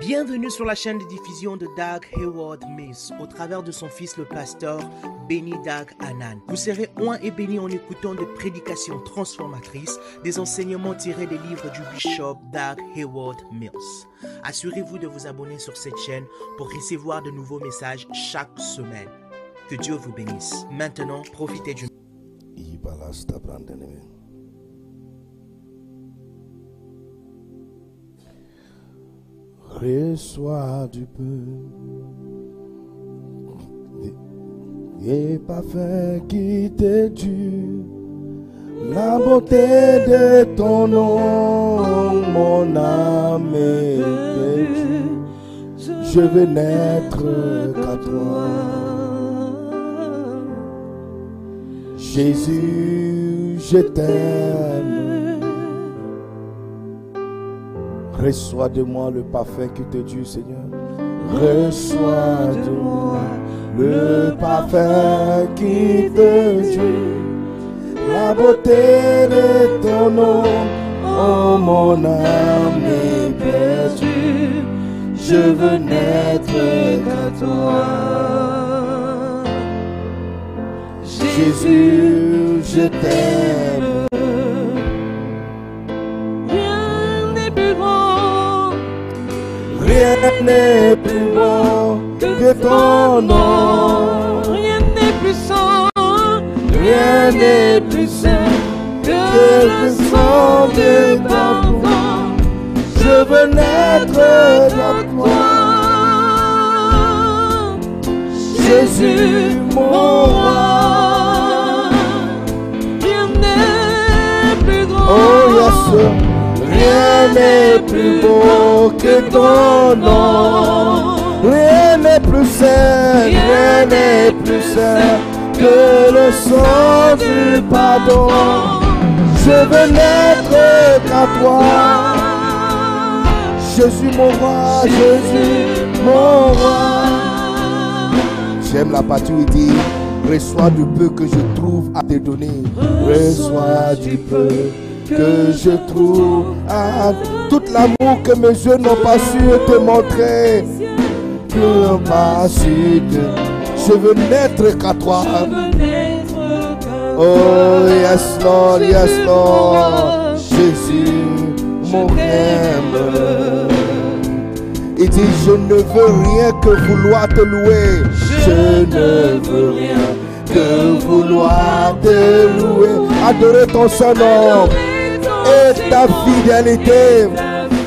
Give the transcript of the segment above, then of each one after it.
Bienvenue sur la chaîne de diffusion de Doug Hayward Mills au travers de son fils le pasteur Benny Doug Anan. Vous serez oint et béni en écoutant des prédications transformatrices, des enseignements tirés des livres du bishop Doug Hayward Mills. Assurez-vous de vous abonner sur cette chaîne pour recevoir de nouveaux messages chaque semaine. Que Dieu vous bénisse. Maintenant, profitez du Reçois du peu et parfait qui dû. La beauté de ton nom, mon âme est. Je veux n'être qu'à toi. Jésus, je t'aime. Reçois de moi le parfait qui te dû, Seigneur. Reçois de moi le parfait qui te dû. La beauté de ton nom, oh mon âme est perdue. Je veux n'être qu'à toi. Jésus, je t'aime. Rien n'est plus beau que ton nom. Rien n'est plus saint Rien n'est plus saint que le sang de pardon. Je veux naître dans toi. Jésus, mon roi. Rien n'est plus grand Oh yes, rien n'est plus beau que ton nom. Rien n'est plus saint, rien n'est plus saint que le sang du pardon. Je veux n'être qu'à toi. Jésus mon roi, Jésus mon roi. J'aime la partie dit Reçois du peu que je trouve à te donner. Reçois du peu que je trouve à tout l'amour que mes yeux n'ont pas su te montrer. Que pas su te. Je veux n'être qu'à toi. Oh yes Lord, yes Lord. Jésus, mon aime. Il dit, je ne veux rien que vouloir te louer. Je ne veux rien que vouloir te louer. Adorer ton saint ta fidélité.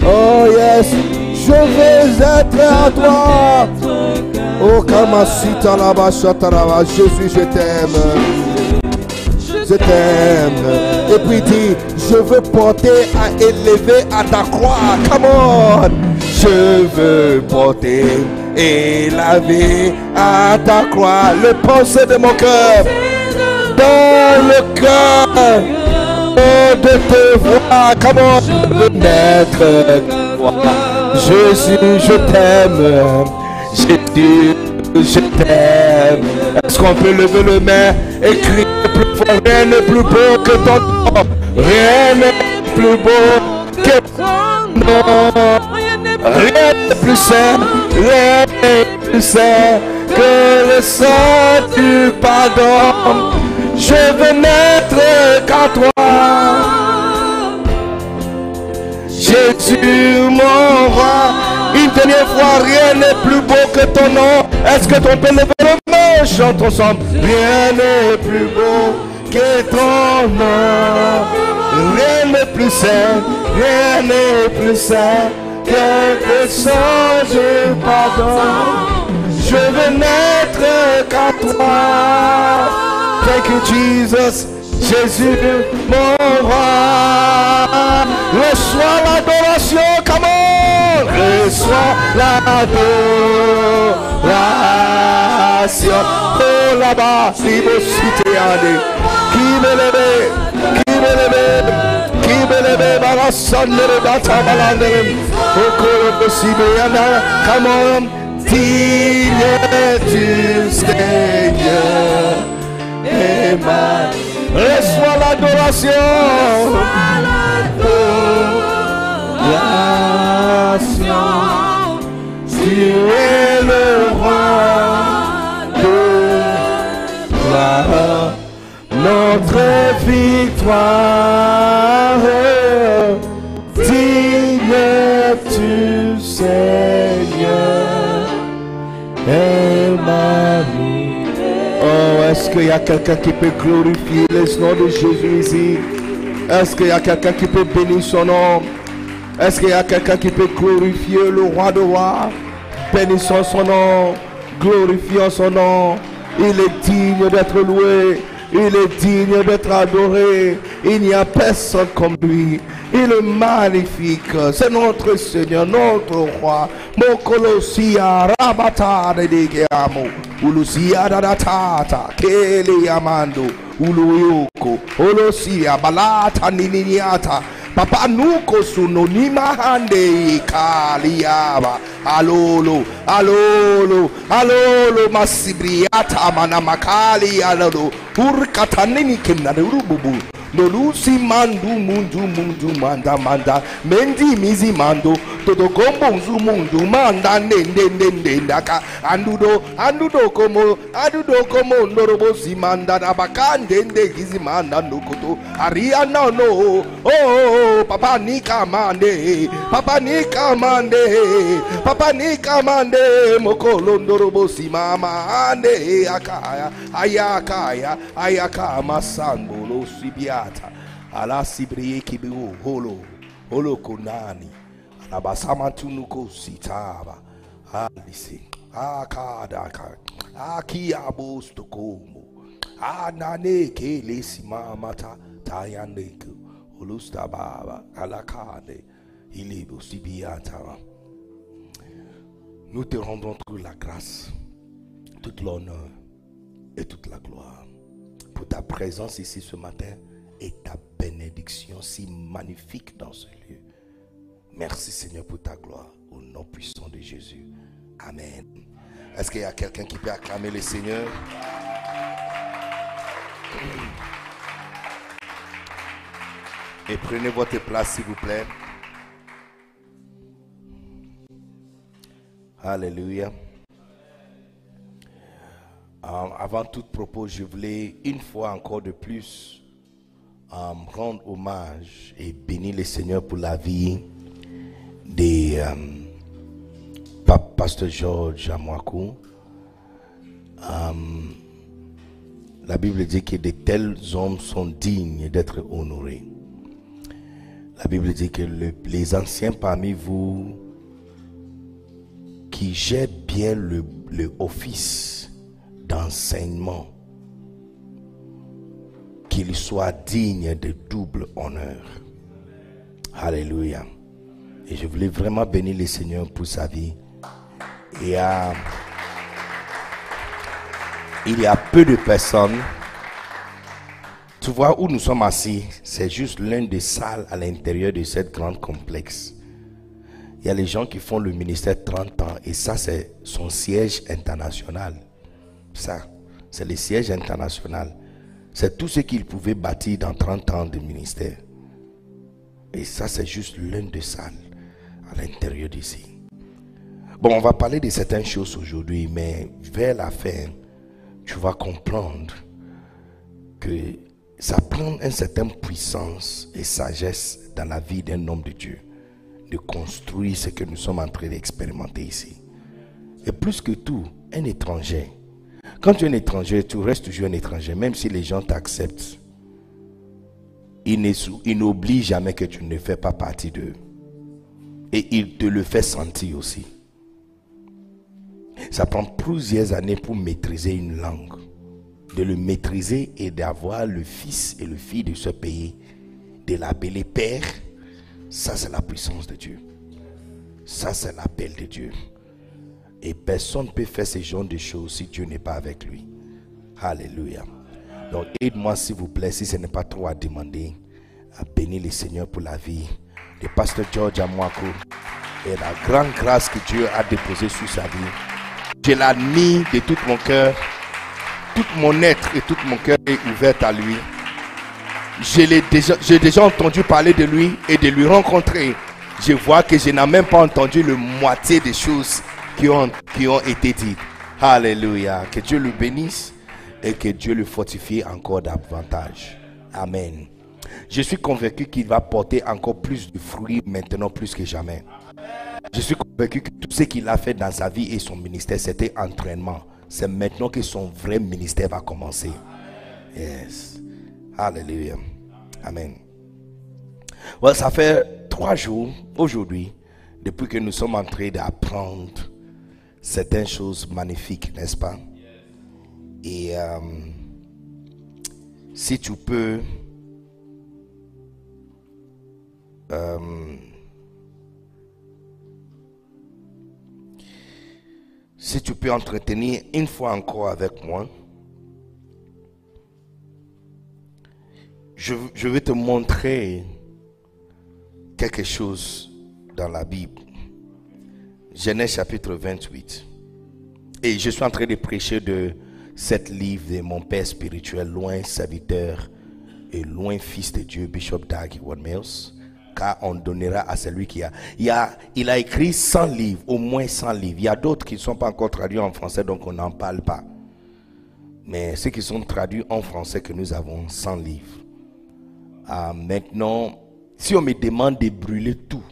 Oh yes, je veux être à toi. Oh Kamasita Shataraba. Jésus, je t'aime. Je t'aime. Et puis dit, je veux porter à élever à ta croix. Come on. Je veux porter et laver à ta croix le pensée de mon cœur. Dans le cœur de te voir. Come on. Je veux naître. toi. Jésus, je t'aime. Jésus, je t'aime. Est-ce qu'on peut lever le main et crier plus fort? Rien n'est plus beau que ton nom. Rien n'est plus beau que ton nom. Rien n'est plus saint, rien n'est plus saint que le sang du pardon. Je veux n'être qu'à toi. Jésus, mon roi. Une dernière fois, rien n'est plus beau que ton nom. Est-ce que ton peut lever le main Chante ensemble. Rien n'est plus beau que ton nom. Rien n'est plus saint, rien n'est plus saint que le sang du pardon. Je veux n'être qu'à toi. Thank you, Jesus. Jésus, mon roi. Reçois l'adoration, come on. Reçois l'adoration. Oh là-bas, libre cité Qui me lève, qui me lève, qui me lève, balasandere, batabalandere. Oh, koro possible, come on. Digne du Seigneur. Amen. Reçois l'adoration. Reçois Tu es le roi de gloire. Notre victoire. Digne tu sais. Qu'il y a quelqu'un qui peut glorifier le nom de Jésus ici? Est-ce qu'il y a quelqu'un qui peut bénir son nom? Est-ce qu'il y a quelqu'un qui peut glorifier le roi de rois? Bénissons son nom, glorifions son nom. Il est digne d'être loué. Il est digne d'être adoré. Il n'y a personne comme lui. Il est magnifique. C'est notre Seigneur, notre roi. Mokolosia rabata de degeamo. Ulusia dadatata. Kele yamando. Uluyoko. Olosia balata nininiata. Papa nuko sunonima hande kaliaba. Alolo, alolo, alolo masibriata mana makali alolo. Urkatanini kimnarububu. Nolusi mandu mundu mundu manda manda. Mendi mizi mando. Todo kombo nzu mundu manda nende nende ndaka. Andudo, andudo komo, andudo komo ndorobo si manda abakande nde gizi manda nukuto. Ariana no, oh, oh, oh, papa nika mande, papa nika mande, papa nika mande, mokolo ndorobo si mama ande akaya, ayakaya, ayaka sango lo sibiata, ala sibriye kibiu holo, holo konani, alabasama tunuko sitaba, alisi, akada, akiabo stokomo, anane kele simamata, tayaneko, olustababa, alakade, ilibo sibiata. Nous te rendons toute la grâce, toute l'honneur et toute la gloire ta présence ici ce matin et ta bénédiction si magnifique dans ce lieu. Merci Seigneur pour ta gloire au nom puissant de Jésus. Amen. Est-ce qu'il y a quelqu'un qui peut acclamer le Seigneur? Et prenez votre place s'il vous plaît. Alléluia. Euh, avant toute propos, je voulais une fois encore de plus euh, rendre hommage et bénir le Seigneur pour la vie de euh, Pa- Pasteur Georges Amwakou. La Bible dit que de tels hommes sont dignes d'être honorés. La Bible dit que le- les anciens parmi vous qui gèrent bien le, le office d'enseignement, qu'il soit digne de double honneur. Alléluia. Et je voulais vraiment bénir le Seigneur pour sa vie. Et euh, il y a peu de personnes. Tu vois où nous sommes assis, c'est juste l'un des salles à l'intérieur de cette grande complexe. Il y a les gens qui font le ministère 30 ans et ça c'est son siège international. Ça, c'est le siège international. C'est tout ce qu'il pouvait bâtir dans 30 ans de ministère. Et ça c'est juste l'un des salles à l'intérieur d'ici. Bon, on va parler de certaines choses aujourd'hui, mais vers la fin, tu vas comprendre que ça prend une certaine puissance et sagesse dans la vie d'un homme de Dieu de construire ce que nous sommes en train d'expérimenter ici. Et plus que tout, un étranger. Quand tu es un étranger, tu restes toujours un étranger, même si les gens t'acceptent. Il n'est sou- il n'oublie jamais que tu ne fais pas partie d'eux. Et il te le fait sentir aussi. Ça prend plusieurs années pour maîtriser une langue. De le maîtriser et d'avoir le fils et le fille de ce pays, de l'appeler Père, ça c'est la puissance de Dieu. Ça c'est l'appel de Dieu. Et personne ne peut faire ce genre de choses si Dieu n'est pas avec lui. Alléluia. Donc aide-moi s'il vous plaît, si ce n'est pas trop à demander, à bénir le Seigneur pour la vie de Pasteur George Amwako et la grande grâce que Dieu a déposée sur sa vie. Je l'admire de tout mon cœur. Tout mon être et tout mon cœur est ouvert à lui. Je l'ai déjà, j'ai déjà entendu parler de lui et de lui rencontrer. Je vois que je n'ai même pas entendu le moitié des choses qui ont, qui ont été dites. Alléluia. Que Dieu le bénisse et que Dieu le fortifie encore davantage. Amen. Je suis convaincu qu'il va porter encore plus de fruits maintenant plus que jamais. Je suis convaincu que tout ce qu'il a fait dans sa vie et son ministère, c'était entraînement. C'est maintenant que son vrai ministère va commencer. Yes. Alléluia. Amen. Well, ça fait trois jours aujourd'hui depuis que nous sommes en train d'apprendre certaines choses magnifiques, n'est-ce pas? Et euh, si tu peux euh, si tu peux entretenir une fois encore avec moi, je, je vais te montrer quelque chose dans la Bible. Genèse chapitre 28. Et je suis en train de prêcher de cet livre de mon père spirituel, loin serviteur et loin fils de Dieu, Bishop Dag Mills. Car on donnera à celui qui a. Il, a. il a écrit 100 livres, au moins 100 livres. Il y a d'autres qui ne sont pas encore traduits en français, donc on n'en parle pas. Mais ceux qui sont traduits en français, que nous avons 100 livres. Ah, maintenant, si on me demande de brûler tout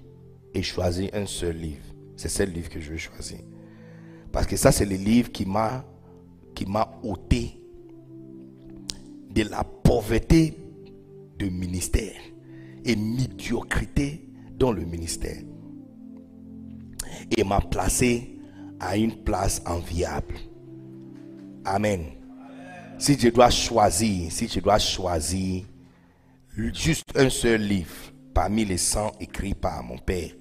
et choisir un seul livre, c'est ce livre que je vais choisir. Parce que ça, c'est le livre qui m'a qui m'a ôté de la pauvreté de ministère et médiocrité dans le ministère. Et m'a placé à une place enviable. Amen. Si je dois choisir, si je dois choisir juste un seul livre parmi les 100 écrits par mon père,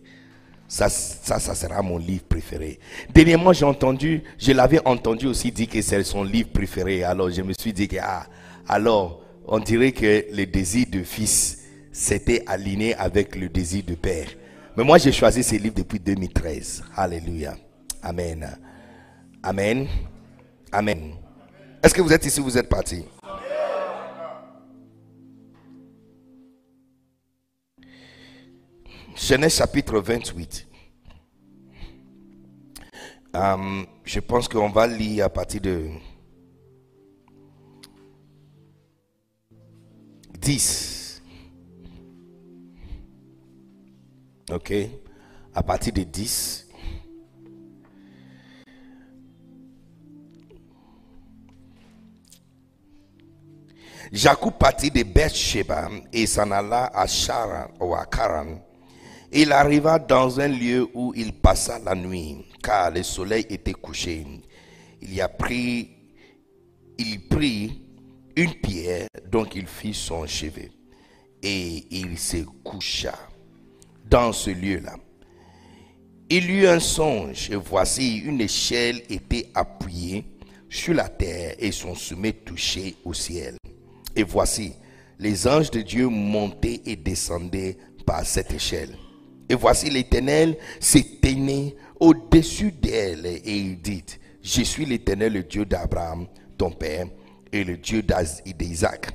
ça, ça, ça sera mon livre préféré. Dernièrement, j'ai entendu, je l'avais entendu aussi dire que c'est son livre préféré. Alors, je me suis dit que, ah, alors, on dirait que le désir de fils s'était aligné avec le désir de père. Mais moi, j'ai choisi ce livre depuis 2013. Alléluia. Amen. Amen. Amen. Est-ce que vous êtes ici, vous êtes parti? Genèse chapitre 28. Euh, je pense qu'on va lire à partir de 10. Ok? À partir de 10. Jacob partit de Bethsheba et s'en alla à Charan ou à Karan il arriva dans un lieu où il passa la nuit, car le soleil était couché. Il y a pris, il prit une pierre, donc il fit son chevet, et il se coucha dans ce lieu-là. Il eut un songe, et voici une échelle était appuyée sur la terre et son sommet touché au ciel. Et voici, les anges de Dieu montaient et descendaient par cette échelle. Et voici l'Éternel s'éteignait au-dessus d'elle et il dit, je suis l'Éternel, le Dieu d'Abraham, ton père, et le Dieu d'Isaac.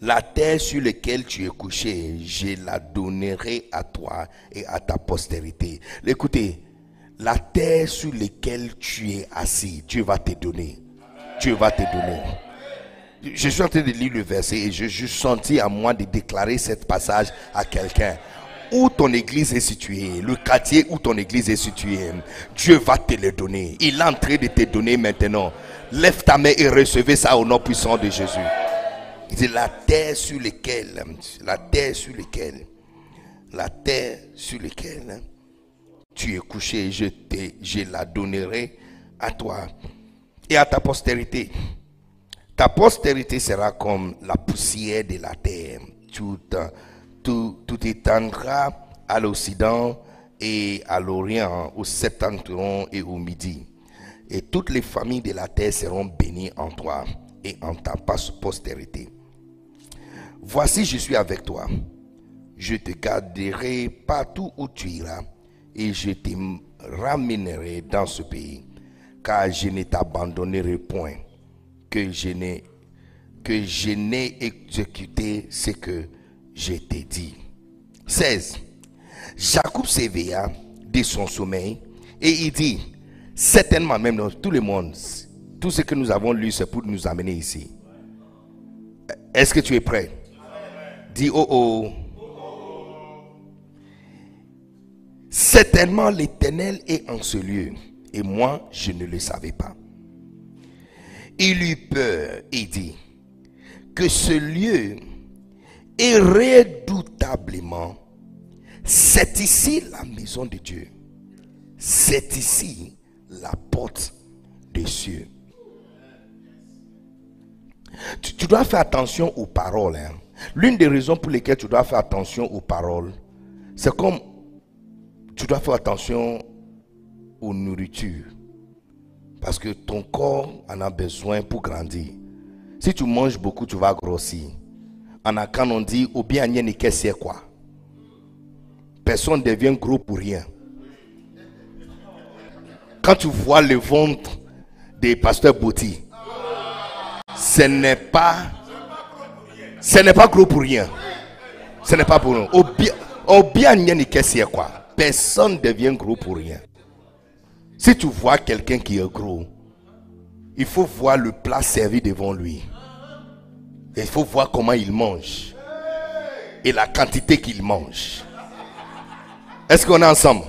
La terre sur laquelle tu es couché, je la donnerai à toi et à ta postérité. Écoutez, la terre sur laquelle tu es assis, Dieu va te donner. Dieu va te donner. Je suis en train de lire le verset et je suis senti à moi de déclarer ce passage à quelqu'un où ton église est située, le quartier où ton église est située, Dieu va te le donner. Il est en train de te donner maintenant. Lève ta main et recevez ça au nom puissant de Jésus. C'est la terre sur laquelle, la terre sur laquelle, la terre sur laquelle tu es couché, je, je la donnerai à toi et à ta postérité. Ta postérité sera comme la poussière de la terre. Tout, tout, étendra à l'Occident et à l'Orient, au septentrion et au Midi. Et toutes les familles de la terre seront bénies en toi et en ta postérité. Voici, je suis avec toi. Je te garderai partout où tu iras et je te ramènerai dans ce pays, car je ne t'abandonnerai point, que je n'ai que je n'ai exécuté ce que je t'ai dit. 16. Jacob s'éveilla de son sommeil et il dit, certainement même dans tout le monde, tout ce que nous avons lu, c'est pour nous amener ici. Est-ce que tu es prêt? Dis oh oh. Certainement l'Éternel est en ce lieu, et moi je ne le savais pas. Il eut peur et dit que ce lieu est redoutablement, c'est ici la maison de Dieu, c'est ici la porte des cieux. Tu, tu dois faire attention aux paroles. hein. L'une des raisons pour lesquelles tu dois faire attention aux paroles, c'est comme tu dois faire attention aux nourritures. Parce que ton corps en a besoin pour grandir. Si tu manges beaucoup, tu vas grossir. En Akan, on dit, ou bien c'est quoi? Personne ne devient gros pour rien. Quand tu vois le ventre des pasteurs Bouti, ce n'est pas, ce n'est pas gros pour rien. Ce n'est pas pour nous. Ou bien, c'est quoi? Personne ne devient gros pour rien. Si tu vois quelqu'un qui est gros, il faut voir le plat servi devant lui. Il faut voir comment il mange. Et la quantité qu'il mange. Est-ce qu'on est ensemble?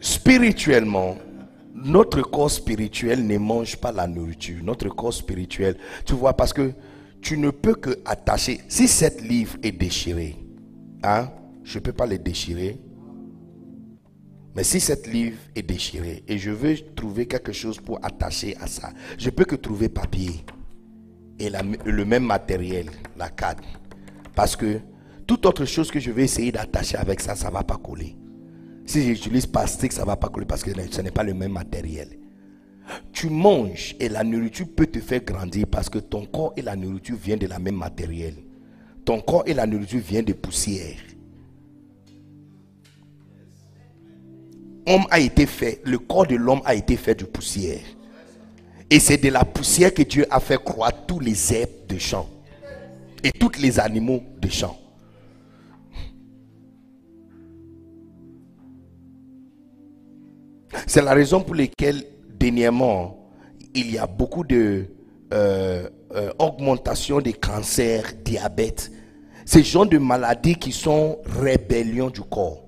Spirituellement, notre corps spirituel ne mange pas la nourriture. Notre corps spirituel, tu vois, parce que tu ne peux que attacher. Si cette livre est déchirée, hein, je ne peux pas le déchirer. Mais si cette livre est déchirée et je veux trouver quelque chose pour attacher à ça, je peux que trouver papier et le même matériel, la cadre. Parce que toute autre chose que je vais essayer d'attacher avec ça, ça ne va pas coller. Si j'utilise plastique, ça ne va pas coller parce que ce n'est pas le même matériel. Tu manges et la nourriture peut te faire grandir parce que ton corps et la nourriture viennent de la même matériel. Ton corps et la nourriture viennent de poussière. Le corps de l'homme a été fait de poussière. Et c'est de la poussière que Dieu a fait croître tous les herbes de champ et tous les animaux de champ. C'est la raison pour laquelle, dernièrement, il y a beaucoup de euh, euh, augmentation des cancers, diabète. Ces genres de maladies qui sont rébellion du corps.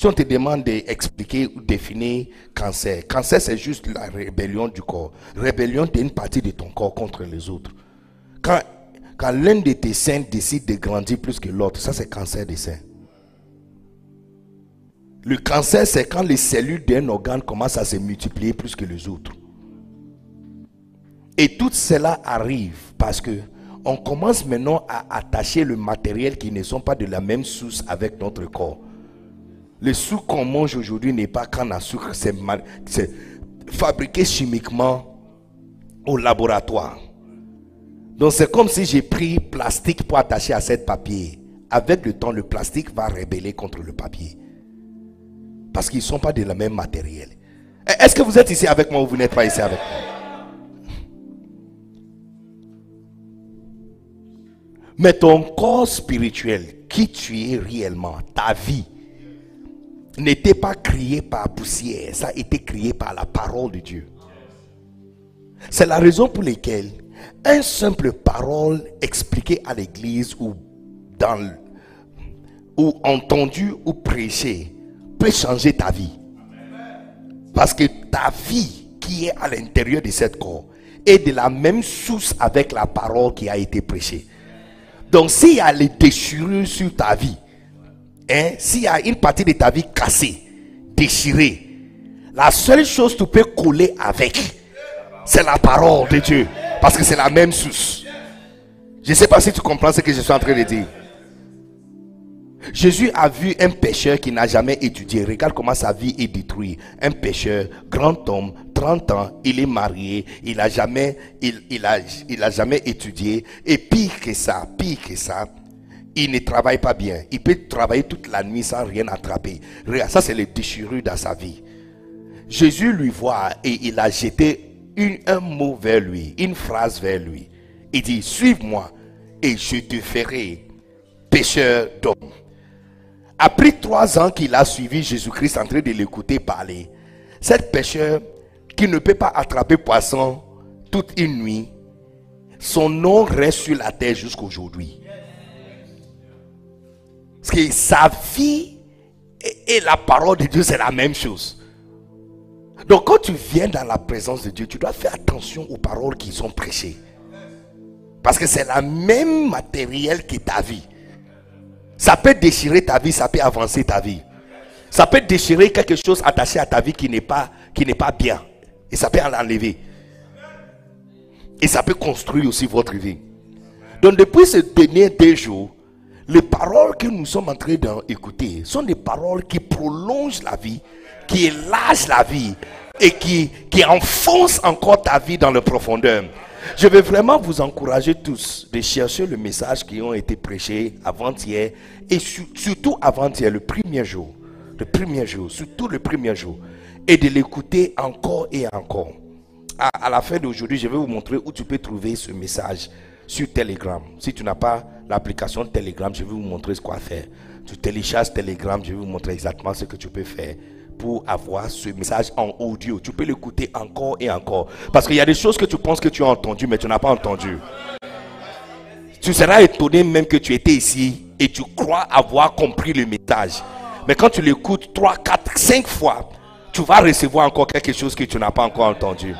Si on te demande d'expliquer ou définir cancer, cancer c'est juste la rébellion du corps. Rébellion d'une partie de ton corps contre les autres. Quand, quand l'un de tes seins décide de grandir plus que l'autre, ça c'est cancer des seins. Le cancer, c'est quand les cellules d'un organe commencent à se multiplier plus que les autres. Et tout cela arrive parce que on commence maintenant à attacher le matériel qui ne sont pas de la même source avec notre corps. Le sucre qu'on mange aujourd'hui n'est pas canne à sucre, c'est fabriqué chimiquement au laboratoire. Donc c'est comme si j'ai pris plastique pour attacher à cette papier. Avec le temps, le plastique va rébeller contre le papier. Parce qu'ils ne sont pas de la même matériel. Eh, Est-ce que vous êtes ici avec moi ou vous n'êtes pas ici avec moi? Mais ton corps spirituel, qui tu es réellement, ta vie, n'était pas créé par poussière, ça a été créé par la parole de Dieu. C'est la raison pour laquelle un simple parole expliquée à l'église ou dans ou entendu ou prêché peut changer ta vie. Parce que ta vie qui est à l'intérieur de cette corps est de la même source avec la parole qui a été prêchée. Donc s'il y a les déchirures sur ta vie, hein, s'il y a une partie de ta vie cassée, déchirée, la seule chose que tu peux coller avec, c'est la parole de Dieu. Parce que c'est la même source. Je ne sais pas si tu comprends ce que je suis en train de dire. Jésus a vu un pécheur qui n'a jamais étudié. Regarde comment sa vie est détruite. Un pécheur, grand homme, 30 ans, il est marié, il a jamais, il, il a, il a jamais étudié. Et pire que ça, pire que ça, il ne travaille pas bien. Il peut travailler toute la nuit sans rien attraper. Ça c'est le déchirure dans sa vie. Jésus lui voit et il a jeté un mot vers lui, une phrase vers lui. Il dit, suive-moi et je te ferai pécheur d'hommes. Après trois ans qu'il a suivi Jésus-Christ en train de l'écouter parler, cette pêcheur qui ne peut pas attraper poisson toute une nuit, son nom reste sur la terre jusqu'aujourd'hui. Parce que sa vie et, la parole de Dieu, c'est la même chose. Donc quand tu viens dans la présence de Dieu, tu dois faire attention aux paroles qui sont prêchées. Parce que c'est la même matériel que ta vie. Ça peut déchirer ta vie, ça peut avancer ta vie. Ça peut déchirer quelque chose attaché à ta vie qui n'est pas, qui n'est pas bien. Et ça peut l'enlever. Et ça peut construire aussi votre vie. Donc depuis ces derniers deux jours, les paroles que nous sommes en train d'écouter sont des paroles qui prolongent la vie, qui élargissent la vie et qui, qui enfoncent encore ta vie dans le profondeur. Je vais vraiment vous encourager tous de chercher le message qui ont été prêchés avant-hier et surtout avant-hier, le premier jour. Le premier jour, surtout le premier jour. Et de l'écouter encore et encore. À, à la fin d'aujourd'hui, je vais vous montrer où tu peux trouver ce message sur Telegram. Si tu n'as pas l'application Telegram, je vais vous montrer ce quoi faire. Tu télécharges Telegram, je vais vous montrer exactement ce que tu peux faire pour avoir ce message en audio. Tu peux l'écouter encore et encore. Parce qu'il y a des choses que tu penses que tu as entendues, mais tu n'as pas entendu. Tu seras étonné même que tu étais ici et tu crois avoir compris le message. Mais quand tu l'écoutes 3, 4, 5 fois, tu vas recevoir encore quelque chose que tu n'as pas encore entendu.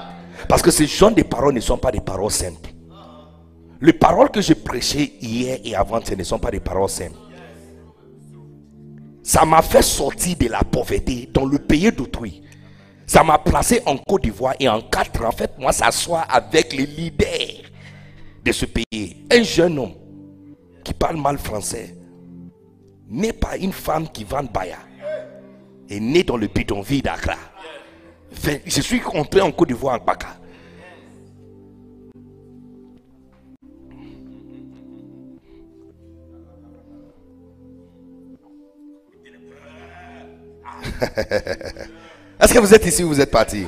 Parce que ces genre de paroles ne sont pas des paroles simples. Les paroles que j'ai prêchées hier et avant, ce ne sont pas des paroles simples. Ça m'a fait sortir de la pauvreté dans le pays d'autrui. Ça m'a placé en Côte d'Ivoire et en quatre, en fait, moi, s'asseoir avec les leaders de ce pays. Un jeune homme qui parle mal français, né par une femme qui vend Baya, est né dans le bidonville d'Accra. Je suis entré en Côte d'Ivoire en Baka. Est-ce que vous êtes ici ou vous êtes parti?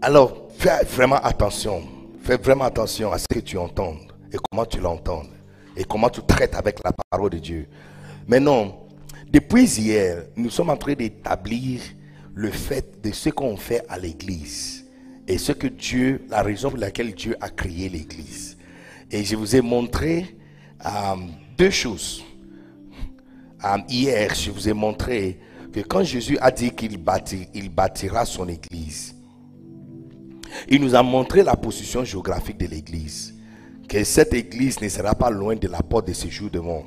Alors, fais vraiment attention. Fais vraiment attention à ce que tu entends et comment tu l'entends et comment tu traites avec la parole de Dieu. Mais non, depuis hier, nous sommes en train d'établir le fait de ce qu'on fait à l'église et ce que Dieu, la raison pour laquelle Dieu a créé l'église. Et je vous ai montré euh, deux choses hier, je vous ai montré que quand Jésus a dit qu'il il bâtira son église, il nous a montré la position géographique de l'église. Que cette église ne sera pas loin de la porte de séjour de monde.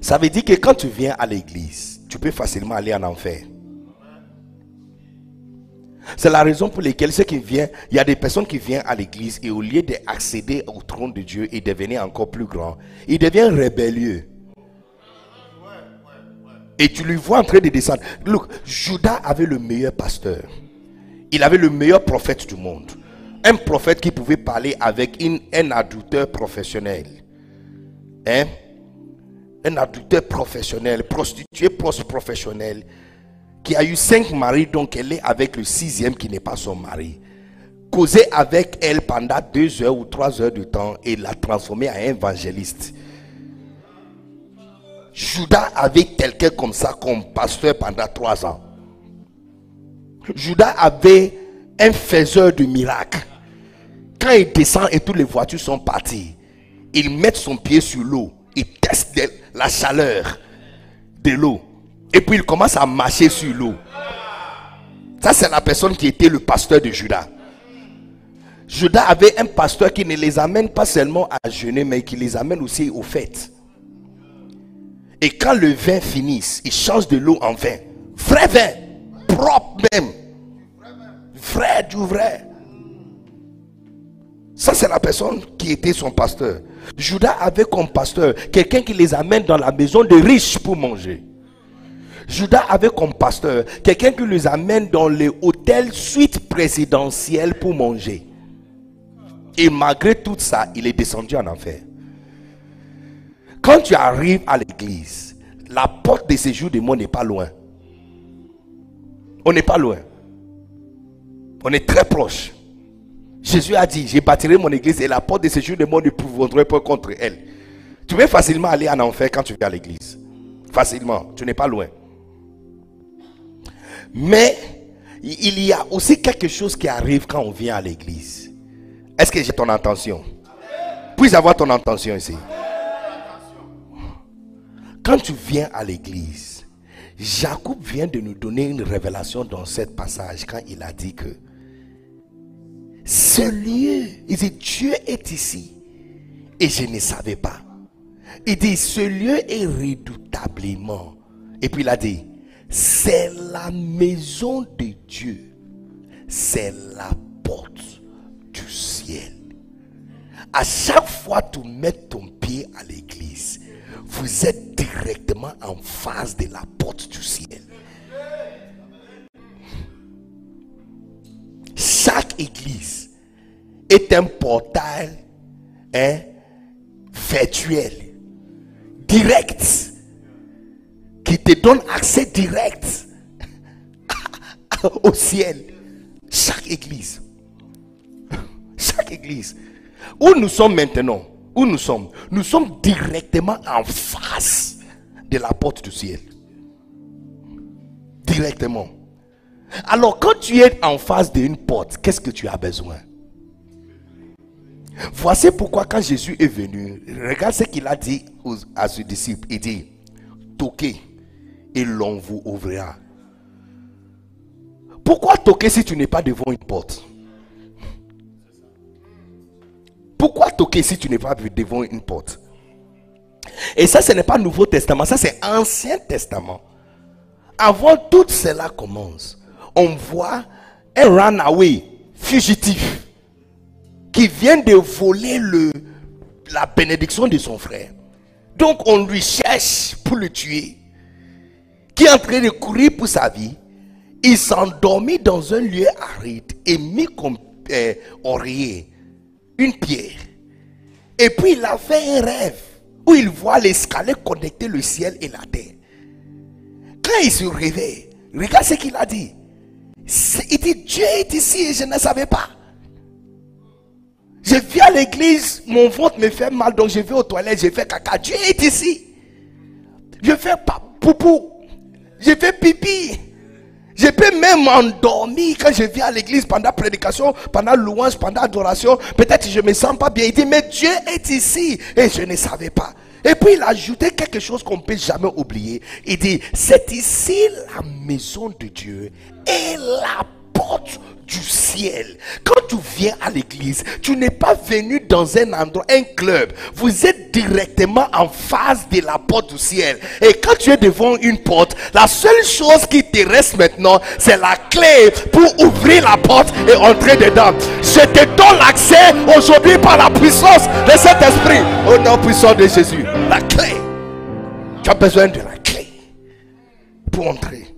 Ça veut dire que quand tu viens à l'église, tu peux facilement aller en enfer. C'est la raison pour laquelle ceux qui viennent, il y a des personnes qui viennent à l'église et au lieu d'accéder au trône de Dieu et devenir encore plus grand, ils deviennent rébellieux. Et tu lui vois en train de descendre. Look, Judas avait le meilleur pasteur. Il avait le meilleur prophète du monde. Un prophète qui pouvait parler avec un adulteur professionnel. Hein? Un adulteur professionnel, prostituée professionnelle, qui a eu cinq maris, donc elle est avec le sixième qui n'est pas son mari. Causer avec elle pendant deux heures ou trois heures de temps et l'a transformé en évangéliste. Judas avait quelqu'un comme ça comme pasteur pendant trois ans. Judas avait un faiseur de miracles. Quand il descend et toutes les voitures sont parties, il met son pied sur l'eau, il teste la chaleur de l'eau. Et puis il commence à marcher sur l'eau. Ça, c'est la personne qui était le pasteur de Judas. Judas avait un pasteur qui ne les amène pas seulement à jeûner, mais qui les amène aussi aux fêtes. Et quand le vin finisse, il change de l'eau en vin. Vrai vin. Propre même. Vrai du vrai. Ça, c'est la personne qui était son pasteur. Judas avait comme pasteur quelqu'un qui les amène dans la maison des riches pour manger. Judas avait comme pasteur quelqu'un qui les amène dans les hôtels suite présidentielles pour manger. Et malgré tout ça, il est descendu en enfer. Quand tu arrives à l'église, la porte de séjour de moi n'est pas loin. On n'est pas loin. On est très proche. Jésus a dit, j'ai bâtirai mon église et la porte de séjour de moi ne pourrait pas contre elle. Tu peux facilement aller en enfer quand tu viens à l'église. Facilement. Tu n'es pas loin. Mais il y a aussi quelque chose qui arrive quand on vient à l'église. Est-ce que j'ai ton intention Puis avoir ton intention ici? Quand tu viens à l'église, Jacob vient de nous donner une révélation dans ce passage quand il a dit que ce lieu, il dit Dieu est ici et je ne savais pas. Il dit ce lieu est redoutablement. Et puis il a dit c'est la maison de Dieu, c'est la porte du ciel. À chaque fois que tu mets ton pied à l'église, vous êtes directement en face de la porte du ciel. Chaque église est un portail hein, virtuel, direct, qui te donne accès direct au ciel. Chaque église. Chaque église. Où nous sommes maintenant, où nous sommes, nous sommes directement en face de la porte du ciel. Directement. Alors quand tu es en face d'une porte, qu'est-ce que tu as besoin? Voici pourquoi quand Jésus est venu, regarde ce qu'il a dit à ses disciples. Il dit, toquez et l'on vous ouvrira. Pourquoi toquer si tu n'es pas devant une porte? Pourquoi toquer si tu n'es pas devant une porte? Et ça, ce n'est pas Nouveau Testament, ça c'est Ancien Testament. Avant tout cela commence, on voit un runaway fugitif qui vient de voler le, la bénédiction de son frère. Donc on lui cherche pour le tuer, qui est en train de courir pour sa vie. Il s'endormit dans un lieu aride et mis comme euh, oreiller une pierre. Et puis il a fait un rêve où il voit l'escalier connecter le ciel et la terre. Quand il se réveille, regarde ce qu'il a dit. Il dit, Dieu est ici et je ne savais pas. Je viens à l'église, mon ventre me fait mal, donc je vais aux toilettes, je fais caca. Dieu est ici. Je fais pas poupou. Je fais pipi. Je peux même m'endormir quand je viens à l'église pendant prédication, pendant louange, pendant adoration. Peut-être que je me sens pas bien. Il dit, mais Dieu est ici. Et je ne savais pas. Et puis il a ajouté quelque chose qu'on ne peut jamais oublier. Il dit, c'est ici la maison de Dieu et la porte du ciel. Quand tu viens à l'église, tu n'es pas venu dans un endroit, un club. Vous êtes directement en face de la porte du ciel. Et quand tu es devant une porte, la seule chose qui te reste maintenant, c'est la clé pour ouvrir la porte et entrer dedans. Je te donne l'accès aujourd'hui par la puissance de cet esprit. Au nom puissant de Jésus. La clé. Tu as besoin de la clé pour entrer.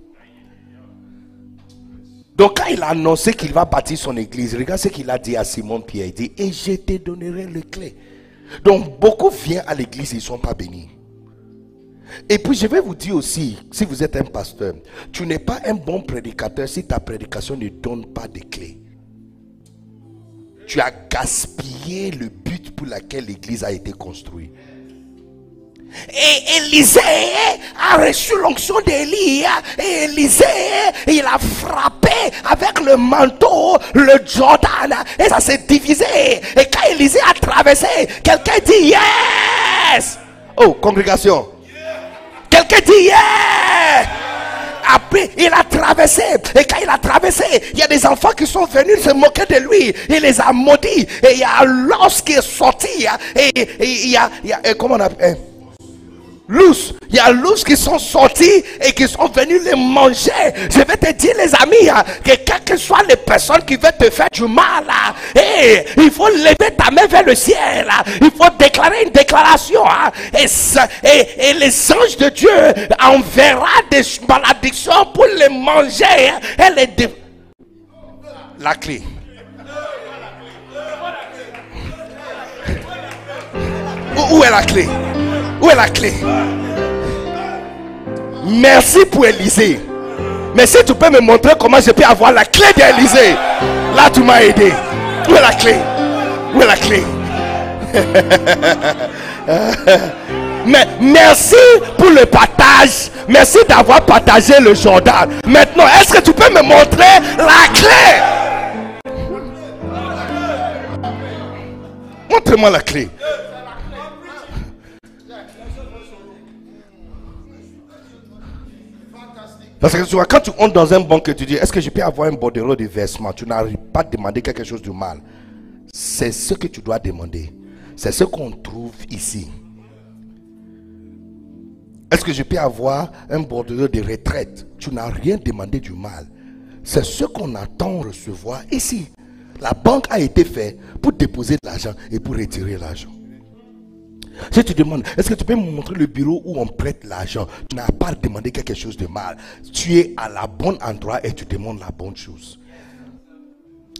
Donc quand il a annoncé qu'il va bâtir son église, regarde ce qu'il a dit à Simon Pierre. Il dit, et je te donnerai les clés. Donc beaucoup viennent à l'église, ils ne sont pas bénis. Et puis je vais vous dire aussi, si vous êtes un pasteur, tu n'es pas un bon prédicateur si ta prédication ne donne pas de clés. Tu as gaspillé le but pour lequel l'église a été construite. Et Élisée a reçu l'onction d'Élie. Et Élisée, il a frappé avec le manteau le Jordan. Et ça s'est divisé. Et quand Élisée a traversé, quelqu'un dit Yes! Oh, congrégation. Quelqu'un dit Yeah! Après, il a traversé. Et quand il a traversé, il y a des enfants qui sont venus se moquer de lui. Il les a maudits. Et il a est sorti. Et, il y a, il y a- et comment on appelle Lous, il y a lous qui sont sortis et qui sont venus les manger. Je vais te dire, les amis, hein, que quelles que soient les personnes qui veulent te faire du mal, hein, il faut lever ta main vers le ciel. hein. Il faut déclarer une déclaration. et, les anges de Dieu enverra des malédictions pour les manger. et les dé- La clé. Où est la clé? Où est la clé? Merci pour Élisée. Mais si tu peux me montrer comment je peux avoir la clé d'Élisée, là tu m'as aidé. Où est la clé? Où est la clé? Merci pour le partage partage. Merci d'avoir partagé le Jordan. Maintenant, est-ce que tu peux me montrer la clé? Montre-moi la clé. Parce que tu vois, quand tu entres dans un banque et tu dis, est-ce que je peux avoir un bordereau de versement? Tu n'arrives pas à demander quelque chose de mal. C'est ce que tu dois demander. C'est ce qu'on trouve ici. Est-ce que je peux avoir un bordereau de retraite? Tu n'as rien demandé du mal. C'est ce qu'on attend recevoir ici. La banque a été faite pour déposer de l'argent et pour retirer l'argent. Si tu demandes, est-ce que tu peux me montrer le bureau où on prête l'argent? Tu n'as pas demandé quelque chose de mal. Tu es à la bonne endroit et tu demandes la bonne chose.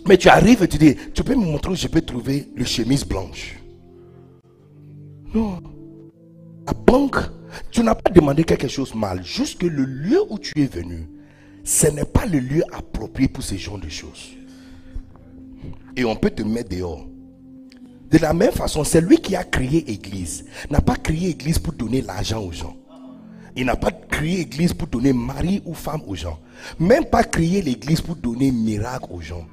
Mais tu arrives et tu dis, tu peux me montrer où je peux trouver le chemise blanche? Non. La banque, tu n'as pas demandé quelque chose de mal. Juste que le lieu où tu es venu, ce n'est pas le lieu approprié pour ce genre de choses. Et on peut te mettre dehors. De la même façon, c'est lui qui a créé Église. N'a pas créé Église pour donner l'argent aux gens. Il n'a pas créé Église pour donner mari ou femme aux gens. Même pas créé l'Église pour donner miracle aux gens.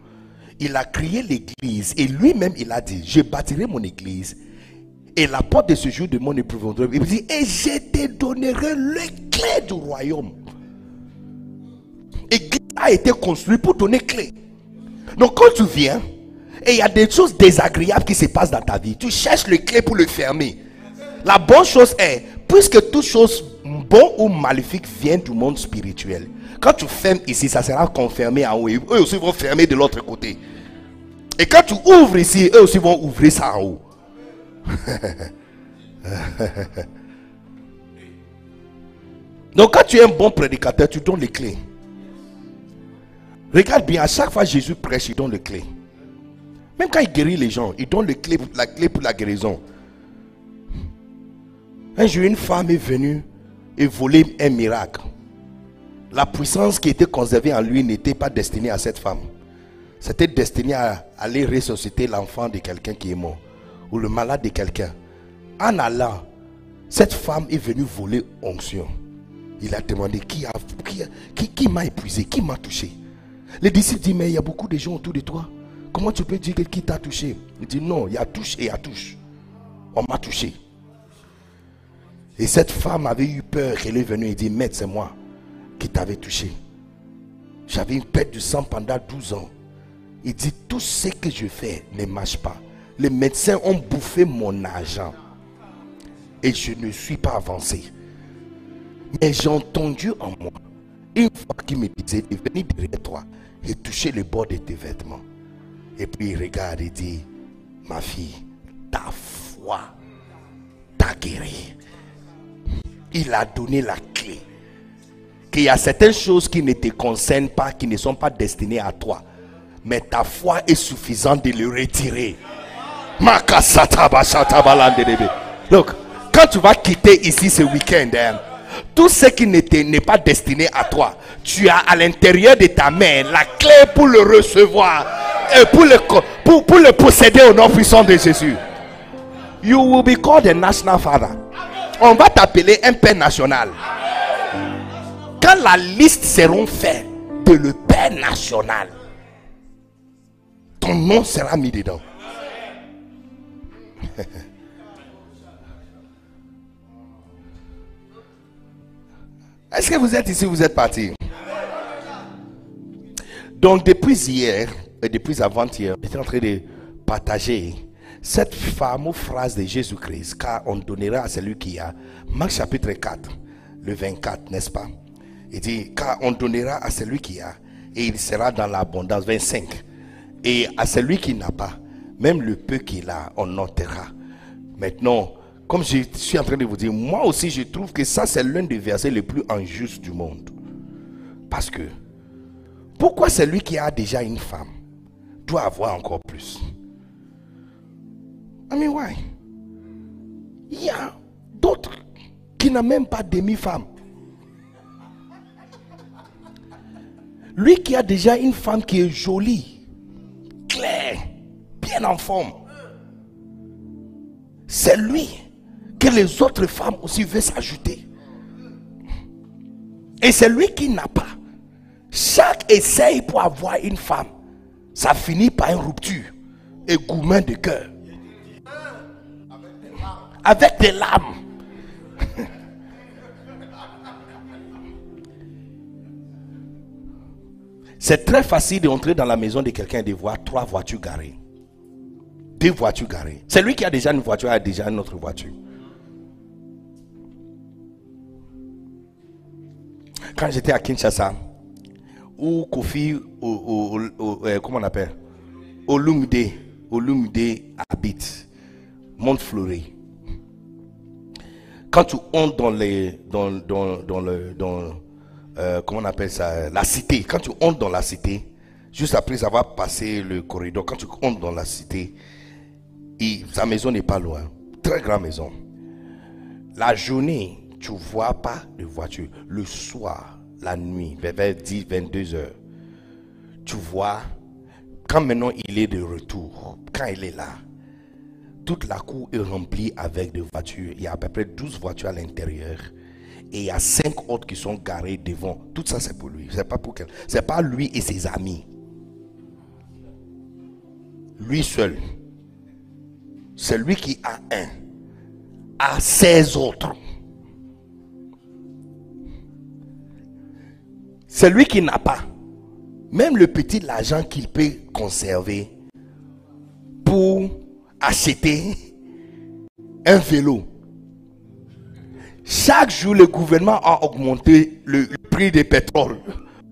Il a créé l'Église et lui-même il a dit, je bâtirai mon Église et la porte de ce jour de mon épouvantable. Il dit, et je te donnerai les clés du royaume. L'église a été construite pour donner clé. Donc quand tu viens, et il y a des choses désagréables qui se passent dans ta vie. Tu cherches le clé pour le fermer. La bonne chose est, puisque toute chose bon ou maléfique vient du monde spirituel, quand tu fermes ici, ça sera confirmé en haut. eux aussi vont fermer de l'autre côté. Et quand tu ouvres ici, eux aussi vont ouvrir ça en haut. Donc quand tu es un bon prédicateur, tu donnes les clés. Regarde bien, à chaque fois Jésus prêche, il donne les clés. Même quand il guérit les gens, il donne la clé pour la guérison. Un jour, une femme est venue et volé un miracle. La puissance qui était conservée en lui n'était pas destinée à cette femme. C'était destiné à aller ressusciter l'enfant de quelqu'un qui est mort ou le malade de quelqu'un. En allant, cette femme est venue voler onction. Il a demandé qui, qui m'a épuisé, qui m'a touché? Les disciples disent, mais il y a beaucoup de gens autour de toi. Comment tu peux dire que qui t'a touché? Il dit non, il y a touche et il y a touche. On m'a touché. Et cette femme avait eu peur qu'elle est venue et dit, maître, c'est moi qui t'avais touché. J'avais une perte de sang pendant 12 ans. Il dit, tout ce que je fais ne marche pas. Les médecins ont bouffé mon argent. Et je ne suis pas avancé. Mais j'ai entendu en moi une fois qu'il me disait de venir derrière toi et toucher le bord de tes vêtements. Et puis il regarde et dit, ma fille, ta foi t'a guéri. Il a donné la clé. Qu'il y a certaines choses qui ne te concernent pas, qui ne sont pas destinées à toi. Mais ta foi est suffisante de le retirer. Donc, quand tu vas quitter ici ce week-end, hein, tout ce qui n'est pas destiné à toi, tu as à l'intérieur de ta main la clé pour le recevoir pour le, pour, pour le posséder au nom puissant de Jésus. You will be called a national father. On va t'appeler un père national. Quand la liste sera faite de le père national, ton nom sera mis dedans. Est-ce que vous êtes ici, vous êtes parti? Donc depuis hier, et depuis avant-hier, j'étais en train de partager cette fameuse phrase de Jésus-Christ, car on donnera à celui qui a. Marc chapitre 4, le 24, n'est-ce pas? Il dit, car on donnera à celui qui a, et il sera dans l'abondance. 25. Et à celui qui n'a pas, même le peu qu'il a, on notera. Maintenant, comme je suis en train de vous dire, moi aussi je trouve que ça c'est l'un des versets les plus injustes du monde. Parce que, pourquoi celui qui a déjà une femme avoir encore plus. I mean, why? Il y a d'autres qui n'ont même pas demi-femme. Lui qui a déjà une femme qui est jolie, claire, bien en forme, c'est lui que les autres femmes aussi veulent s'ajouter. Et c'est lui qui n'a pas. Chaque essai pour avoir une femme, ça finit par une rupture gourmand de cœur. Avec des larmes. C'est très facile d'entrer dans la maison de quelqu'un et de voir trois voitures garées. Deux voitures garées. C'est lui qui a déjà une voiture, a déjà une autre voiture. Quand j'étais à Kinshasa, où Kofi, euh, comment on appelle? Olumide, Olumide habite, Mont-Fleury. Quand tu entres dans dans, dans, dans, euh, comment on appelle ça, la cité, quand tu entres dans la cité, juste après avoir passé le corridor, quand tu entres dans la cité, sa maison n'est pas loin, très grande maison. La journée, tu vois pas de voiture. Le soir, la nuit, vers 10, 22 heures, tu vois, quand maintenant il est de retour, quand il est là, toute la cour est remplie avec des voitures. Il y a à peu près 12 voitures à l'intérieur. Et il y a 5 autres qui sont garées devant. Tout ça, c'est pour lui. C'est pas pour C'est pas lui et ses amis. Lui seul. C'est lui qui a un. A 16 autres. C'est lui qui n'a pas. Même le petit l'argent qu'il peut conserver pour acheter un vélo. Chaque jour, le gouvernement a augmenté le, prix des pétrole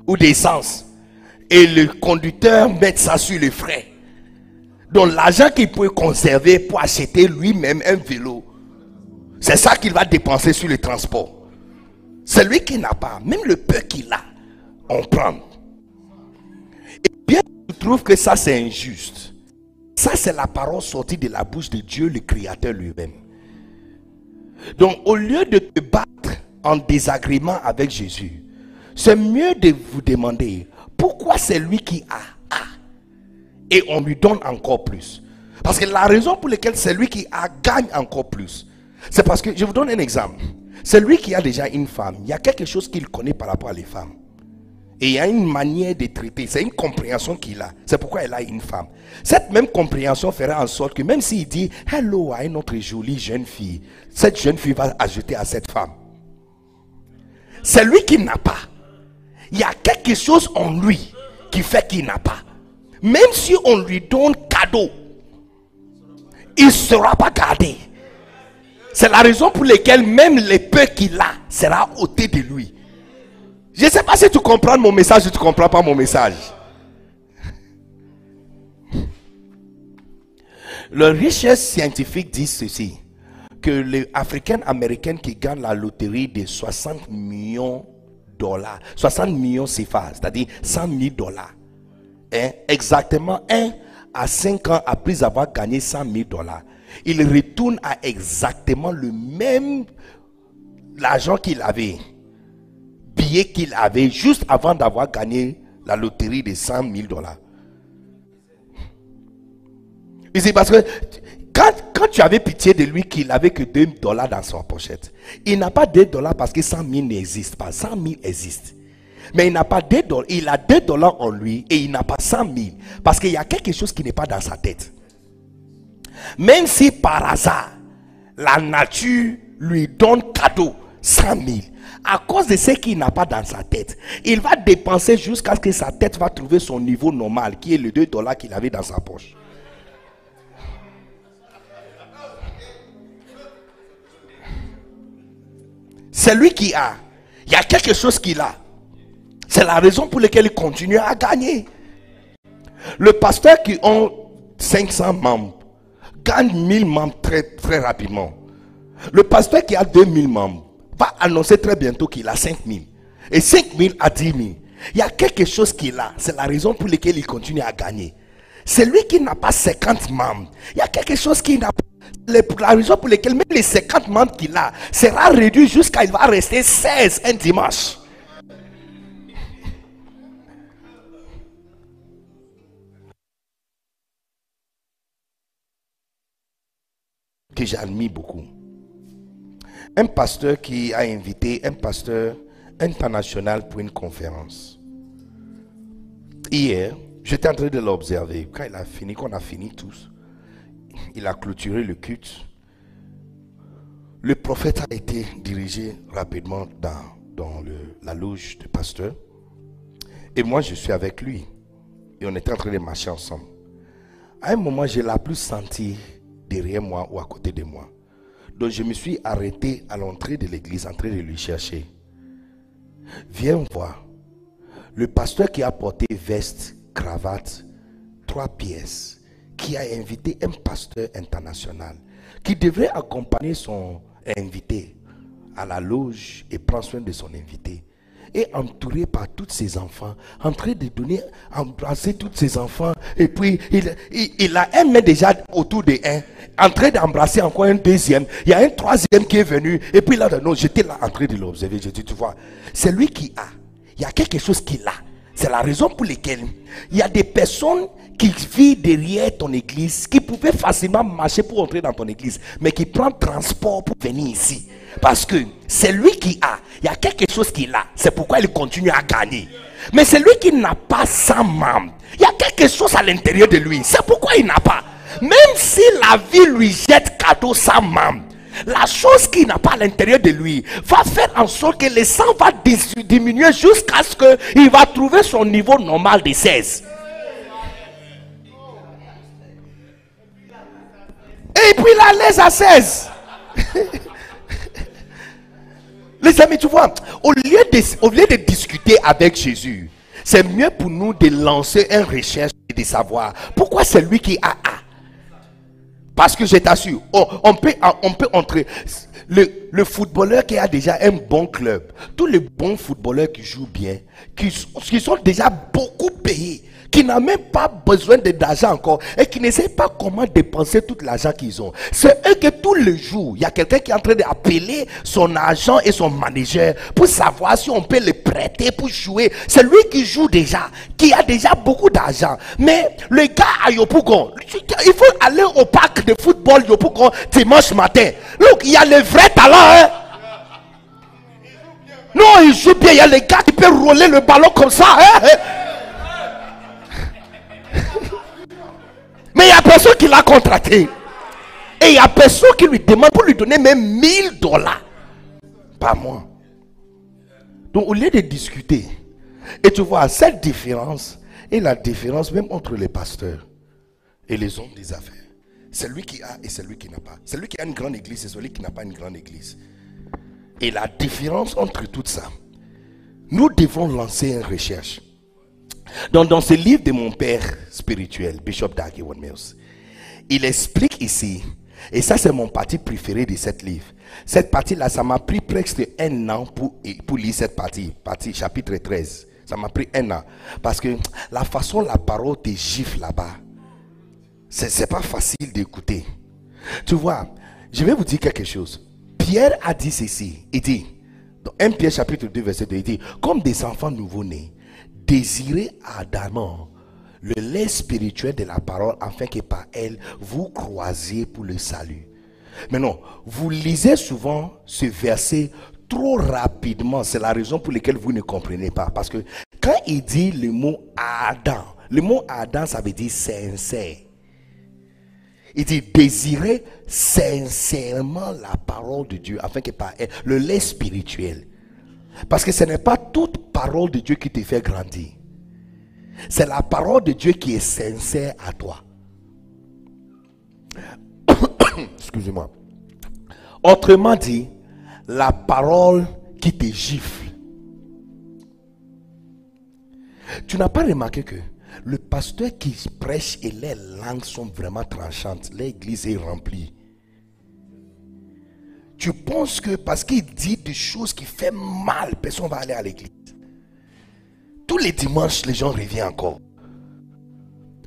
ou d'essence. Et le conducteur met ça sur les frais. Donc l'argent qu'il peut conserver pour acheter lui-même un vélo, c'est ça qu'il va dépenser sur le transport. C'est lui qui n'a pas, même le peu qu'il a on prend. Et bien, je trouve que ça c'est injuste. Ça c'est la parole sortie de la bouche de Dieu, le Créateur lui-même. Donc au lieu de te battre en désagrément avec Jésus, c'est mieux de vous demander pourquoi c'est lui qui a, et on lui donne encore plus. Parce que la raison pour laquelle c'est lui qui a gagne encore plus, c'est parce que, je vous donne un exemple. C'est lui qui a déjà une femme. Il y a quelque chose qu'il connaît par rapport à les femmes. Et il y a une manière de traiter, c'est une compréhension qu'il a. C'est pourquoi elle a une femme. Cette même compréhension fera en sorte que même s'il dit hello à une autre jolie jeune fille, cette jeune fille va ajouter à cette femme. C'est lui qui n'a pas. Il y a quelque chose en lui qui fait qu'il n'a pas. Même si on lui donne cadeau, il ne sera pas gardé. C'est la raison pour laquelle même les peu qu'il a sera ôté de lui. Je ne sais pas si tu comprends mon message ou tu ne comprends pas mon message. Le richesse scientifique dit ceci que les Africains qui gagnent la loterie de 60 millions de dollars, 60 millions CFA, c'est-à-dire 100 000 dollars, hein, exactement 1 à 5 ans après avoir gagné 100 000 dollars, ils retournent à exactement le même l'argent qu'il avait qu'il avait juste avant d'avoir gagné la loterie de 100 000 dollars. C'est parce que quand, quand, tu avais pitié de lui qu'il n'avait que 2 dollars dans sa pochette, il n'a pas 2 dollars parce que 100 000 n'existe pas. 100 000 existe. Mais il n'a pas 2 dollars. Il a 2 dollars en lui et il n'a pas 100 000. Parce qu'il y a quelque chose qui n'est pas dans sa tête. Même si par hasard, la nature lui donne cadeau 100 000 à cause de ce qu'il n'a pas dans sa tête. Il va dépenser jusqu'à ce que sa tête va trouver son niveau normal, qui est le 2 dollars qu'il avait dans sa poche. C'est lui qui a. Il y a quelque chose qu'il a. C'est la raison pour laquelle il continue à gagner. Le pasteur qui a 500 membres gagne 1000 membres très, très rapidement. Le pasteur qui a 2000 membres va annoncer très bientôt qu'il a 5 000. Et 5 000 à 10 000. Il y a quelque chose qu'il a. C'est la raison pour laquelle il continue à gagner. C'est lui qui n'a pas 50 membres. Il y a quelque chose qu'il n'a pas. La raison pour laquelle même les 50 membres qu'il a sera réduit jusqu'à il va rester 16 un dimanche. Que j'admire beaucoup un pasteur qui a invité un pasteur international pour une conférence. Hier, j'étais en train de l'observer. Quand il a fini, qu'on a fini tous, il a clôturé le culte. Le prophète a été dirigé rapidement dans, dans la loge du pasteur. Et moi, je suis avec lui. Et on était en train de marcher ensemble. À un moment, je l'ai plus senti derrière moi ou à côté de moi. Donc, je me suis arrêté à l'entrée de l'église en train de lui chercher. Viens voir. Le pasteur qui a porté veste, cravate, trois pièces, qui a invité un pasteur international, qui devrait accompagner son invité à la loge et prendre soin de son invité. Et entouré par tous ses enfants, en train de donner, embrasser tous ses enfants. Et puis, il, il, a un main déjà autour de un, en train d'embrasser encore un deuxième. Il y a un troisième qui est venu. Et puis là, non, j'étais là en train de l'observer. Je dis, tu vois, c'est lui qui a. Il y a quelque chose qu'il a. C'est la raison pour laquelle il y a des personnes qui vivent derrière ton église, qui pouvaient facilement marcher pour entrer dans ton église, mais qui prennent transport pour venir ici. Parce que c'est lui qui a. Il y a quelque chose qu'il a. C'est pourquoi il continue à gagner. Mais c'est lui qui n'a pas 100 membres. Il y a quelque chose à l'intérieur de lui. C'est pourquoi il n'a pas. Même si la vie lui jette cadeau sans membres, la chose qui n'a pas à l'intérieur de lui va faire en sorte que le sang va diminuer jusqu'à ce qu'il va trouver son niveau normal de 16. Et puis la laisse à 16. Les amis, tu vois, au lieu de, au lieu de discuter avec Jésus, c'est mieux pour nous de lancer une recherche et de savoir pourquoi c'est lui qui a A. Parce que je t'assure, on, on peut, on peut entrer. Le, le footballeur qui a déjà un bon club, tous les bons footballeurs qui jouent bien, qui, qui sont déjà beaucoup payés, qui n'ont même pas besoin d'argent encore et qui ne savent pas comment dépenser tout l'argent qu'ils ont. C'est eux que tous les jours, il y a quelqu'un qui est en train d'appeler son agent et son manager pour savoir si on peut le prêter pour jouer. C'est lui qui joue déjà, qui a déjà beaucoup d'argent. Mais le gars à Yopougon, il faut aller au parc de football Yopougon dimanche matin. Look, il y a le vrai talent. Hein? Non, il joue bien. Il y a les gars qui peuvent rouler le ballon comme ça. hein, Mais il y a personne qui l'a contracté. Et il y a personne qui lui demande pour lui donner même 1000 dollars par mois. Donc au lieu de discuter, et tu vois cette différence est la différence même entre les pasteurs et les hommes des affaires. C'est lui qui a et c'est lui qui n'a pas. C'est lui qui a une grande église et celui qui n'a pas une grande église. Et la différence entre tout ça, nous devons lancer une recherche. Donc, dans ce livre de mon père spirituel, Bishop Mills, il explique ici, et ça c'est mon partie préféré de cette livre. Cette partie-là, ça m'a pris presque un an pour, pour lire cette partie, partie chapitre 13. Ça m'a pris un an. Parce que la façon la parole te gifle là-bas, c'est pas facile d'écouter. Tu vois, je vais vous dire quelque chose. Pierre a dit ceci. Il dit, dans 1 Pierre chapitre 2, verset 2, il dit, comme des enfants nouveau-nés, désirez ardemment le lait spirituel de la parole afin que par elle vous croisiez pour le salut. Mais non, vous lisez souvent ce verset trop rapidement. C'est la raison pour laquelle vous ne comprenez pas. Parce que quand il dit le mot Adam, le mot Adam, ça veut dire sincère. Il dit désirer sincèrement la parole de Dieu afin que par elle, le lait spirituel. Parce que ce n'est pas toute parole de Dieu qui te fait grandir. C'est la parole de Dieu qui est sincère à toi. Excusez-moi. Autrement dit, la parole qui te gifle. Tu n'as pas remarqué que le pasteur qui prêche et les langues sont vraiment tranchantes, l'église est remplie. Tu penses que parce qu'il dit des choses qui font mal, personne va aller à l'église. Tous les dimanches, les gens reviennent encore.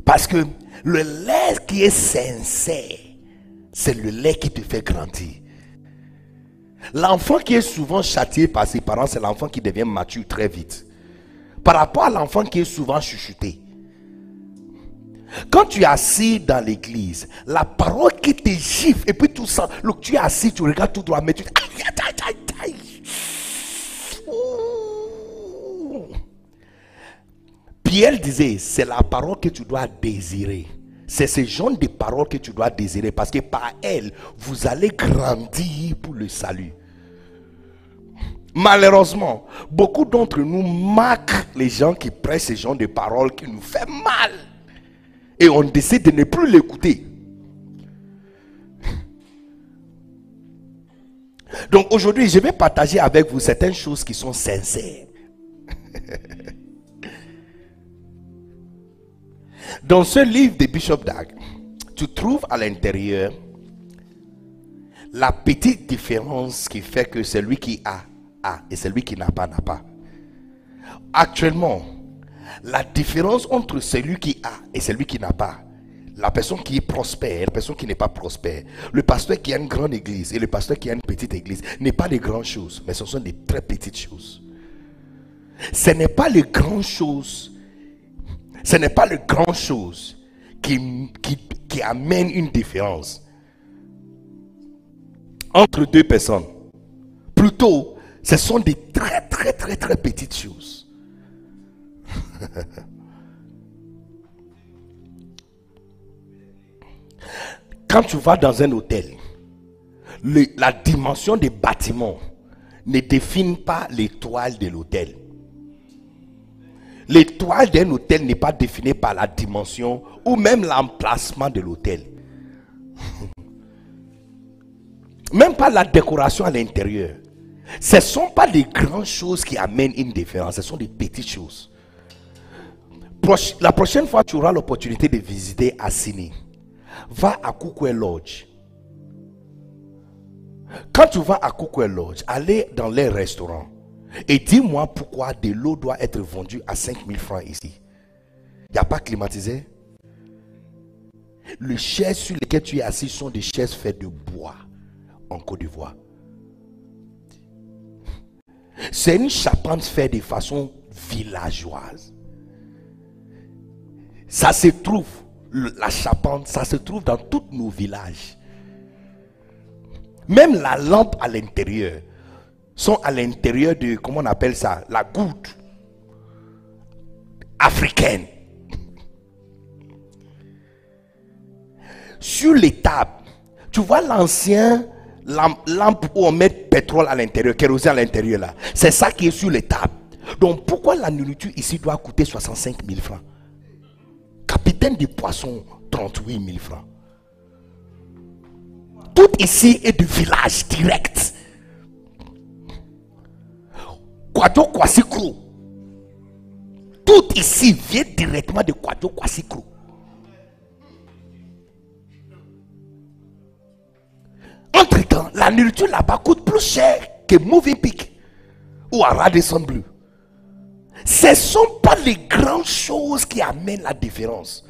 Parce que le lait qui est sincère, c'est le lait qui te fait grandir. L'enfant qui est souvent châtié par ses parents, c'est l'enfant qui devient mature très vite. Par rapport à l'enfant qui est souvent chuchoté. Quand tu es assis dans l'église, la parole qui te gifle, et puis tout ça, look, tu es assis, tu regardes tout droit, mais tu dis, aïe, aïe, aïe, aïe. Pierre disait, c'est la parole que tu dois désirer. C'est ce genre de parole que tu dois désirer, parce que par elle, vous allez grandir pour le salut. Malheureusement, beaucoup d'entre nous marquent les gens qui prêchent ce genre de paroles qui nous fait mal. Et on décide de ne plus l'écouter. Donc aujourd'hui, je vais partager avec vous certaines choses qui sont sincères. Dans ce livre de Bishop Dag, tu trouves à l'intérieur la petite différence qui fait que celui qui a, a et celui qui n'a pas, n'a pas. Actuellement, la différence entre celui qui a et celui qui n'a pas, la personne qui est prospère la personne qui n'est pas prospère, le pasteur qui a une grande église et le pasteur qui a une petite église, n'est pas des grandes choses, mais ce sont des très petites choses. Ce n'est pas les grandes choses, ce n'est pas les grandes choses qui, qui, qui amènent une différence entre deux personnes. Plutôt, ce sont des très, très, très, très petites choses. Quand tu vas dans un hôtel, la dimension des bâtiments ne définit pas l'étoile de l'hôtel. L'étoile d'un hôtel n'est pas définie par la dimension ou même l'emplacement de l'hôtel. Même pas la décoration à l'intérieur. Ce ne sont pas des grandes choses qui amènent une différence, ce sont des petites choses. La prochaine fois tu auras l'opportunité de visiter Assini, va à Kukwe Lodge. Quand tu vas à Kukwe Lodge, allez dans les restaurants et dis-moi pourquoi de l'eau doit être vendue à 5000 francs ici. Il n'y a pas climatisé? Les chaises sur lesquelles tu es assis sont des chaises faites de bois en Côte d'Ivoire. C'est une charpente faite de façon villageoise. Ça se trouve, la charpente, ça se trouve dans tous nos villages. Même la lampe à l'intérieur sont à l'intérieur de, comment on appelle ça, la goutte africaine. Sur les tables, tu vois l'ancien lampe, où on met pétrole à l'intérieur, kérosène à l'intérieur là. C'est ça qui est sur les tables. Donc pourquoi la nourriture ici doit coûter 65 000 francs? Capitaine des poissons, 38 000 francs. Tout ici est du village direct. Kwadjo Kwasikro. Tout ici vient directement de Kwadjo Kwasikro. Entre-temps, la nourriture là-bas coûte plus cher que Moving Peak ou à Radisson Blue. Ce ne sont pas les grandes choses qui amènent la différence.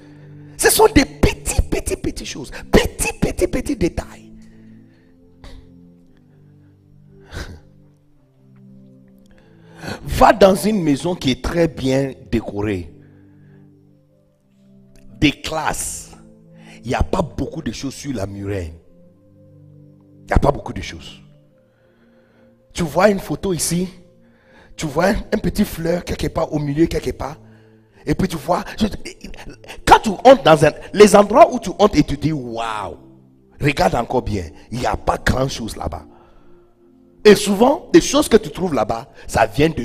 Ce sont des petits, petits, petits choses. Petits, petits, petits détails. Va dans une maison qui est très bien décorée. Des classes. Il n'y a pas beaucoup de choses sur la muraille. Il n'y a pas beaucoup de choses. Tu vois une photo ici? Tu vois un petit fleur quelque part au milieu, quelque part. Et puis tu vois, quand tu entres dans un, les endroits où tu entres et tu dis waouh, regarde encore bien, il n'y a pas grand chose là-bas. Et souvent, les choses que tu trouves là-bas, ça vient de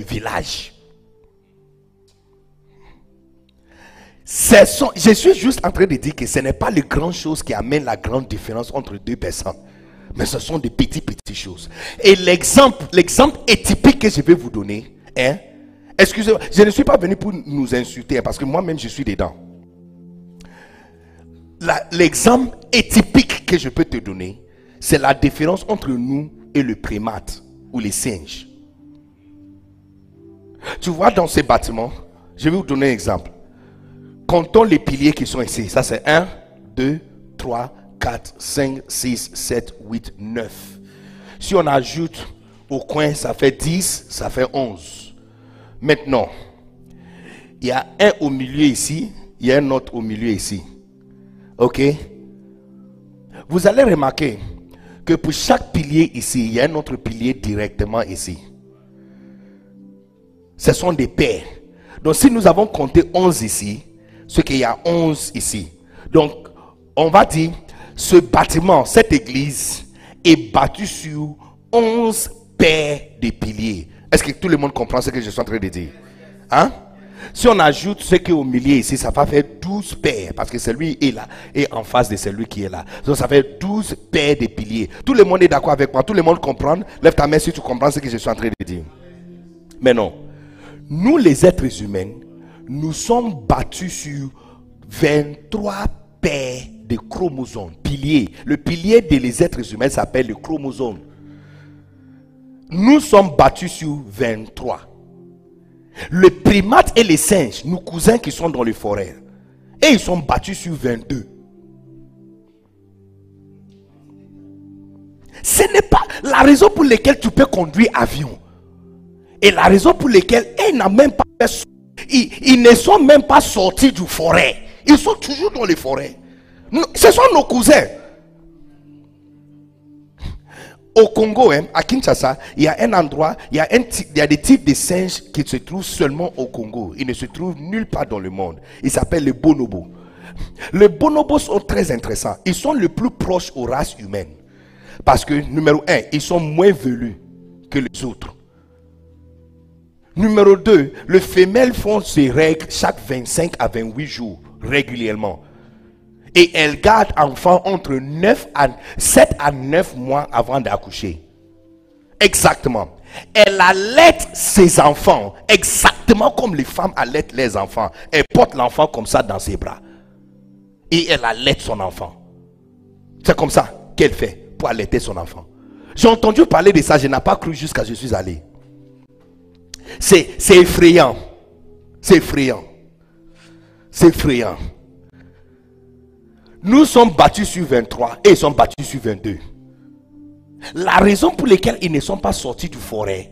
sont- je suis juste en train de dire que ce n'est pas les grandes choses qui amènent la grande différence entre deux personnes. Mais ce sont des petites, petites choses. Et l'exemple, l'exemple atypique que je vais vous donner, hein, excusez-moi, je ne suis pas venu pour nous insulter, parce que moi-même je suis dedans. L'exemple atypique que je peux te donner, c'est la différence entre nous et le primate ou les singes. Tu vois dans ces bâtiments, je vais vous donner un exemple. Comptons les piliers qui sont ici. Ça c'est 1, 2, 3, 4, 5, 6, 7, 8, 9. Si on ajoute au coin, ça fait 10, ça fait 11. Maintenant, il y a un au milieu ici, il y a un autre au milieu ici. Ok? Vous allez remarquer que pour chaque pilier ici, il y a un autre pilier directement ici. Ce sont des paires. Donc si nous avons compté 11 ici, ce qu'il y a 11 ici. Donc on va dire, ce bâtiment, cette église est bâtue sur 11 paires de piliers. Est-ce que tout le monde comprend ce que je suis en train de dire? Hein? Si on ajoute ce qui est au milieu ici, ça va faire 12 paires. Parce que celui est là et en face de celui qui est là. Donc ça fait 12 paires de piliers. Tout le monde est d'accord avec moi. Tout le monde comprend. Lève ta main si tu comprends ce que je suis en train de dire. Mais non. Nous, les êtres humains, nous sommes battus sur 23 paires de chromosomes, piliers. Le pilier des êtres humains s'appelle le chromosome. Nous sommes battus sur 23. Le primate et les singes, nos cousins qui sont dans les forêts, et ils sont battus sur 22. Ce n'est pas la raison pour laquelle tu peux conduire avion. Et la raison pour laquelle ils n'a même pas ils, ne sont même pas sortis du forêt. Ils sont toujours dans les forêts. Ce sont nos cousins. Au Congo, hein, à Kinshasa, il y a un endroit, il y a, un, il y a des types de singes qui se trouvent seulement au Congo. Ils ne se trouvent nulle part dans le monde. Ils s'appellent les bonobos. Les bonobos sont très intéressants. Ils sont les plus proches aux races humaines. Parce que, numéro un, ils sont moins velus que les autres. Numéro 2, les femelles font ses règles chaque 25 à 28 jours régulièrement. Et elles gardent enfants entre 9 à 7 à 9 mois avant d'accoucher. Exactement. Elle allait ses enfants exactement comme les femmes allaitent les enfants. Elle porte l'enfant comme ça dans ses bras. Et elle allait son enfant. C'est comme ça qu'elle fait pour allaiter son enfant. J'ai entendu parler de ça, je n'ai pas cru jusqu'à ce que je suis allé. C'est effrayant. C'est effrayant. C'est effrayant. Nous sommes battus sur 23 et ils sont battus sur 22. La raison pour laquelle ils ne sont pas sortis du forêt,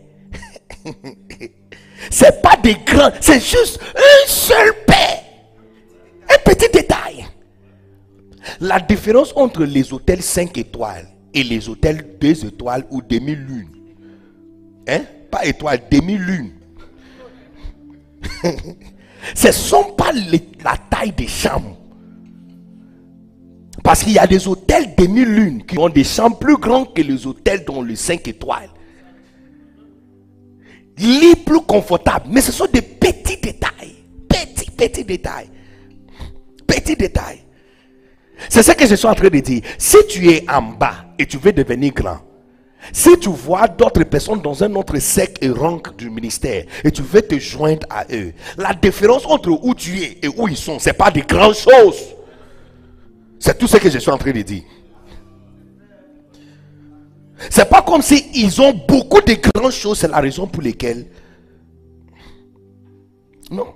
c'est pas des grands, c'est juste un seul paix. Un petit détail. La différence entre les hôtels 5 étoiles et les hôtels 2 étoiles ou demi-lune, hein? pas étoile, demi-lune. Ce ne sont pas la taille des chambres. Parce qu'il y a des hôtels demi-lune qui ont des chambres plus grands que les hôtels dans les 5 étoiles. Lits plus confortables. Mais ce sont des petits détails. Petits, petits détails. Petits détails. C'est ce que je suis en train de dire. Si tu es en bas et tu veux devenir grand, si tu vois d'autres personnes dans un autre secte et rang du ministère et tu veux te joindre à eux, la différence entre où tu es et où ils sont, ce n'est pas de grandes choses. C'est tout ce que je suis en train de dire. C'est pas comme si ils ont beaucoup de grandes choses, c'est la raison pour laquelle. Non.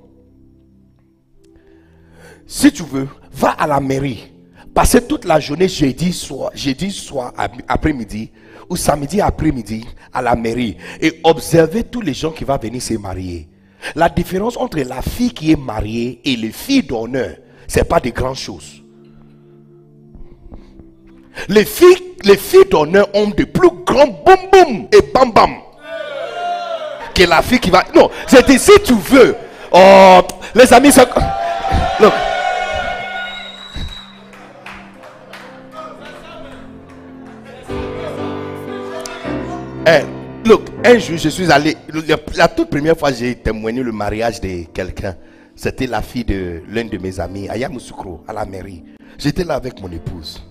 Si tu veux, va à la mairie. Passez toute la journée jeudi soir, jeudi soir après-midi ou samedi après-midi à la mairie et observez tous les gens qui vont venir se marier. La différence entre la fille qui est mariée et les filles d'honneur, c'est pas de grandes choses. Les filles, les filles d'honneur ont de plus grands boum boum et bam bam que la fille qui va. Non, c'est si tu veux. Oh, les amis, ça. Non. Eh, look, un jour, je suis allé. La toute première fois, j'ai témoigné le mariage de quelqu'un. C'était la fille de l'un de mes amis, à Yamoussoukro, à la mairie. J'étais là avec mon épouse.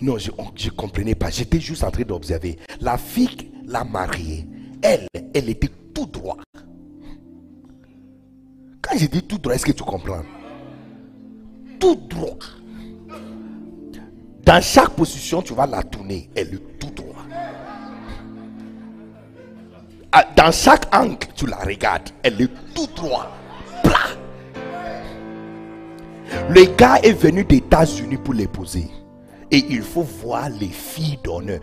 Non, je ne comprenais pas. J'étais juste en train d'observer. La fille, la mariée, elle, elle était tout droit. Quand je dis tout droit, est-ce que tu comprends? Tout droit. Dans chaque position, tu vas la tourner. Elle est tout droit. Ah, dans chaque angle, tu la regardes. Elle est tout droit. Le gars est venu des États-Unis pour l'épouser. Et il faut voir les filles d'honneur.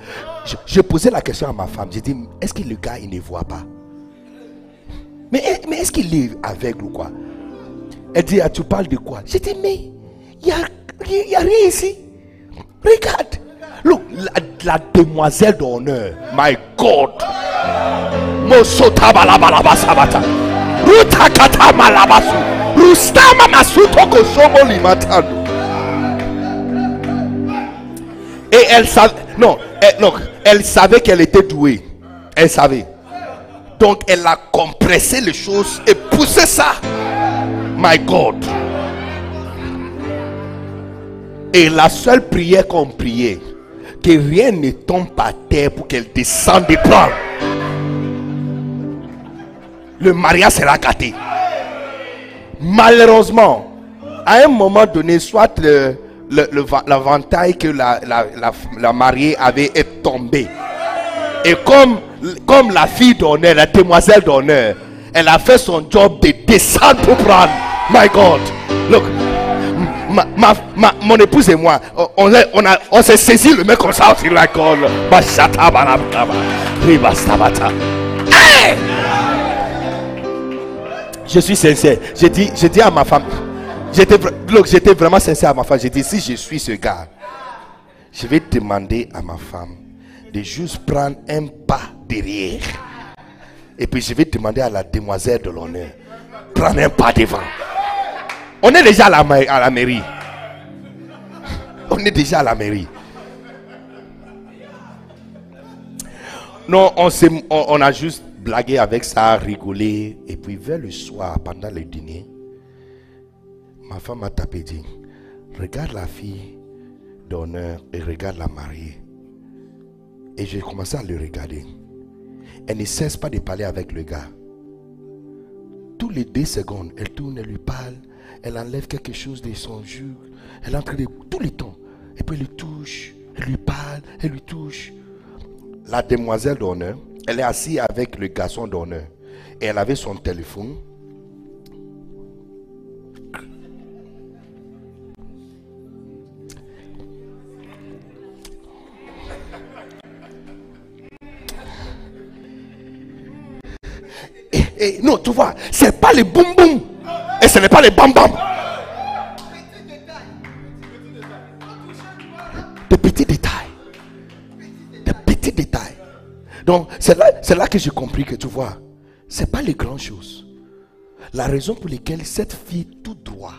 Je, posais la question à ma femme. J'ai dit, est-ce que le gars, il ne voit pas? Mais, mais est-ce qu'il est aveugle ou quoi? Elle dit, ah, tu parles de quoi? J'ai dit, mais il n'y a, y a rien ici. Regarde. Look, la, demoiselle d'honneur. My God. Et elle savait, non, elle, non, elle savait qu'elle était douée. Elle savait. Donc elle a compressé les choses et poussé ça. My God. Et la seule prière qu'on priait, que rien ne tombe par terre pour qu'elle descende des plans. Le mariage sera gâté. Malheureusement, à un moment donné, soit le, le va- l'avantail que la, la, la, la mariée avait est tombé. Et comme, comme la fille d'honneur, la demoiselle d'honneur, elle a fait son job de descendre pour prendre. My God. Look. Ma, ma, mon épouse et moi, on, on, on, on s'est saisi le mec comme ça sur la colle. Hey! Je suis sincère. J'ai dit, dit à ma femme, j'étais, vraiment sincère à ma femme. J'ai dit, si je suis ce gars, je vais demander à ma femme de juste prendre un pas derrière. Et puis je vais demander à la demoiselle de l'honneur, prendre un pas devant. On est déjà à la, à la mairie. On est déjà à la mairie. Non, on, on a juste blagué avec ça, rigolé. Et puis vers le soir, pendant le dîner, ma femme m'a tapé dit, regarde la fille d'honneur et regarde la mariée. Et j'ai commencé à le regarder. Elle ne cesse pas de parler avec le gars. Tous les deux secondes, elle tourne, elle lui parle, elle enlève quelque chose de son jus, elle est en train de... Tout le temps. Et puis elle le touche, elle lui parle, elle lui touche. La demoiselle d'honneur, elle est assise avec le garçon d'honneur. Et elle avait son téléphone. Non, tu vois, c'est pas les boum boum. Et ce n'est pas les bam bam. De petits détails. De petits détails. Donc, c'est là, c'est là que j'ai compris que tu vois, c'est pas les grandes choses. La raison pour laquelle cette fille tout droit,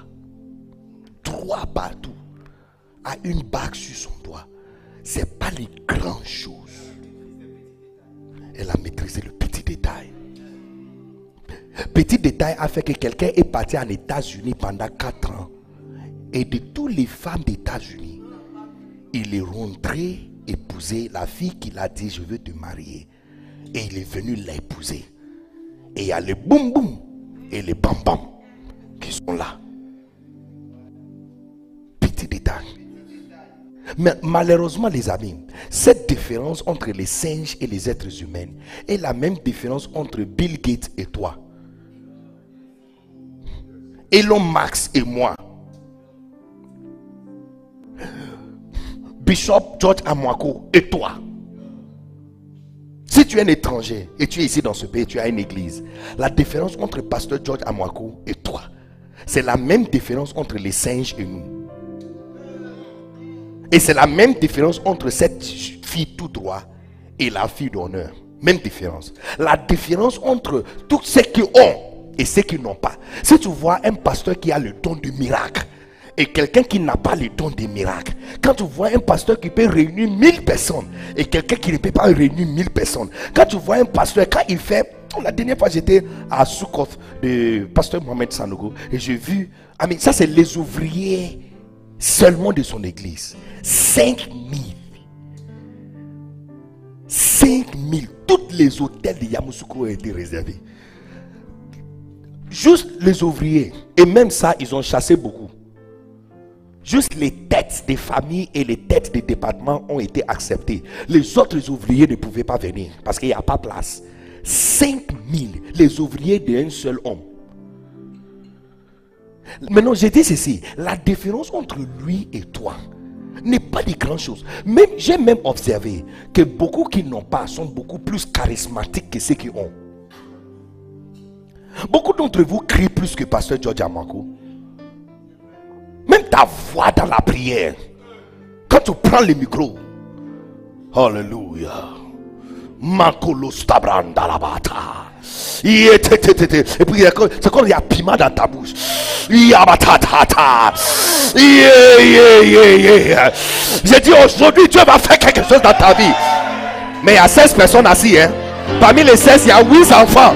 droit partout, a une bague sur son doigt, c'est pas les grandes choses. Elle a maîtrisé le petit détail. Petit détail a fait que quelqu'un est parti en États-Unis pendant 4 ans. Et de toutes les femmes des États-Unis, il est rentré épouser la fille qu'il a dit je veux te marier. Et il est venu l'épouser. Et il y a les boum boum et les bam bam qui sont là. Petit détail. Mais malheureusement, les amis, cette différence entre les singes et les êtres humains est la même différence entre Bill Gates et toi. Elon Max et moi. Bishop George Amwako et toi. Si tu es un étranger et tu es ici dans ce pays, tu as une église, la différence entre Pasteur George Amwako et toi, c'est la même différence entre les singes et nous. Et c'est la même différence entre cette fille tout droit et la fille d'honneur. Même différence. La différence entre tous ceux qui ont et ceux qui n'ont pas. Si tu vois un pasteur qui a le don du miracle et quelqu'un qui n'a pas le don des miracles, quand tu vois un pasteur qui peut réunir 1000 personnes et quelqu'un qui ne peut pas réunir 1000 personnes, quand tu vois un pasteur, quand il fait la dernière fois, j'étais à Soukot de pasteur Mohamed Sanogo et j'ai vu, ah, mais ça, c'est les ouvriers seulement de son église. 5000. 5000. Toutes les hôtels de Yamoussoukro ont été réservés. Juste les ouvriers. Et même ça, ils ont chassé beaucoup. Juste les têtes des familles et les têtes des départements ont été acceptées. Les autres ouvriers ne pouvaient pas venir parce qu'il n'y a pas place. 5000, les ouvriers d'un seul homme. Maintenant, j'ai dit ceci. La différence entre lui et toi n'est pas de grand chose. Même, j'ai même observé que beaucoup qui n'ont pas sont beaucoup plus charismatiques que ceux qui ont. Beaucoup d'entre vous crient plus que Pasteur George Amako. Même ta voix dans la prière. Quand tu prends le micro. Alléluia. Et puis, c'est comme il y a piment dans ta bouche. J'ai dit aujourd'hui, Dieu va faire quelque chose dans ta vie. Mais il y a 16 personnes assises. Hein. Parmi les 16, il y a 8 enfants.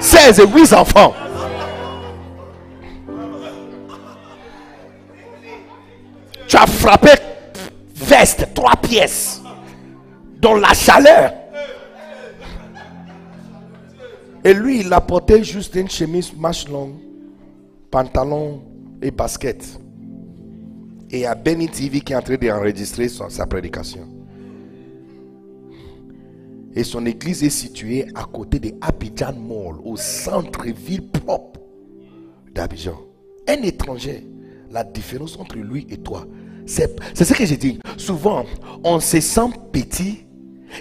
16 et 8 enfants. Tu as frappé veste, trois pièces. Dans la chaleur. Et lui, il a porté juste une chemise manche longue, pantalon et basket. Et il y a Benny TV qui est en train d'enregistrer sa prédication. Et son église est située à côté de Abidjan Mall, au centre-ville propre d'Abidjan. Un étranger, la différence entre lui et toi, c'est ce que j'ai dit. Souvent, on se sent petit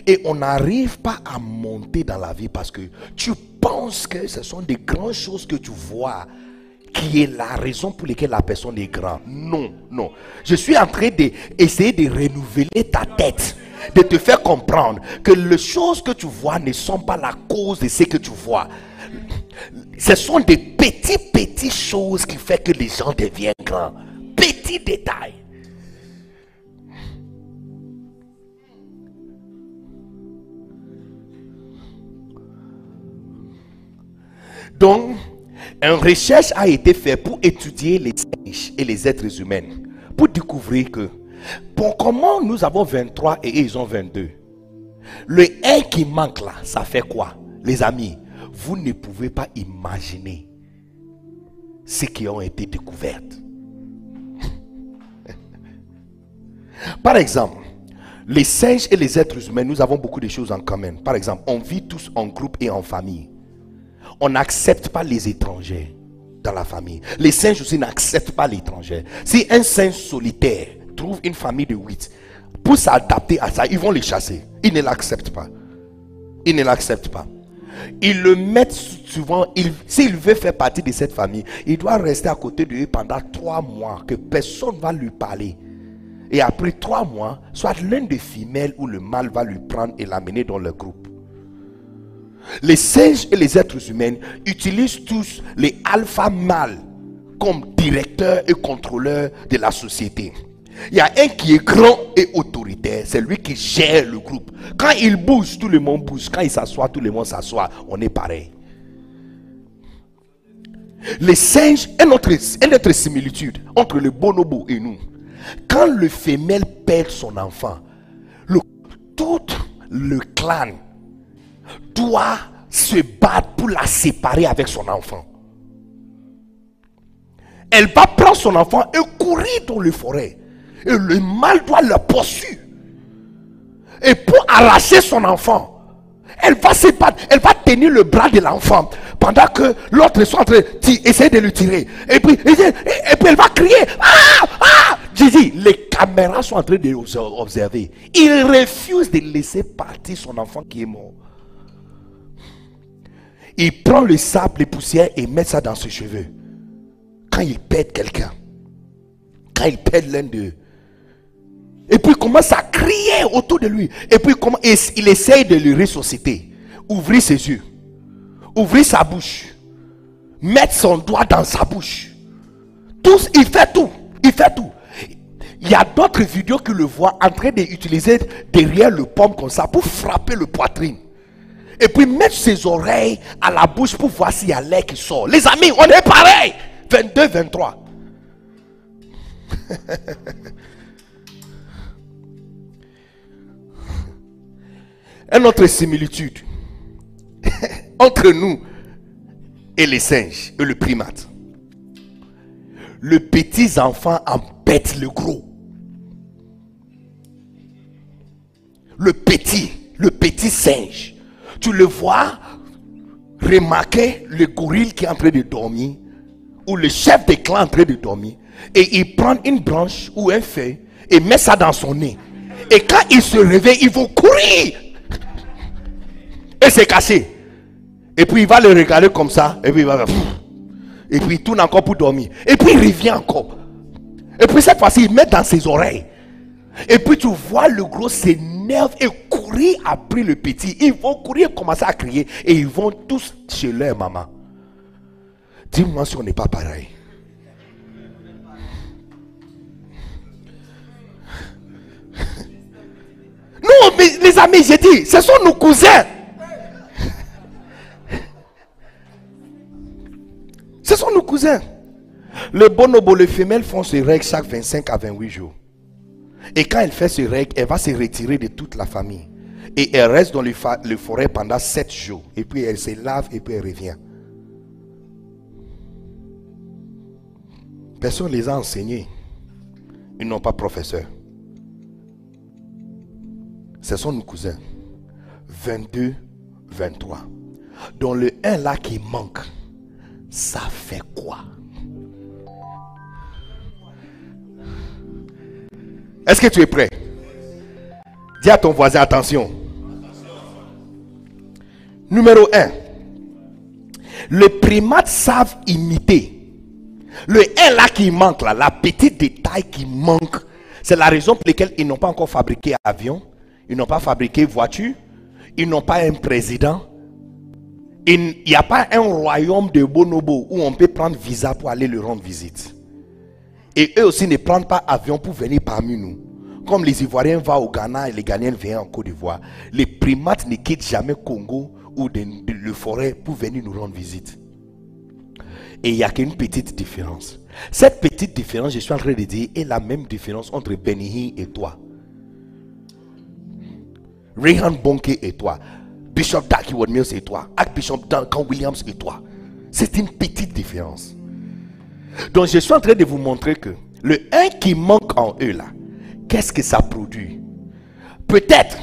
et on n'arrive pas à monter dans la vie parce que tu penses que ce sont des grandes choses que tu vois qui est la raison pour laquelle la personne est grande. Non, non. Je suis en train d'essayer de renouveler ta tête, de te faire comprendre que les choses que tu vois ne sont pas la cause de ce que tu vois. Ce sont des petits, petits choses qui font que les gens deviennent grands. Petits détails. Donc, une recherche a été faite pour étudier les singes et les êtres humains, pour découvrir que, pour comment nous avons 23 et ils ont 22, le 1 qui manque là, ça fait quoi? Les amis, vous ne pouvez pas imaginer ce qui ont été découvertes. Par exemple, les singes et les êtres humains, nous avons beaucoup de choses en commun. Par exemple, on vit tous en groupe et en famille on n'accepte pas les étrangers dans la famille. Les singes aussi n'acceptent pas l'étranger. Si un singe solitaire trouve une famille de huit, pour s'adapter à ça, ils vont les chasser. Ils ne l'acceptent pas. Ils ne l'acceptent pas. Ils le mettent souvent, s'il veut faire partie de cette famille, il doit rester à côté de eux pendant trois mois, que personne ne va lui parler. Et après trois mois, soit l'un des femelles ou le mâle va lui prendre et l'amener dans le groupe. Les singes et les êtres humains utilisent tous les alpha mâles comme directeurs et contrôleurs de la société. Il y a un qui est grand et autoritaire, c'est lui qui gère le groupe. Quand il bouge, tout le monde bouge. Quand il s'assoit, tout le monde s'assoit. On est pareil. Les singes, une autre, une autre similitude entre le bonobo et nous. Quand le femelle perd son enfant, tout le clan doit se battre pour la séparer avec son enfant. Elle va prendre son enfant et courir dans le forêt. Et le mâle doit le poursuivre. Et pour arracher son enfant, elle va se battre, elle va tenir le bras de l'enfant pendant que l'autre est en train d'essayer de le tirer. Et puis, elle va crier Ah Ah Jésus, les caméras sont en train de observer. Il refuse de laisser partir son enfant qui est mort. Il prend le sable, les poussières et met ça dans ses cheveux. Quand il pète quelqu'un, quand il pète l'un d'eux, et puis il commence à crier autour de lui. Et puis il essaye de le ressusciter. Ouvrir ses yeux. Ouvrir sa bouche. Mettre son doigt dans sa bouche. Tout, il fait tout. Il fait tout. Il y a d'autres vidéos qui le voient en train d'utiliser derrière le pomme comme ça pour frapper le poitrine et puis mettre ses oreilles à la bouche pour voir s'il y a l'air qui sort. Les amis, on est pareil. 22, 23. Une autre similitude entre nous et les singes et le primate. Le petit enfant empête le gros. Le petit, le petit singe tu le vois remarquer le gorille qui est en train de dormir, ou le chef des clans en train de dormir, et il prend une branche ou un feuille et met ça dans son nez. Et quand il se réveille, il va courir et se cacher. Et puis il va le regarder comme ça, et puis il va et puis il tourne encore pour dormir. Et puis il revient encore. Et puis cette fois-ci, il met dans ses oreilles. Et puis tu vois le gros s'énerve et courir après le petit. Ils vont courir, commencer à crier. Et ils vont tous chez leur maman. Dis-moi si on n'est pas pareil. Non, mais les amis, j'ai dit, ce sont nos cousins. Ce sont nos cousins. Le bonobo, les femelles font ce règle chaque 25 à 28 jours. Et quand elle fait ce règle, elle va se retirer de toute la famille. Et elle reste dans le, le forêt pendant 7 jours. Et puis elle se lave et puis elle revient. Personne ne les a enseignés. Ils n'ont pas professeur. Ce sont nos cousins. 22, 23. Dans le 1 là qui manque, ça fait quoi? Est-ce que tu es prêt? Dis à ton voisin, attention. Numéro 1. Les primates savent imiter. Le 1 là qui manque, la petite détail qui manque, c'est la raison pour laquelle ils n'ont pas encore fabriqué avion, ils n'ont pas fabriqué voiture, ils n'ont pas un président. Il n'y a pas un royaume de bonobo où on peut prendre visa pour aller leur rendre visite. Et eux aussi ne prennent pas avion pour venir parmi nous. Comme les Ivoiriens vont au Ghana et les Ghanéens viennent en Côte d'Ivoire, les primates ne quittent jamais Congo ou le forêt pour venir nous rendre visite. Et il n'y a qu'une petite différence. Cette petite différence, je suis en train de dire, est la même différence entre Benihi et toi. Rehan Bonke et toi. Bishop Darky Mills et toi. Archbishop Duncan Williams et toi. C'est une petite différence. Donc je suis en train de vous montrer que le 1 qui manque en eux là, qu'est-ce que ça produit? Peut-être,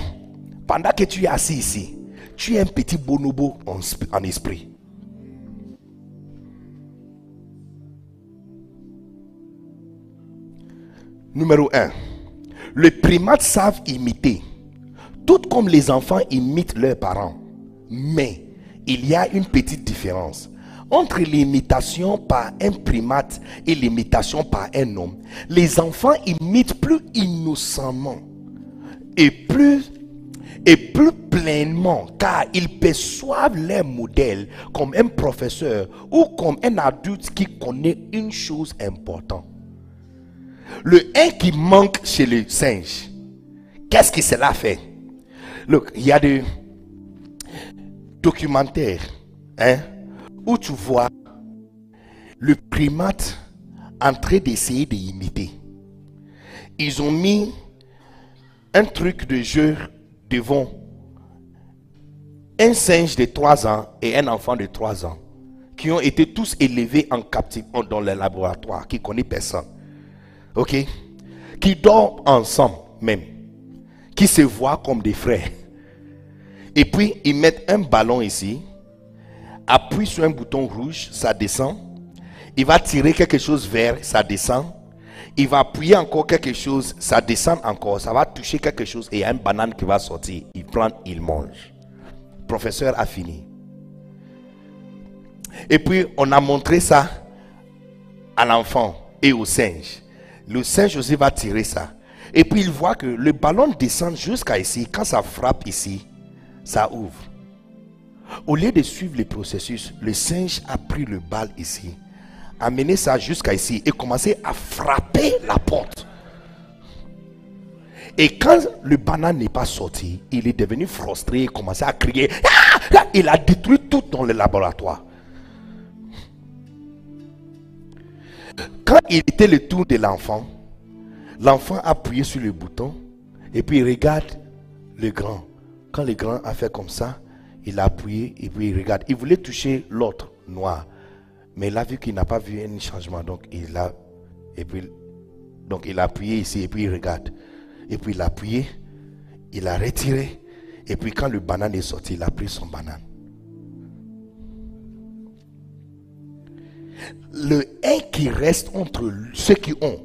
pendant que tu es assis ici, tu es un petit bonobo en, en esprit. Numéro 1. Les primates savent imiter, tout comme les enfants imitent leurs parents. Mais il y a une petite différence entre l'imitation par un primate et l'imitation par un homme. Les enfants imitent plus innocemment et plus et plus pleinement car ils perçoivent leur modèle comme un professeur ou comme un adulte qui connaît une chose importante. Le 1 qui manque chez le singe, qu'est-ce que cela fait? Look, il y a des documentaires hein, où tu vois le primate en train d'essayer d'imiter. Ils ont mis un truc de jeu devant un singe de 3 ans et un enfant de 3 ans qui ont été tous élevés en captivité dans le laboratoire, qui connaissent personne. Ok? Qui dorment ensemble même. Qui se voient comme des frères. Et puis, ils mettent un ballon ici. Appuie sur un bouton rouge, ça descend. Il va tirer quelque chose vert, ça descend. Il va appuyer encore quelque chose, ça descend encore. Ça va toucher quelque chose et il y a une banane qui va sortir. Il prend, il mange. Professeur a fini. Et puis, on a montré ça à l'enfant et au singe. Le singe aussi va tirer ça. Et puis il voit que le ballon descend jusqu'à ici. Quand ça frappe ici, ça ouvre. Au lieu de suivre le processus, le singe a pris le bal ici, a mené ça jusqu'à ici et commencé à frapper la porte. Et quand le banane n'est pas sorti, il est devenu frustré et commencé à crier. Ah Il a détruit tout dans le laboratoire. Quand il était le tour de l'enfant, l'enfant a appuyé sur le bouton et puis il regarde le grand. Quand le grand a fait comme ça, il a appuyé et puis il regarde. Il voulait toucher l'autre noir, mais il a vu qu'il n'a pas vu un changement, donc il a et puis il a appuyé ici et puis il regarde. Et puis il a appuyé, il a retiré et puis quand le banane est sorti, il a pris son banane. le un qui reste entre ceux qui ont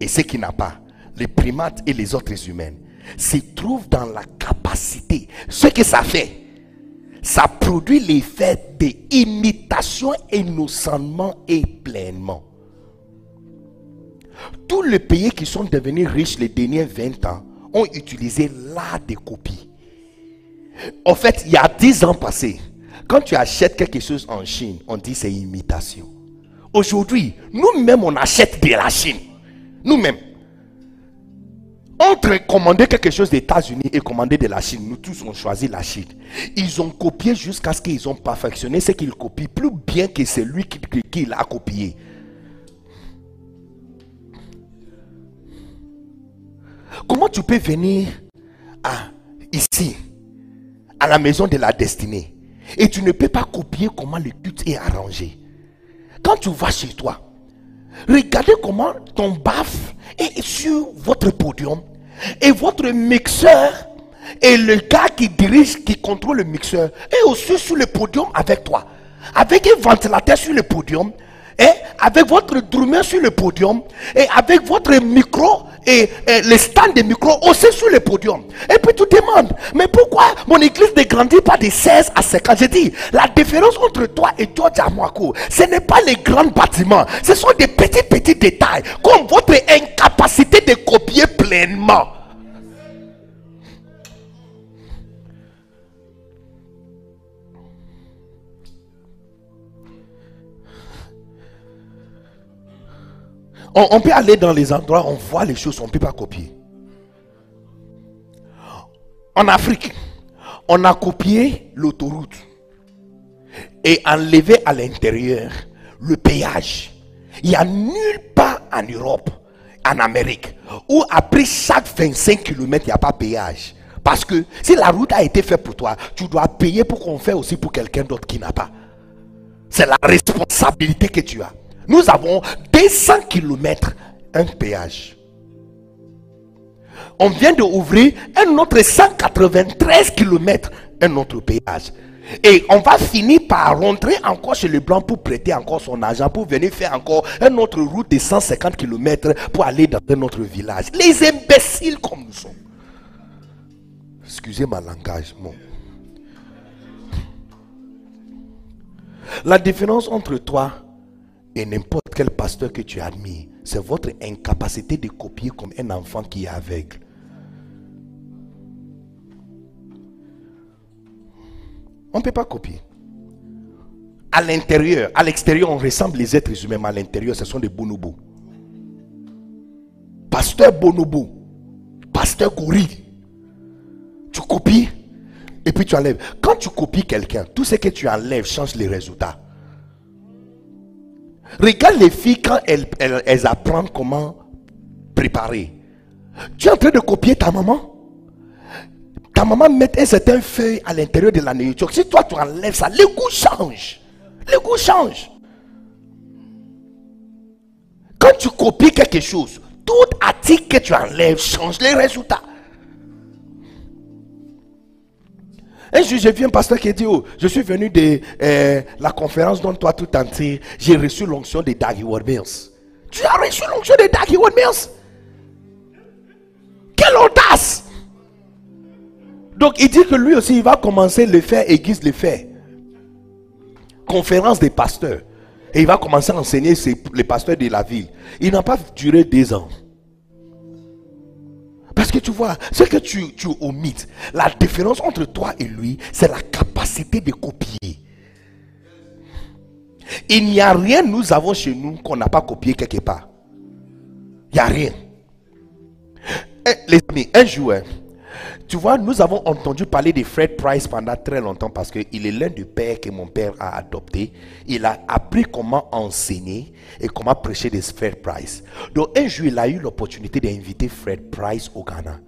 et ceux qui n'ont pas, les primates et les autres humains, se trouve dans la capacité. Ce que ça fait, ça produit l'effet d'imitation innocemment et pleinement. Tous les pays qui sont devenus riches les derniers 20 ans ont utilisé l'art de copie. En fait, il y a 10 ans passés, quand tu achètes quelque chose en Chine, on dit c'est imitation. Aujourd'hui, nous-mêmes, on achète de la Chine. Nous-mêmes. Entre commander quelque chose des États-Unis et commander de la Chine, nous tous on choisi la Chine. Ils ont copié jusqu'à ce qu'ils ont perfectionné ce qu'ils copient plus bien que celui qui, qui, l'a copié. Comment tu peux venir ici, à la maison de la destinée, et tu ne peux pas copier comment le culte est arrangé? Quand tu vas chez toi, regardez comment ton baf est sur votre podium et votre mixeur et le gars qui dirige, qui contrôle le mixeur est aussi sur le podium avec toi. Avec un ventilateur sur le podium, et avec votre drummer sur le podium, et avec votre micro et, et le stand de micro aussi sur le podium. Et puis tu demandes, mais pourquoi mon église ne grandit pas de 16 à 50 J'ai dit, la différence entre toi et George Amwako, ce n'est pas les grands bâtiments, ce sont des petits, petits détails, comme votre incapacité de copier pleinement. On, peut aller dans les endroits, on voit les choses, on ne peut pas copier. En Afrique, on a copié l'autoroute et enlevé à l'intérieur le péage. Il n'y a nulle part en Europe, en Amérique, où après chaque 25 km, il n'y a pas péage. Parce que si la route a été faite pour toi, tu dois payer pour qu'on fait aussi pour quelqu'un d'autre qui n'a pas. C'est la responsabilité que tu as. Nous avons 200 km, un péage. On vient d'ouvrir un autre 193 km, un autre péage. Et on va finir par rentrer encore chez le blanc pour prêter encore son argent, pour venir faire encore une autre route de 150 km pour aller dans un autre village. Les imbéciles comme nous sommes. Excusez ma langage. La différence entre toi et n'importe quel pasteur que tu admires, c'est votre incapacité de copier comme un enfant qui est aveugle. On ne peut pas copier. À l'intérieur, à l'extérieur, on ressemble les êtres humains, mais à l'intérieur, ce sont des bonobos. Pasteur bonobo, pasteur gorille. Tu copies et puis tu enlèves. Quand tu copies quelqu'un, tout ce que tu enlèves change les résultats. Regarde les filles quand elles, elles, apprennent comment préparer. Tu es en train de copier ta maman? Ta maman met un certain feuille à l'intérieur de la nourriture. Si toi tu enlèves ça, le goût change. Le goût change. Quand tu copies quelque chose, tout article que tu enlèves change les résultats. Un jour, vu un pasteur qui dit oh, Je suis venu de euh, la conférence dont toi tout entier, j'ai reçu l'onction de Daggy Mills. Tu as reçu l'onction de Daggy Mills? Quelle audace Donc, il dit que lui aussi, il va commencer le faire, aiguise le faire. Conférence des pasteurs. Et il va commencer à enseigner les pasteurs de la ville. Il n'a pas duré deux ans. Parce que tu vois, ce que tu, tu omites, la différence entre toi et lui, c'est la capacité de copier. Il n'y a rien, nous avons chez nous, qu'on n'a pas copié quelque part. Il n'y a rien. Eh, les amis, un jour, hein, tu vois, nous avons entendu parler de Fred Price pendant très longtemps parce qu'il est l'un des pères que mon père a adopté. Il a appris comment enseigner et comment prêcher des Fred Price. Donc un jour, il a eu l'opportunité d'inviter Fred Price au Ghana.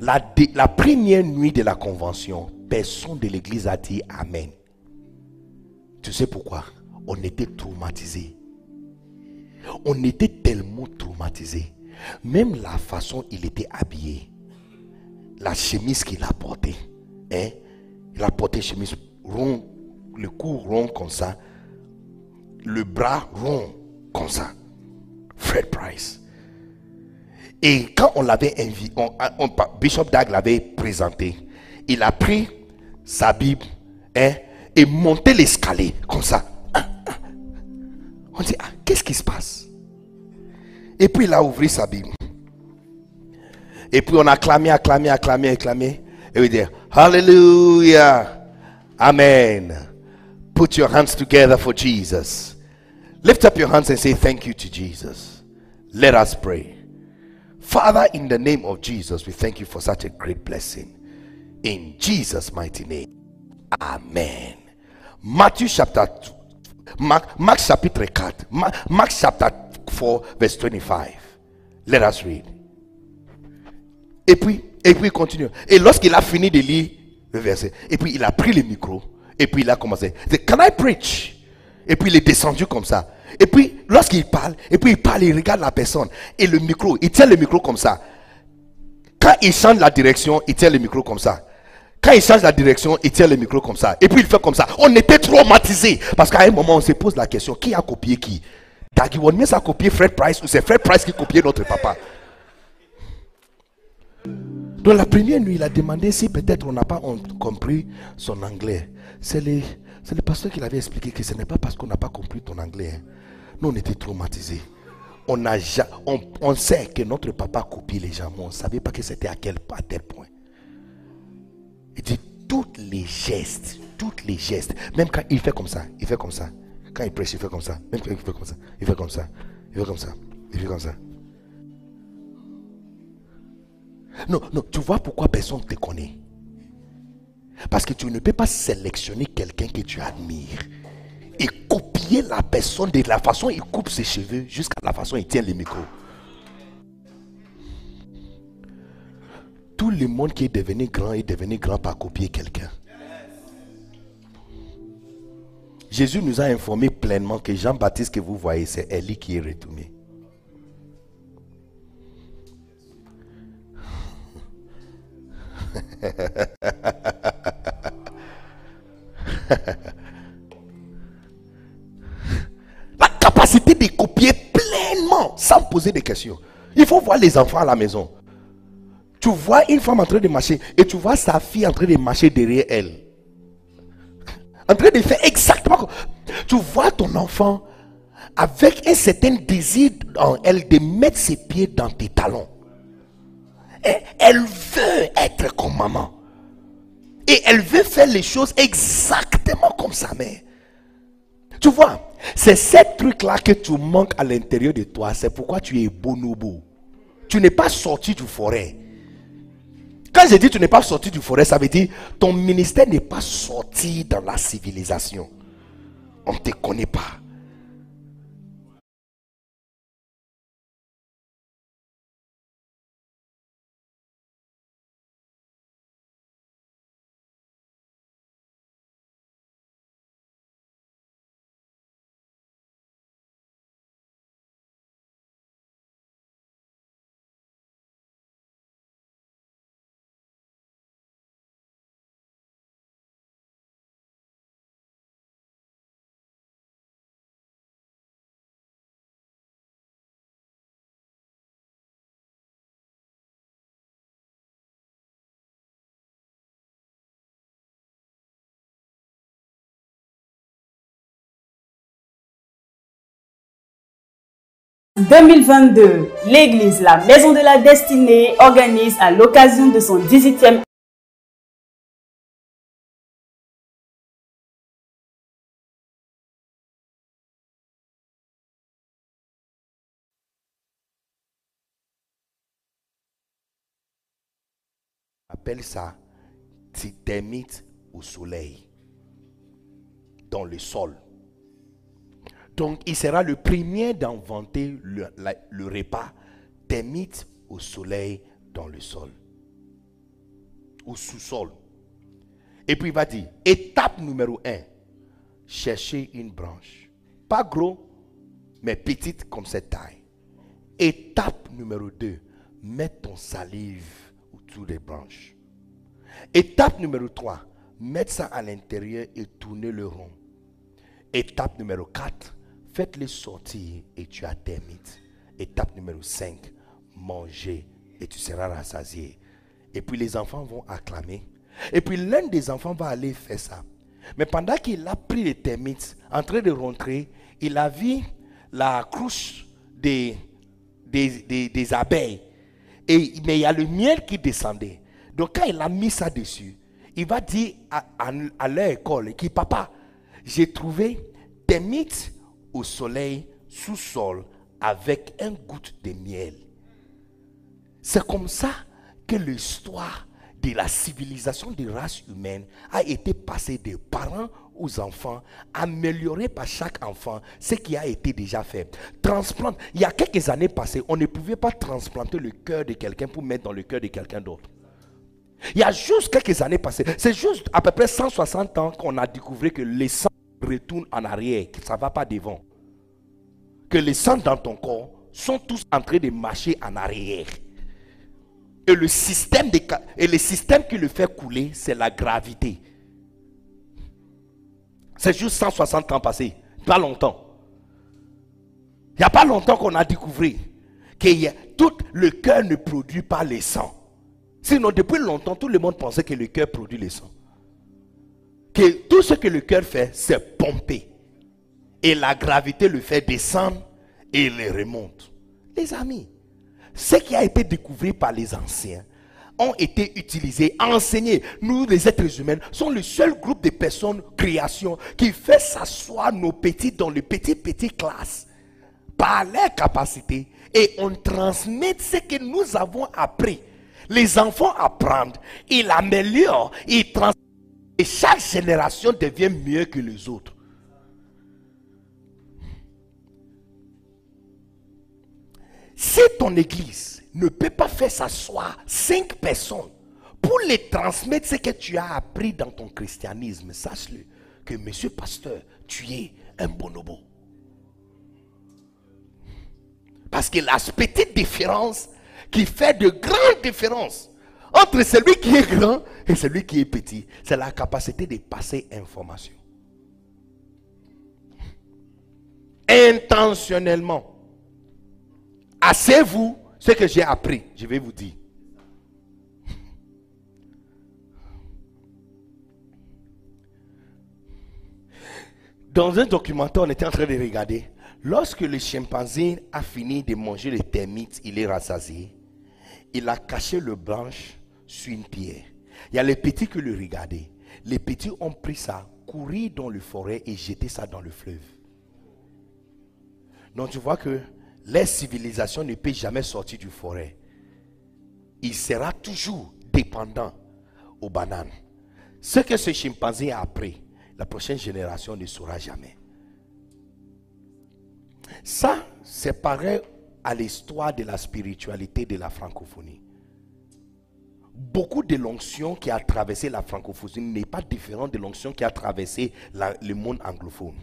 La première nuit de la convention, personne de l'église a dit Amen. Tu sais pourquoi? On était traumatisés. On était tellement traumatisés. Même la façon il était habillé la chemise qu'il a portée. Hein? Il a porté une chemise rond, le cou rond comme ça, le bras rond comme ça. Fred Price. Et quand on l'avait invité, Bishop Dag l'avait présenté, il a pris sa Bible hein, et monté l'escalier comme ça. Ah, ah. On dit, ah, qu'est-ce qui se passe? Et puis il a ouvert sa Bible. Et puis on a clamé, acclamé, acclamé. Et il dit Hallelujah. Amen. Put your hands together for Jesus. Lift up your hands and say thank you to Jesus. Let us pray. Father, in the name of Jesus, we thank you for such a great blessing. In Jesus' mighty name. Amen. Matthew chapter two, Mark, Mark chapitre 4. Mark chapter 4, verse 25. Let us read. Et puis, et puis il continue. Et lorsqu'il a fini de lire le verset, et puis il a pris le micro, et puis il a commencé. Il dit, Can I preach? Et puis il est descendu comme ça. Et puis, lorsqu'il parle, et puis il parle, il regarde la personne. Et le micro, il tient le micro comme ça. Quand il change la direction, il tient le micro comme ça. Quand il change la direction, il tient le micro comme ça. Et puis il fait comme ça. On était traumatisés. Parce qu'à un moment, on se pose la question qui a copié qui? Daggy Wonmes a copié Fred Price ou c'est Fred Price qui copiait notre papa? Dans la première nuit, il a demandé si peut-être on n'a pas compris son anglais. C'est le, pasteur qui l'avait expliqué que ce n'est pas parce qu'on n'a pas compris ton anglais. hein. Nous, on était traumatisés. On, a, on, on sait que notre papa copie les gens, mais on ne savait pas que c'était à, à tel point. Il dit toutes les gestes, toutes les gestes, même quand il fait comme ça, il fait comme ça. Quand il prêche, il fait comme ça. Même quand il fait comme ça, il fait comme ça. Il fait comme ça. Il fait comme ça. Non, non, tu vois pourquoi personne ne te connaît. Parce que tu ne peux pas sélectionner quelqu'un que tu admires et copier la personne de la façon il coupe ses cheveux jusqu'à la façon il tient le micro. Tout le monde qui est devenu grand est devenu grand par copier quelqu'un. Jésus nous a informé pleinement que Jean-Baptiste que vous voyez, c'est Élie qui est retourné. La capacité de copier pleinement sans poser de questions. Il faut voir les enfants à la maison. Tu vois une femme en train de marcher et tu vois sa fille en train de marcher derrière elle. En train de faire exactement comme... Tu vois ton enfant avec un certain désir en elle de mettre ses pieds dans tes talons. Elle veut être comme maman. Et elle veut faire les choses exactement comme sa mère. Tu vois, c'est ces trucs-là que tu manques à l'intérieur de toi. C'est pourquoi tu es bonobo. Tu n'es pas sorti du forêt. Quand je dis tu n'es pas sorti du forêt, ça veut dire ton ministère n'est pas sorti dans la civilisation. On ne te connaît pas. 2022, l'église La Maison de la Destinée organise à l'occasion de son 18e appelle ça titermite au soleil, dans le sol. Donc, il sera le premier d'inventer le, repas termite au soleil dans le sol, au sous-sol. Et puis il va dire, étape numéro un, chercher une branche. Pas gros, mais petite comme cette taille. Étape numéro 2, mets ton salive autour des branches. Étape numéro 3, mettre ça à l'intérieur et tourner le rond. Étape numéro 4, faites-les sortir et tu as termite. Étape numéro 5, manger et tu seras rassasié. Et puis les enfants vont acclamer. Et puis l'un des enfants va aller faire ça. Mais pendant qu'il a pris les termites, en train de rentrer, il a vu la cruche des, des, abeilles. Et, mais il y a le miel qui descendait. Donc quand il a mis ça dessus, il va dire à, à, leur école qui, papa, j'ai trouvé des mythes au soleil, sous-sol, avec un goutte de miel. C'est comme ça que l'histoire de la civilisation des races humaines a été passée des parents aux enfants, améliorée par chaque enfant ce qui a été déjà fait. Transplante. Il y a quelques années passées, on ne pouvait pas transplanter le cœur de quelqu'un pour mettre dans le cœur de quelqu'un d'autre. Il y a juste quelques années passées, c'est juste à peu près 160 ans qu'on a découvert que les sangs retournent en arrière, que ça ne va pas devant. Que les sangs dans ton corps sont tous en train de marcher en arrière. Et le système, de, et le système qui le fait couler, c'est la gravité. C'est juste 160 ans passés, pas longtemps. Il n'y a pas longtemps qu'on a découvert que tout le cœur ne produit pas le sang. Sinon, depuis longtemps, tout le monde pensait que le cœur produit le sang. Que tout ce que le cœur fait, c'est pomper. Et la gravité le fait descendre et il remonte. Les amis, ce qui a été découvert par les anciens ont été utilisés, enseignés. Nous, les êtres humains, sommes le seul groupe de personnes, création, qui fait s'asseoir nos petits dans les petites, petites classes par leur capacité et on transmet ce que nous avons appris. Les enfants apprennent, ils améliorent, ils transmettent. Et chaque génération devient mieux que les autres. Si ton église ne peut pas faire s'asseoir cinq personnes pour les transmettre ce que tu as appris dans ton christianisme, sache-le que monsieur pasteur, tu es un bonobo. Parce que la petite différence qui fait de grandes différences entre celui qui est grand et celui qui est petit, c'est la capacité de passer information. Intentionnellement. Asseyez-vous ce que j'ai appris, je vais vous dire. Dans un documentaire, on était en train de regarder. Lorsque le chimpanzé a fini de manger les termites, il est rassasié. Il a caché le branche sur une pierre. Il y a les petits qui le regardaient. Les petits ont pris ça, couru dans le forêt et jeté ça dans le fleuve. Donc tu vois que les civilisations ne peut jamais sortir du forêt. Il sera toujours dépendant aux bananes. Ce que ce chimpanzé a appris, la prochaine génération ne saura jamais. Ça, c'est pareil à l'histoire de la spiritualité de la francophonie. Beaucoup de l'onction qui a traversé la francophonie n'est pas différent de l'onction qui a traversé le monde anglophone.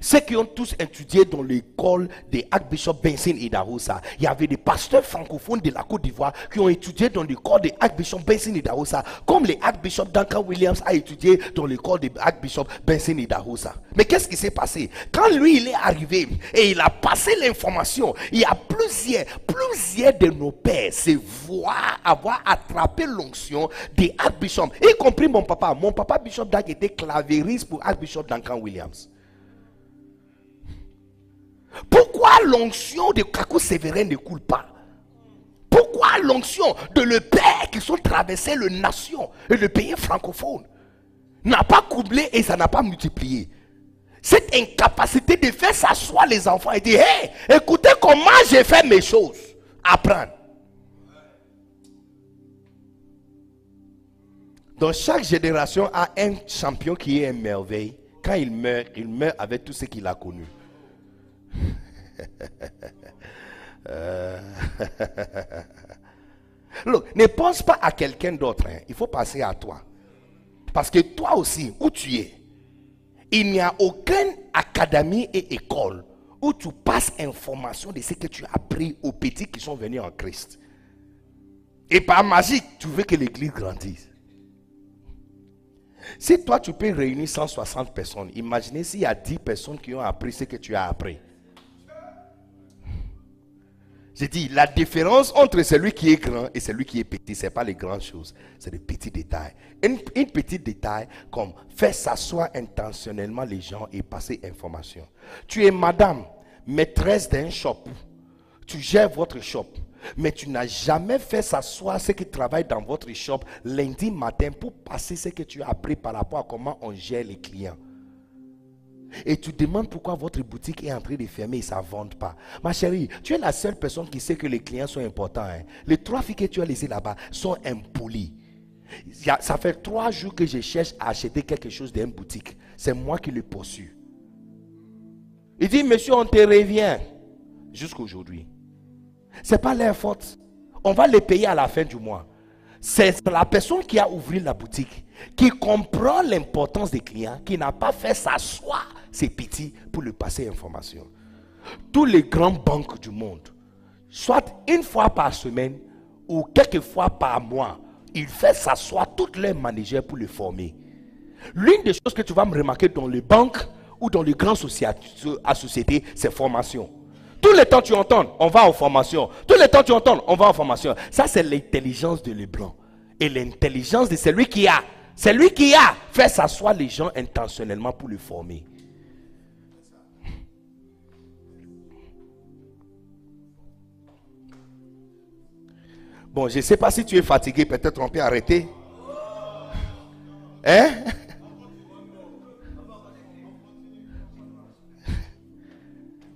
Ceux qui ont tous étudié dans l'école de Archbishop Benson Idahosa, il y avait des pasteurs francophones de la Côte d'Ivoire qui ont étudié dans l'école de Archbishop Benson Idahosa, comme le Archbishop Duncan Williams a étudié dans l'école de Archbishop Benson Idahosa. Mais qu'est-ce qui s'est passé? Quand lui, il est arrivé et il a passé l'information, il y a plusieurs, plusieurs de nos pères se voient avoir attrapé l'onction des Archbishop, y compris mon papa. Mon papa Bishop Dag était clavériste pour Archbishop Duncan Williams. Pourquoi l'onction de Kakou Sévérin ne coule pas? Pourquoi l'onction de le père qui sont traversés le nation et le pays francophone n'a pas couplé et ça n'a pas multiplié? Cette incapacité de faire s'asseoir les enfants et dire Hé, écoutez comment j'ai fait mes choses. Apprendre. Donc chaque génération a un champion qui est une merveille. Quand il meurt, il meurt avec tout ce qu'il a connu. Euh, Look, ne pense pas à quelqu'un d'autre. hein. Il faut passer à toi. Parce que toi aussi, où tu es, il n'y a aucune académie et école où tu passes information de ce que tu as appris aux petits qui sont venus en Christ. Et par magie, tu veux que l'église grandisse. Si toi, tu peux réunir 160 personnes, imaginez s'il y a 10 personnes qui ont appris ce que tu as appris. J'ai dit, la différence entre celui qui est grand et celui qui est petit, ce n'est pas les grandes choses, c'est des petits détails. Une, une petite détail comme faire s'asseoir intentionnellement les gens et passer information. Tu es madame, maîtresse d'un shop. tu gères votre shop, mais tu n'as jamais fait s'asseoir ceux qui travaillent dans votre shop lundi matin pour passer ce que tu as appris par rapport à comment on gère les clients. Et tu demandes pourquoi votre boutique est en train de fermer et ça ne pas. Ma chérie, tu es la seule personne qui sait que les clients sont importants. hein. Les trois filles que tu as laissées là-bas sont impolies. Ça fait trois jours que je cherche à acheter quelque chose d'une boutique. C'est moi qui le poursuis. Il dit, monsieur, on te revient. Jusqu'aujourd'hui. Ce n'est pas leur faute. On va les payer à la fin du mois. C'est la personne qui a ouvert la boutique, qui comprend l'importance des clients, qui n'a pas fait s'asseoir ses petits pour lui passer information. Tous les grands banques du monde, soit une fois par semaine ou quelques fois par mois, ils font s'asseoir tous leurs managers pour les former. L'une des choses que tu vas me remarquer dans les banques ou dans les grandes sociétés, c'est formation. Tous les temps tu entends, on va en formation. Tous les temps tu entends, on va en formation. Ça, c'est l'intelligence de Leblanc. Et l'intelligence de celui qui a. Celui qui a fait s'asseoir les gens intentionnellement pour les former. Bon, je ne sais pas si tu es fatigué, peut-être on peut arrêter. Hein?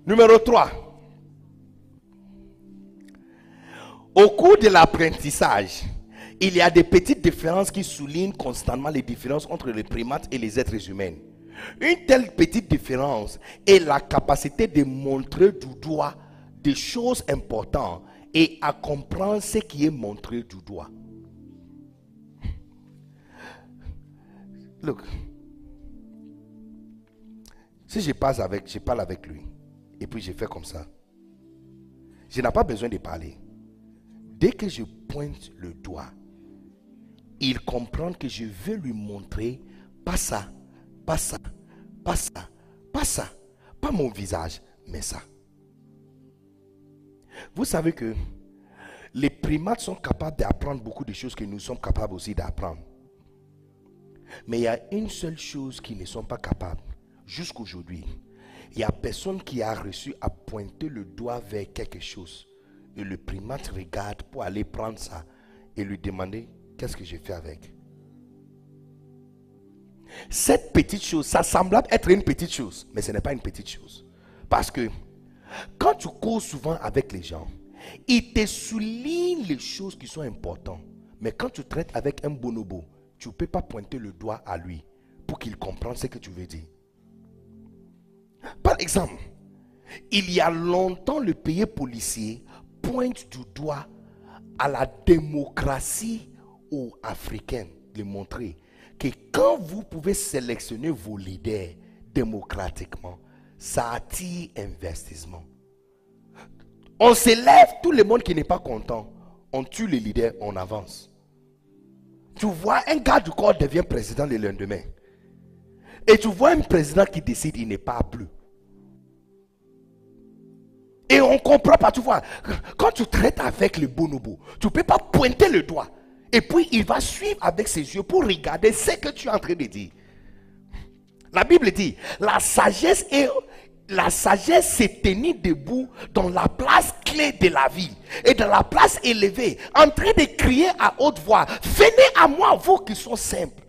Numéro 3. Au cours de l'apprentissage, il y a des petites différences qui soulignent constamment les différences entre les primates et les êtres humains. Une telle petite différence est la capacité de montrer du doigt des choses importantes et à comprendre ce qui est montré du doigt. Look, si je passe avec, je parle avec lui, et puis je fais comme ça, je n'ai pas besoin de parler. Dès que je pointe le doigt, il comprend que je veux lui montrer pas ça, pas ça, pas ça, pas ça, pas mon visage, mais ça. Vous savez que les primates sont capables d'apprendre beaucoup de choses que nous sommes capables aussi d'apprendre. Mais il y a une seule chose qu'ils ne sont pas capables. Jusqu'aujourd'hui, il n'y a personne qui a reçu à pointer le doigt vers quelque chose. Et le primate regarde pour aller prendre ça et lui demander qu'est-ce que je fais avec? Cette petite chose, ça semble être une petite chose, mais ce n'est pas une petite chose. Parce que quand tu cours souvent avec les gens, ils te soulignent les choses qui sont importantes. Mais quand tu traites avec un bonobo, tu ne peux pas pointer le doigt à lui pour qu'il comprenne ce que tu veux dire. Par exemple, il y a longtemps, le pays policier pointe du doigt à la démocratie ou africaine de montrer que quand vous pouvez sélectionner vos leaders démocratiquement, ça attire investissement. On s'élève, tout le monde qui n'est pas content, on tue les leaders, on avance. Tu vois, un gars du corps devient président le lendemain. Et tu vois un président qui décide, il n'est pas bleu. Et on comprend pas, tu vois. Quand tu traites avec le bonobo, tu ne peux pas pointer le doigt. Et puis il va suivre avec ses yeux pour regarder ce que tu es en train de dire. La Bible dit, la sagesse est la sagesse s'est tenue debout dans la place clé de la ville et dans la place élevée, en train de crier à haute voix, venez à moi, vous qui sont simples.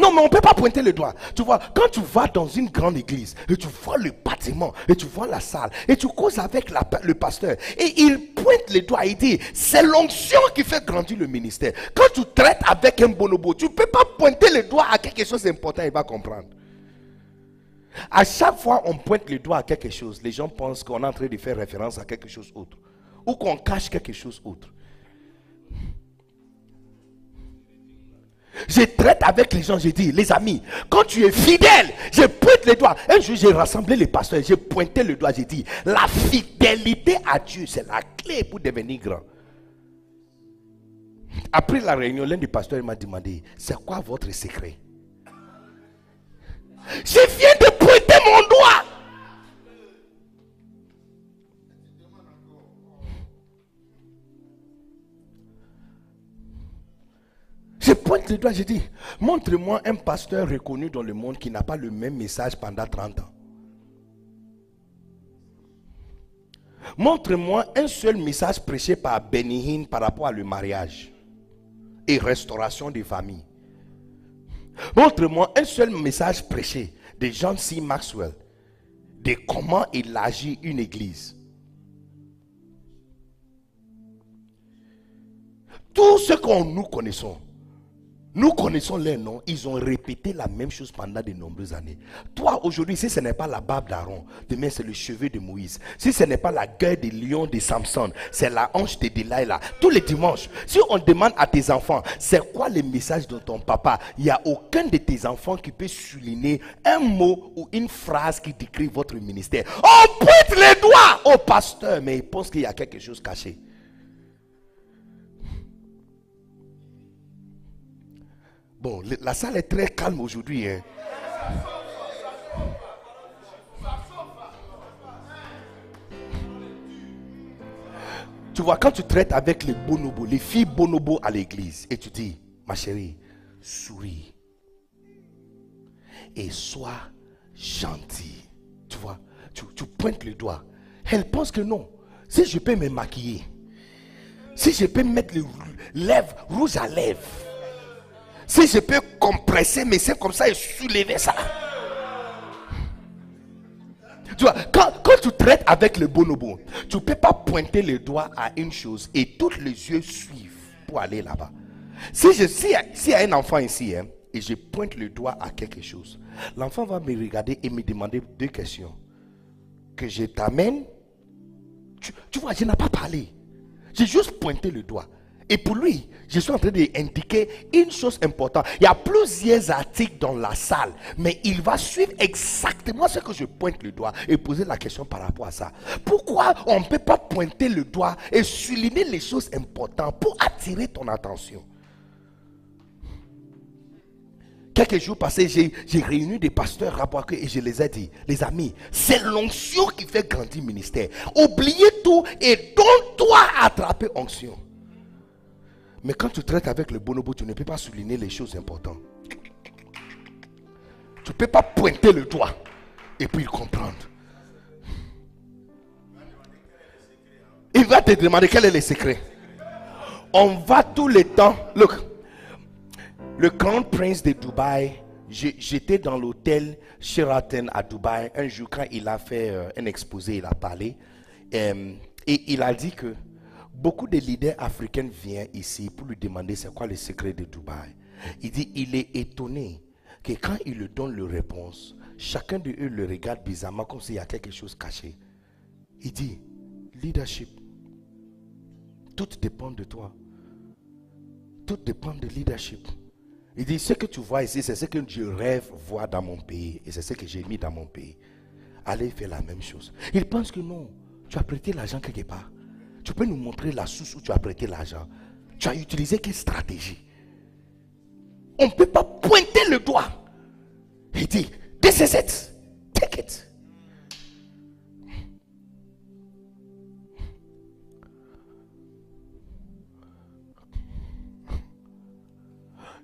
Non, mais on ne peut pas pointer le doigt. Tu vois, quand tu vas dans une grande église et tu vois le bâtiment et tu vois la salle et tu causes avec le pasteur et il pointe le doigt et dit c'est l'onction qui fait grandir le ministère. Quand tu traites avec un bonobo, tu ne peux pas pointer le doigt à quelque chose d'important, il va comprendre. À chaque fois on pointe le doigt à quelque chose, les gens pensent qu'on est en train de faire référence à quelque chose d'autre ou qu'on cache quelque chose d'autre. Je traite avec les gens, je dis, les amis, quand tu es fidèle, je pointe les doigts. Un jour, j'ai rassemblé les pasteurs, j'ai pointé le doigt, j'ai dit, la fidélité à Dieu, c'est la clé pour devenir grand. Après la réunion, l'un des pasteurs m'a demandé, c'est quoi votre secret? Je viens de pointer mon doigt. Pointe le doigt, je dis, montre-moi un pasteur reconnu dans le monde qui n'a pas le même message pendant 30 ans. Montre-moi un seul message prêché par Benny Hinn par rapport à le mariage et restauration des familles. Montre-moi un seul message prêché de John C. Maxwell de comment il agit une église. Tout ce que nous connaissons, nous connaissons les noms, ils ont répété la même chose pendant de nombreuses années. Toi, aujourd'hui, si ce n'est pas la barbe d'Aaron, demain c'est le cheveu de Moïse. Si ce n'est pas la gueule des lions de Samson, c'est la hanche de Delilah. Tous les dimanches, si on demande à tes enfants, c'est quoi le message de ton papa, il n'y a aucun de tes enfants qui peut souligner un mot ou une phrase qui décrit votre ministère. On pointe les doigts au pasteur, mais il pense qu'il y a quelque chose caché. Bon, la salle est très calme aujourd'hui. hein. Tu vois, quand tu traites avec les bonobos, les filles bonobos à l'église, et tu dis, ma chérie, souris. Et sois gentil. Tu vois, tu, tu pointes le doigt. Elle pense que non. Si je peux me maquiller, si je peux mettre les lèvres rouges à lèvres, si je peux compresser mes seins comme ça et soulever ça. Tu vois, quand, quand tu traites avec le bonobo, tu ne peux pas pointer le doigt à une chose et tous les yeux suivent pour aller là-bas. Si je si, s'il y a un enfant ici hein, et je pointe le doigt à quelque chose, l'enfant va me regarder et me demander deux questions. Que je t'amène, tu, tu vois, je n'ai pas parlé. J'ai juste pointé le doigt. Et pour lui, je suis en train d'indiquer une chose importante. Il y a plusieurs articles dans la salle, mais il va suivre exactement ce que je pointe le doigt et poser la question par rapport à ça. Pourquoi on ne peut pas pointer le doigt et souligner les choses importantes pour attirer ton attention? Quelques jours passés, j'ai réuni des pasteurs et je les ai dit, les amis, c'est l'onction qui fait grandir le ministère. Oubliez tout et donne-toi attraper onction. Mais quand tu traites avec le bonobo, tu ne peux pas souligner les choses importantes. Tu ne peux pas pointer le doigt et puis comprendre. Il va te demander quel est le secret. On va tout le temps. Look, le grand prince de Dubaï, j'étais dans l'hôtel Sheraton à Dubaï un jour quand il a fait euh, un exposé, il a parlé. Euh, et il a dit que beaucoup de leaders africains viennent ici pour lui demander c'est quoi le secret de Dubaï. Il dit il est étonné que quand il lui donne la réponse, chacun de eux le regarde bizarrement comme s'il y a quelque chose caché. Il dit leadership. Tout dépend de toi. Tout dépend de leadership. Il dit, ce que tu vois ici, c'est ce que je rêve voir dans mon pays. Et c'est ce que j'ai mis dans mon pays. Allez faire la même chose. Il pense que non. Tu as prêté l'argent quelque part. Tu peux nous montrer la source où tu as prêté l'argent. Tu as utilisé quelle stratégie? On ne peut pas pointer le doigt. Il dit, this is it. Take it.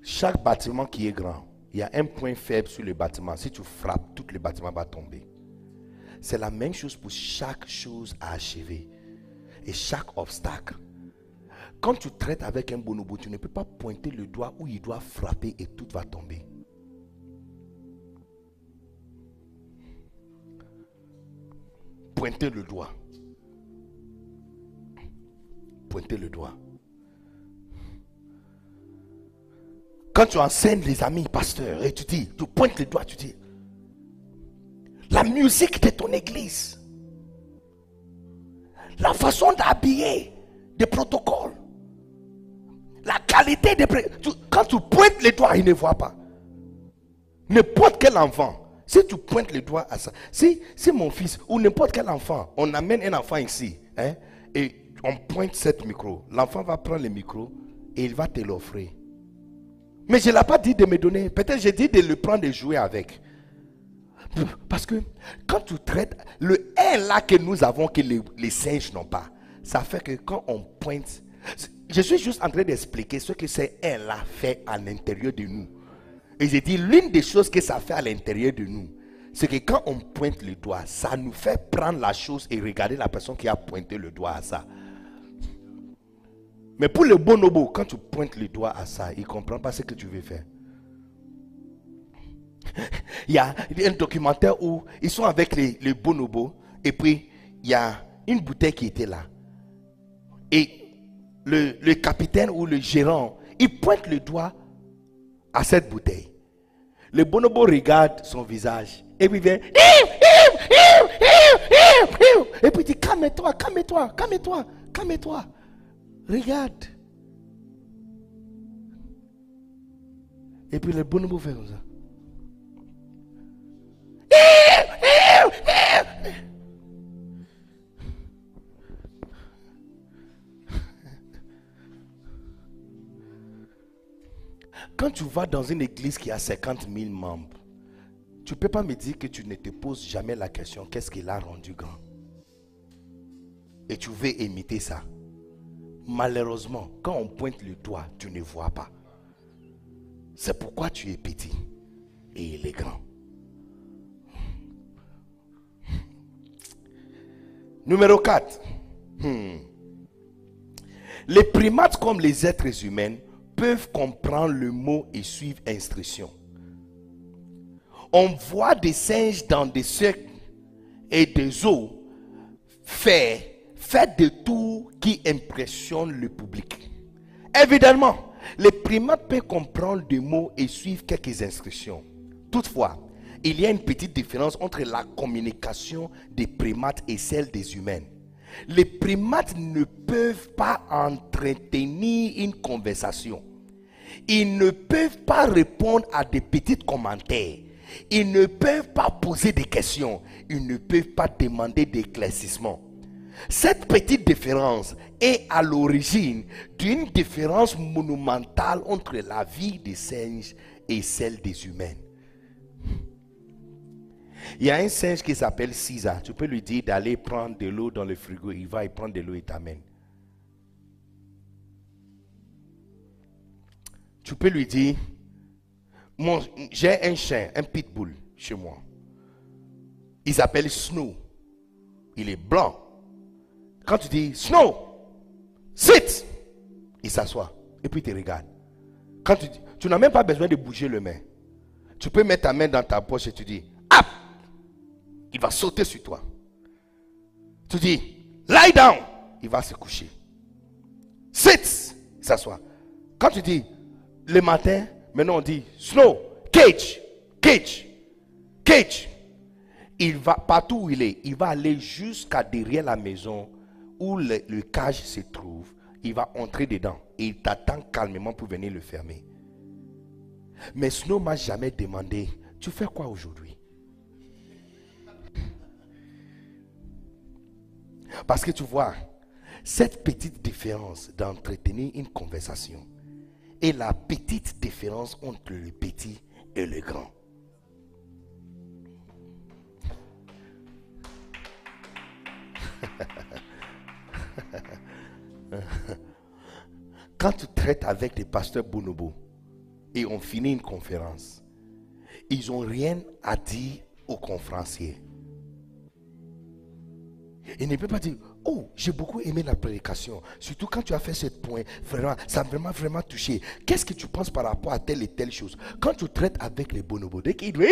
Chaque bâtiment qui est grand, il y a un point faible sur le bâtiment. Si tu frappes, tout le bâtiment va tomber. C'est la même chose pour chaque chose à achever et chaque obstacle. Quand tu traites avec un bonobo, tu ne peux pas pointer le doigt où il doit frapper et tout va tomber. Pointer le doigt. Pointer le doigt. Quand tu enseignes les amis pasteurs et tu dis, tu pointes le doigt, tu dis, la musique de ton église, la façon d'habiller, des protocoles, la qualité des... Quand tu pointes les doigts, il ne voit pas. N'importe quel enfant, si tu pointes les doigts à ça, si, si mon fils ou n'importe quel enfant, on amène un enfant ici, hein, et on pointe cette micro, l'enfant va prendre le micro et il va te l'offrir. Mais je ne l'ai pas dit de me donner. Peut-être j'ai dit de le prendre et jouer avec. Parce que quand tu traites le 1 là que nous avons, que les, singes n'ont pas, ça fait que quand on pointe, je suis juste en train d'expliquer ce que c'est 1 là fait à l'intérieur de nous. Et j'ai dit, l'une des choses que ça fait à l'intérieur de nous, c'est que quand on pointe le doigt, ça nous fait prendre la chose et regarder la personne qui a pointé le doigt à ça. Mais pour le bonobo, quand tu pointes le doigt à ça, il ne comprend pas ce que tu veux faire. Il y a un documentaire où ils sont avec les, les bonobos et puis il y a une bouteille qui était là. Et le, capitaine ou le gérant, il pointe le doigt à cette bouteille. Le bonobo regarde son visage et puis il vient. Et puis il dit Calme-toi, calme-toi, calme-toi, calme-toi. Regarde. Et puis le bonobo fait comme ça. Quand tu vas dans une église qui a 50 000 membres, tu ne peux pas me dire que tu ne te poses jamais la question qu'est-ce qu'il a rendu grand? Et tu veux imiter ça. Malheureusement, quand on pointe le doigt, tu ne vois pas. C'est pourquoi tu es petit et il est grand. Numéro 4. Hmm. Les primates comme les êtres humains peuvent comprendre le mot et suivre instruction. On voit des singes dans des cercles et des eaux faire, faire des tours qui impressionnent le public. Évidemment, les primates peuvent comprendre des mots et suivre quelques instructions. Toutefois, il y a une petite différence entre la communication des primates et celle des humains. Les primates ne peuvent pas entretenir une conversation. Ils ne peuvent pas répondre à des petits commentaires. Ils ne peuvent pas poser des questions. Ils ne peuvent pas demander d'éclaircissement. Cette petite différence est à l'origine d'une différence monumentale entre la vie des singes et celle des humains. Il y a un singe qui s'appelle Cisa. Tu peux lui dire d'aller prendre de l'eau dans le frigo. Il va y prendre de l'eau et t'amène. Tu peux lui dire, j'ai un chien, un pitbull chez moi. Il s'appelle Snow. Il est blanc. Quand tu dis Snow, sit, il s'assoit et puis il te regarde. Quand tu, tu n'as même pas besoin de bouger le main. Tu peux mettre ta main dans ta poche et tu dis, il va sauter sur toi. Tu dis, lie down, il va se coucher. Sit, il s'assoit. Quand tu dis, le matin, maintenant on dit, snow, cage, cage, cage. Il va, partout où il est, il va aller jusqu'à derrière la maison où le, le cage se trouve. Il va entrer dedans et il t'attend calmement pour venir le fermer. Mais Snow m'a jamais demandé, tu fais quoi aujourd'hui? Parce que tu vois, cette petite différence d'entretenir une conversation est la petite différence entre le petit et le grand. Quand tu traites avec des pasteurs bonobo et on finit une conférence, ils n'ont rien à dire aux conférenciers. Il ne peut pas dire, oh, j'ai beaucoup aimé la prédication. Surtout quand tu as fait ce point, vraiment, ça m'a vraiment, vraiment touché. Qu'est-ce que tu penses par rapport à telle et telle chose? Quand tu traites avec les bonobos, dès qu'ils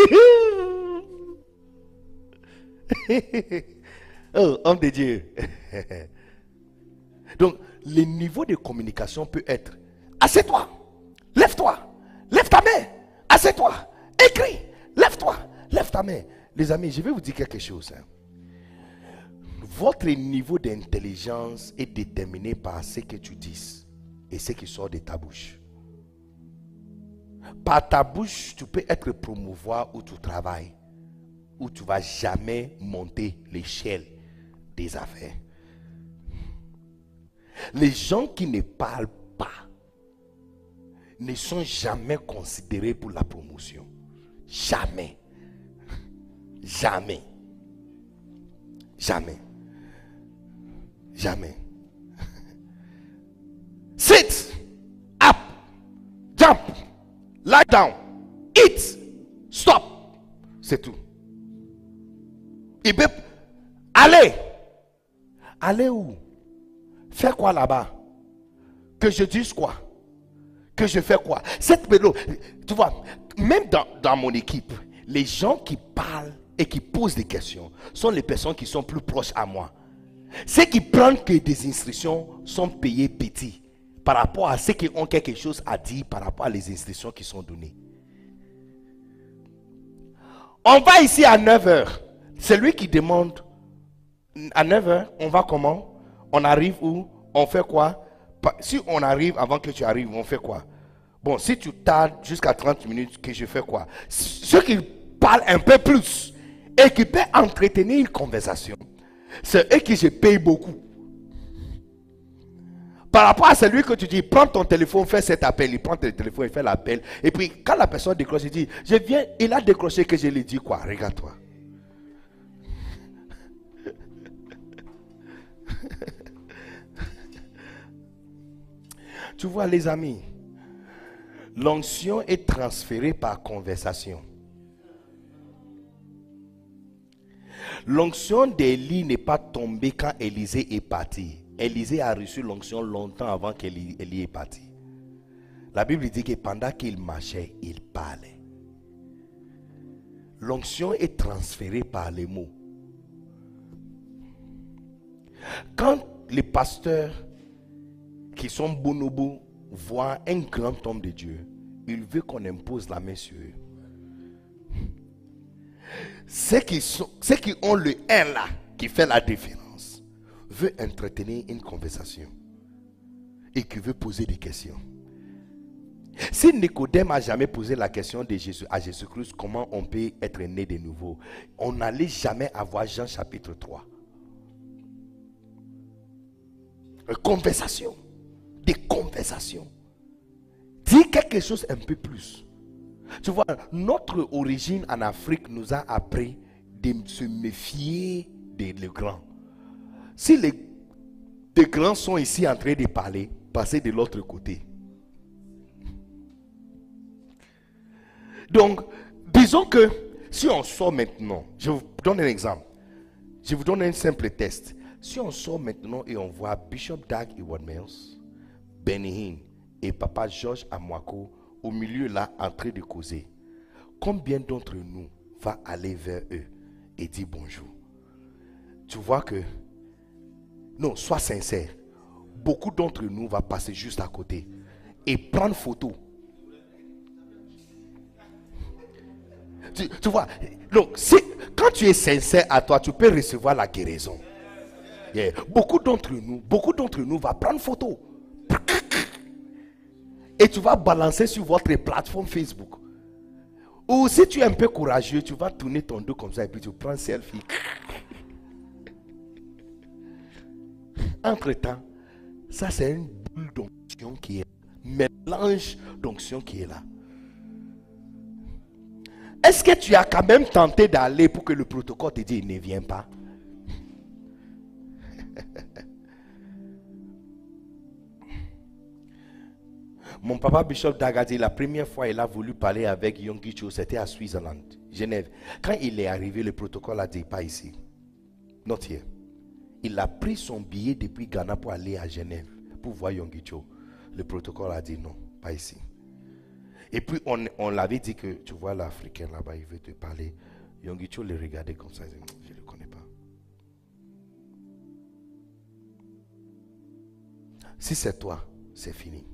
oh, homme de Dieu. Donc, le niveau de communication peut être Assieds-toi, lève-toi, lève ta main, assieds-toi, écris, lève-toi, lève ta main. Les amis, je vais vous dire quelque chose. hein. Votre niveau d'intelligence est déterminé par ce que tu dis et ce qui sort de ta bouche. Par ta bouche, tu peux être promouvoir où tu travailles, où tu vas jamais monter l'échelle des affaires. Les gens qui ne parlent pas ne sont jamais considérés pour la promotion. Jamais. Jamais. Jamais. Jamais. Sit. Up. Jump. Lie down. Eat. Stop. C'est tout. Il peut... Allez. Allez où? Faire quoi là-bas? Que je dise quoi? Que je fais quoi? Cette mélo, tu vois, même dans mon équipe, les gens qui parlent et qui posent des questions sont les personnes qui sont plus proches à moi. Ceux qui prennent que des instructions sont payés petits par rapport à ceux qui ont quelque chose à dire par rapport à les instructions qui sont données. On va ici à 9h. C'est lui qui demande. À 9h, on va comment? On arrive où? On fait quoi? Si on arrive avant que tu arrives, on fait quoi? Bon, si tu tardes jusqu'à 30 minutes, que je fais quoi? Ceux qui parlent un peu plus et qui peuvent entretenir une conversation, c'est eux qui je paye beaucoup. Par rapport à celui que tu dis, prends ton téléphone, fais cet appel, il prend ton téléphone, il fait l'appel. Et puis, quand la personne décroche, il dit, je viens, il a décroché que je lui dis quoi? Regarde-toi. tu vois, les amis, l'onction est transférée par conversation. L'onction d'Élie n'est pas tombée quand Élisée est parti. Élisée a reçu l'onction longtemps avant qu'Élie Élie est parti. La Bible dit que pendant qu'il marchait, il parlait. L'onction est transférée par les mots. Quand les pasteurs qui sont bonobos voient un grand homme de Dieu, ils veulent qu'on impose la main sur eux. Ceux qui, ont le un là, qui fait la différence, veut entretenir une conversation et qui veut poser des questions. Si Nicodème a jamais posé la question de Jésus, à Jésus-Christ, comment on peut être né de nouveau, on n'allait jamais avoir Jean chapitre 3. Une conversation. Des conversations. Dis quelque chose un peu plus. Tu vois, notre origine en Afrique nous a appris de se méfier des grands. Si les, grands sont ici en train de parler, passez de l'autre côté. Donc, disons que si on sort maintenant, je vous donne un exemple. Je vous donne un simple test. Si on sort maintenant et on voit Bishop Dag Iwan Mills, Benny et Papa Georges Amwako au milieu là en train de causer, combien d'entre nous va aller vers eux et dire bonjour? Tu vois que, non, sois sincère. Beaucoup d'entre nous va passer juste à côté et prendre photo. Tu, vois, donc, si- quand tu es sincère à toi, tu peux recevoir la guérison. Yeah. Beaucoup d'entre nous, beaucoup d'entre nous va prendre photo. Et tu vas balancer sur votre plateforme Facebook. Ou si tu es un peu courageux, tu vas tourner ton dos comme ça et puis tu prends selfie. Entre-temps, ça c'est une boule d'onction qui est mélange d'onction qui est là. Est-ce que tu as quand même tenté d'aller pour que le protocole te dise ne viens pas? Mon papa Bishop Dagadi, la première fois il a voulu parler avec Yonggi Cho, c'était à Switzerland, Genève. Quand il est arrivé, le protocole a dit pas ici. Not here. Il a pris son billet depuis Ghana pour aller à Genève pour voir Yonggi Cho. Le protocole a dit non, pas ici. Et puis on, on l'avait dit que tu vois l'Africain là-bas, il veut te parler. Yonggi Cho le regardait comme ça, il dit, je ne le connais pas. Si c'est toi, c'est fini.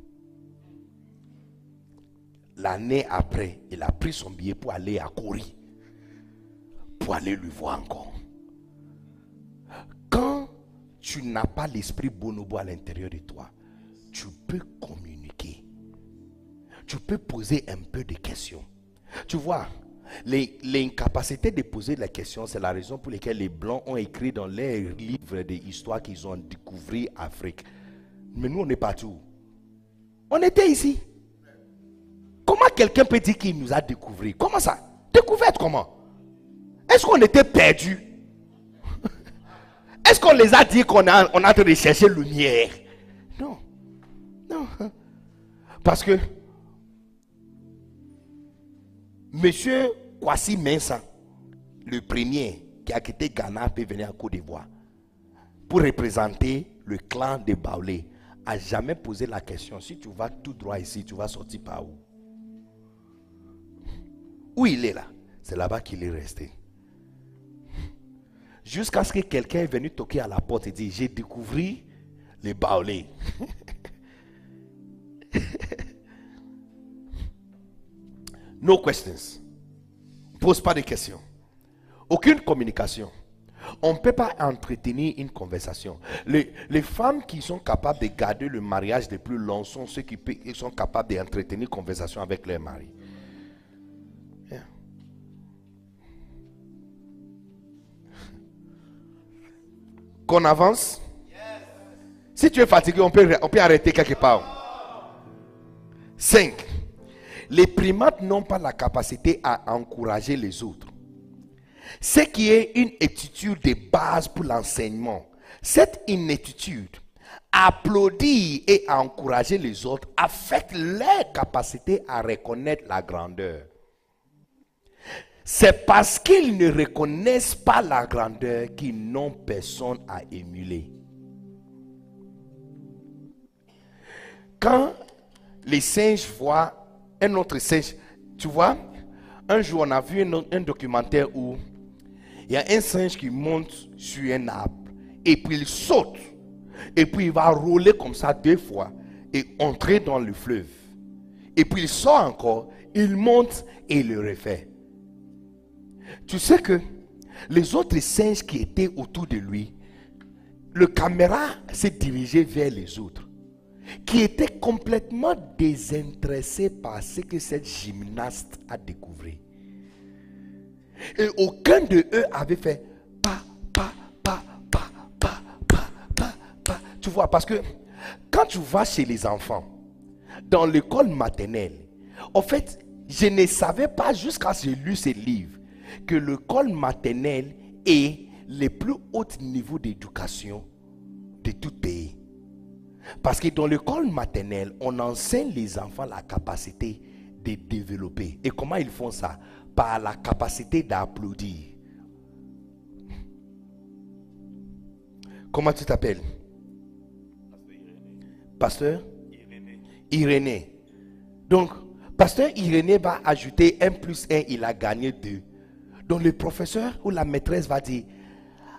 L'année après, il a pris son billet pour aller à Kori. Pour aller lui voir encore. Quand tu n'as pas l'esprit bonobo à l'intérieur de toi, tu peux communiquer. Tu peux poser un peu de questions. Tu vois, l'incapacité de poser la question, c'est la raison pour laquelle les Blancs ont écrit dans leurs livres d'histoire qu'ils ont découvert Afrique. Mais nous, on est partout. On était ici. Quelqu'un peut dire qu'il nous a découvert. Comment ça? Découverte comment? Est-ce qu'on était perdus? Est-ce qu'on les a dit qu'on a, on a de lumière? Non. Non. Parce que Monsieur Kwasi Mensa, le premier qui a quitté Ghana peut venir à Côte d'Ivoire pour représenter le clan de Baoulé a jamais posé la question. Si tu vas tout droit ici, tu vas sortir par où? Où il est là? C'est là-bas qu'il est resté. Jusqu'à ce que quelqu'un est venu toquer à la porte et dit J'ai découvert les Baoulé. no questions. Pose pas de questions. Aucune communication. On ne peut pas entretenir une conversation. Les, les, femmes qui sont capables de garder le mariage le plus long sont ceux qui sont capables d'entretenir une conversation avec leur mari. Qu'on avance Si tu es fatigué, on peut, on peut arrêter quelque part. 5. Les primates n'ont pas la capacité à encourager les autres. Ce qui est une étude de base pour l'enseignement. Cette inaptitude, applaudir et encourager les autres, affecte leur capacité à reconnaître la grandeur. C'est parce qu'ils ne reconnaissent pas la grandeur qu'ils n'ont personne à émuler. Quand les singes voient un autre singe, tu vois, un jour on a vu un, documentaire où il y a un singe qui monte sur un arbre et puis il saute et puis il va rouler comme ça deux fois et entrer dans le fleuve. Et puis il sort encore, il monte et il le refait. Tu sais que les autres singes qui étaient autour de lui, le caméra s'est dirigé vers les autres, qui étaient complètement désintéressés par ce que cette gymnaste a découvert. Et aucun de eux avait fait pas, pas, pas, pas, pas, pas, pas, pas. Tu vois, parce que quand tu vas chez les enfants, dans l'école maternelle, en fait, je ne savais pas jusqu'à ce que j'ai lu ces livres que l'école maternelle est le plus haut niveau d'éducation de tout pays. Parce que dans l'école maternelle, on enseigne les enfants la capacité de développer. Et comment ils font ça? Par la capacité d'applaudir. Comment tu t'appelles? Pasteur Irénée. Donc, Pasteur Irénée va ajouter 1 plus 1, il a gagné 2. Donc le professeur ou la maîtresse va dire,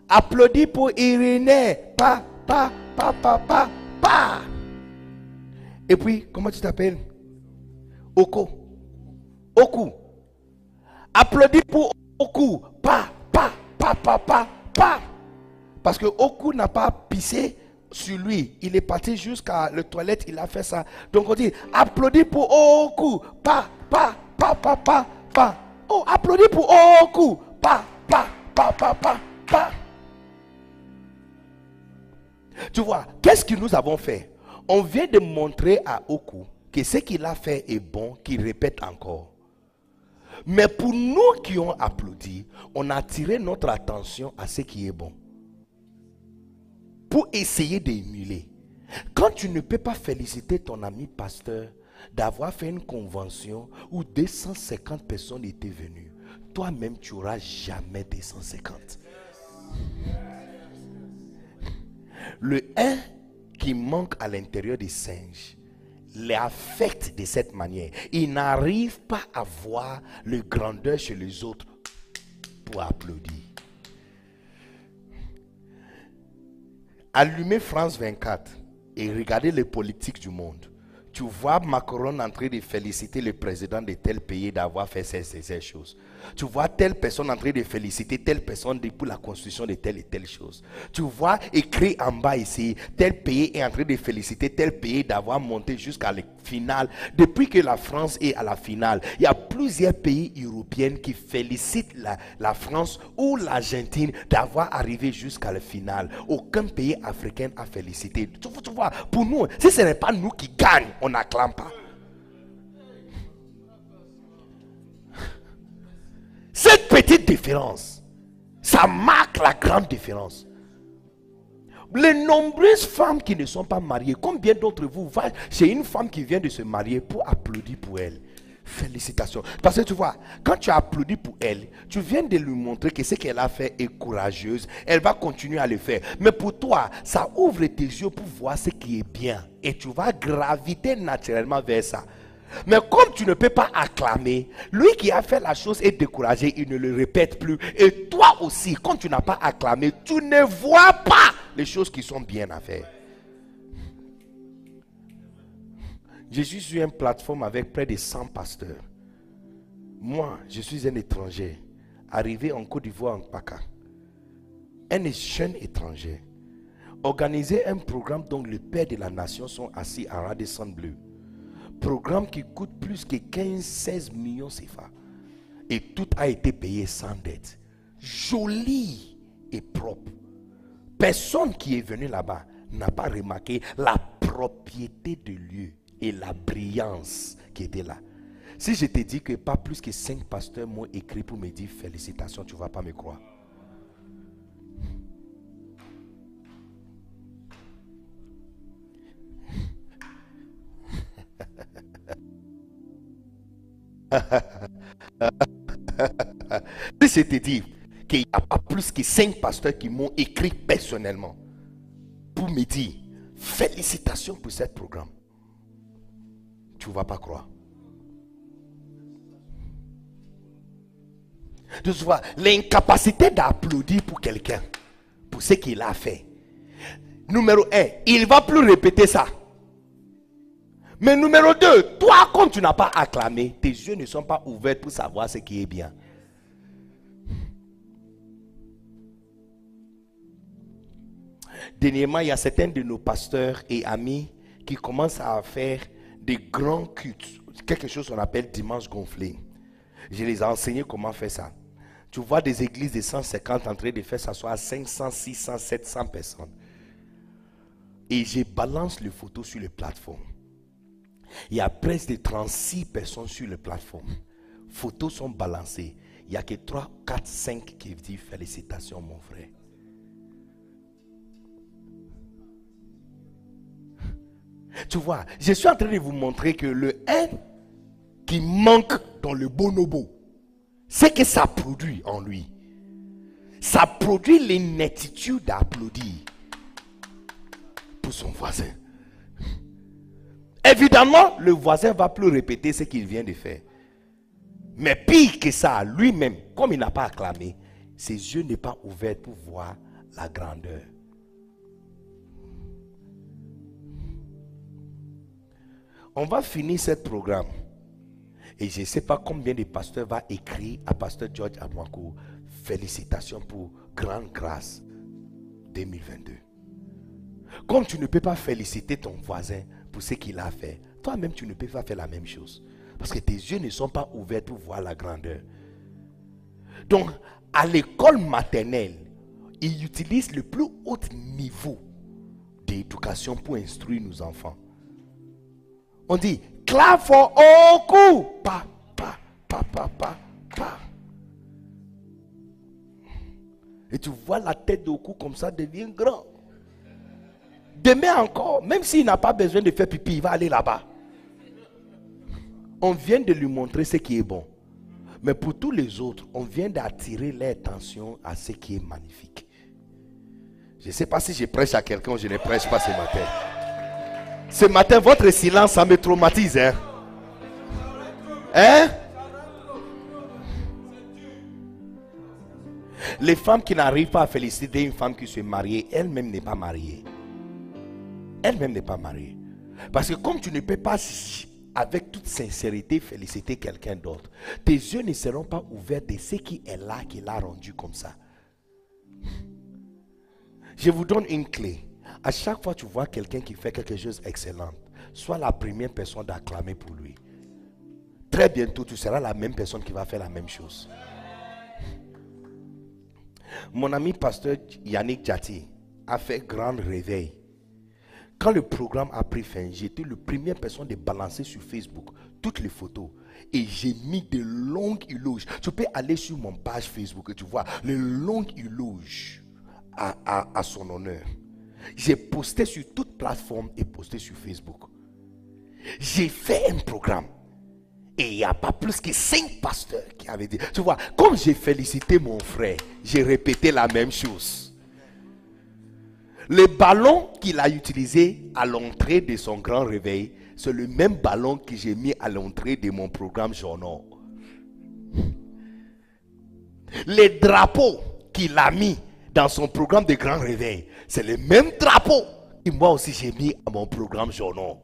applaudis pour Irénée, pas, pas, pas, pas, pas, pas. Et puis, comment tu t'appelles? Oko. Oku. Applaudis pour Oku, pas, pas, pas, pas, pas, pas. Parce que Oku n'a pas pissé sur lui. Il est parti jusqu'à la toilette, il a fait ça. Donc on dit, applaudis pour Oku, pas, pas, pas, pas, pas, pas. Oh, applaudis pour Oku, pas, pas, pas, pas, pas, pas. Tu vois, qu'est-ce que nous avons fait? On vient de montrer à Oku que ce qu'il a fait est bon, qu'il répète encore. Mais pour nous qui ont applaudi, on a attiré notre attention à ce qui est bon. Pour essayer d'émuler. Quand tu ne peux pas féliciter ton ami pasteur d'avoir fait une convention où 250 personnes étaient venues, toi-même tu n'auras jamais 250. Le 1 qui manque à l'intérieur des singes les affecte de cette manière. Ils n'arrivent pas à voir le grandeur chez les autres pour applaudir. Allumez France 24 et regardez les politiques du monde. Tu vois Macron en train de féliciter le président de tel pays d'avoir fait ces, ces, ces, choses. Tu vois telle personne en train de féliciter telle personne pour la construction de telle et telle chose. Tu vois écrit en bas ici, tel pays est en train de féliciter tel pays d'avoir monté jusqu'à la finale. Depuis que la France est à la finale, il y a plusieurs pays européens qui félicitent la, France ou l'Argentine d'avoir arrivé jusqu'à la finale. Aucun pays africain a félicité. Tu, tu vois, pour nous, si ce n'est pas nous qui gagnons, on n'acclame pas. Cette petite différence, ça marque la grande différence. Les nombreuses femmes qui ne sont pas mariées, combien d'entre vous chez une femme qui vient de se marier pour applaudir pour elle Félicitations. Parce que tu vois, quand tu applaudis pour elle, tu viens de lui montrer que ce qu'elle a fait est courageuse. Elle va continuer à le faire. Mais pour toi, ça ouvre tes yeux pour voir ce qui est bien. Et tu vas graviter naturellement vers ça. Mais comme tu ne peux pas acclamer, lui qui a fait la chose est découragé, il ne le répète plus. Et toi aussi, quand tu n'as pas acclamé, tu ne vois pas les choses qui sont bien à faire. Je suis sur une plateforme avec près de 100 pasteurs. Moi, je suis un étranger, arrivé en Côte d'Ivoire, en PACA. Un jeune étranger. Organiser un programme dont le père de la nation sont assis à Radisson Bleu. Programme qui coûte plus que 15-16 millions CFA. Et tout a été payé sans dette. Joli et propre. Personne qui est venu là-bas n'a pas remarqué la propriété de lieu et la brillance qui était là. Si je te dis que pas plus que cinq pasteurs m'ont écrit pour me dire félicitations, tu ne vas pas me croire. si je te dis qu'il n'y a pas plus que cinq pasteurs qui m'ont écrit personnellement pour me dire félicitations pour ce programme tu ne vas pas croire. De vois l'incapacité d'applaudir pour quelqu'un, pour ce qu'il a fait. Numéro un, il ne va plus répéter ça. Mais numéro deux, toi, comme tu n'as pas acclamé, tes yeux ne sont pas ouverts pour savoir ce qui est bien. Dernièrement, il y a certains de nos pasteurs et amis qui commencent à faire des grands cultes, quelque chose qu'on appelle dimanche gonflé. Je les ai enseigné comment faire ça. Tu vois des églises de 150 en train de faire s'asseoir 500, 600, 700 personnes. Et je balance les photos sur les plateformes. Il y a presque de 36 personnes sur les plateformes. Photos sont balancées. Il n'y a que 3, 4, 5 qui disent félicitations mon frère. Tu vois, je suis en train de vous montrer que le 1 qui manque dans le bonobo, c'est que ça produit en lui. Ça produit l'inaptitude d'applaudir pour son voisin. Évidemment, le voisin va plus répéter ce qu'il vient de faire. Mais pire que ça, lui-même, comme il n'a pas acclamé, ses yeux n'est pas ouverts pour voir la grandeur. On va finir ce programme. Et je ne sais pas combien de pasteurs va écrire à Pasteur George Amwakou. Félicitations pour grande grâce 2022. Comme tu ne peux pas féliciter ton voisin pour ce qu'il a fait, toi-même tu ne peux pas faire la même chose. Parce que tes yeux ne sont pas ouverts pour voir la grandeur. Donc, à l'école maternelle, ils utilisent le plus haut niveau d'éducation pour instruire nos enfants. On dit clap for Oku. Pa, pa, pa, pa, pa, pa. Et tu vois la tête d'Oku comme ça devient grand. Demain encore, même s'il n'a pas besoin de faire pipi, il va aller là-bas. On vient de lui montrer ce qui est bon. Mais pour tous les autres, on vient d'attirer l'attention à ce qui est magnifique. Je ne sais pas si je prêche à quelqu'un ou je ne prêche pas ce matin. Ce matin, votre silence, ça me traumatise. Hein? hein? Les femmes qui n'arrivent pas à féliciter une femme qui se marie, elle-même n'est pas mariée. Elle-même n'est pas mariée. Parce que comme tu ne peux pas avec toute sincérité féliciter quelqu'un d'autre, tes yeux ne seront pas ouverts de ce qui est là, qui l'a rendu comme ça. Je vous donne une clé. À chaque fois que tu vois quelqu'un qui fait quelque chose d'excellent, sois la première personne d'acclamer pour lui. Très bientôt, tu seras la même personne qui va faire la même chose. Mon ami pasteur Yannick Jati a fait grand réveil. Quand le programme a pris fin, j'étais la première personne de balancer sur Facebook toutes les photos. Et j'ai mis de longues éloges. Tu peux aller sur mon page Facebook et tu vois les longues éloges à, à son honneur. J'ai posté sur toute plateforme et posté sur Facebook. J'ai fait un programme. Et il n'y a pas plus que cinq pasteurs qui avaient dit. Tu vois, comme j'ai félicité mon frère, j'ai répété la même chose. Le ballon qu'il a utilisé à l'entrée de son grand réveil, c'est le même ballon que j'ai mis à l'entrée de mon programme journal. Les drapeaux qu'il a mis dans son programme de grand réveil, c'est le même drapeau que moi aussi j'ai mis à mon programme journal.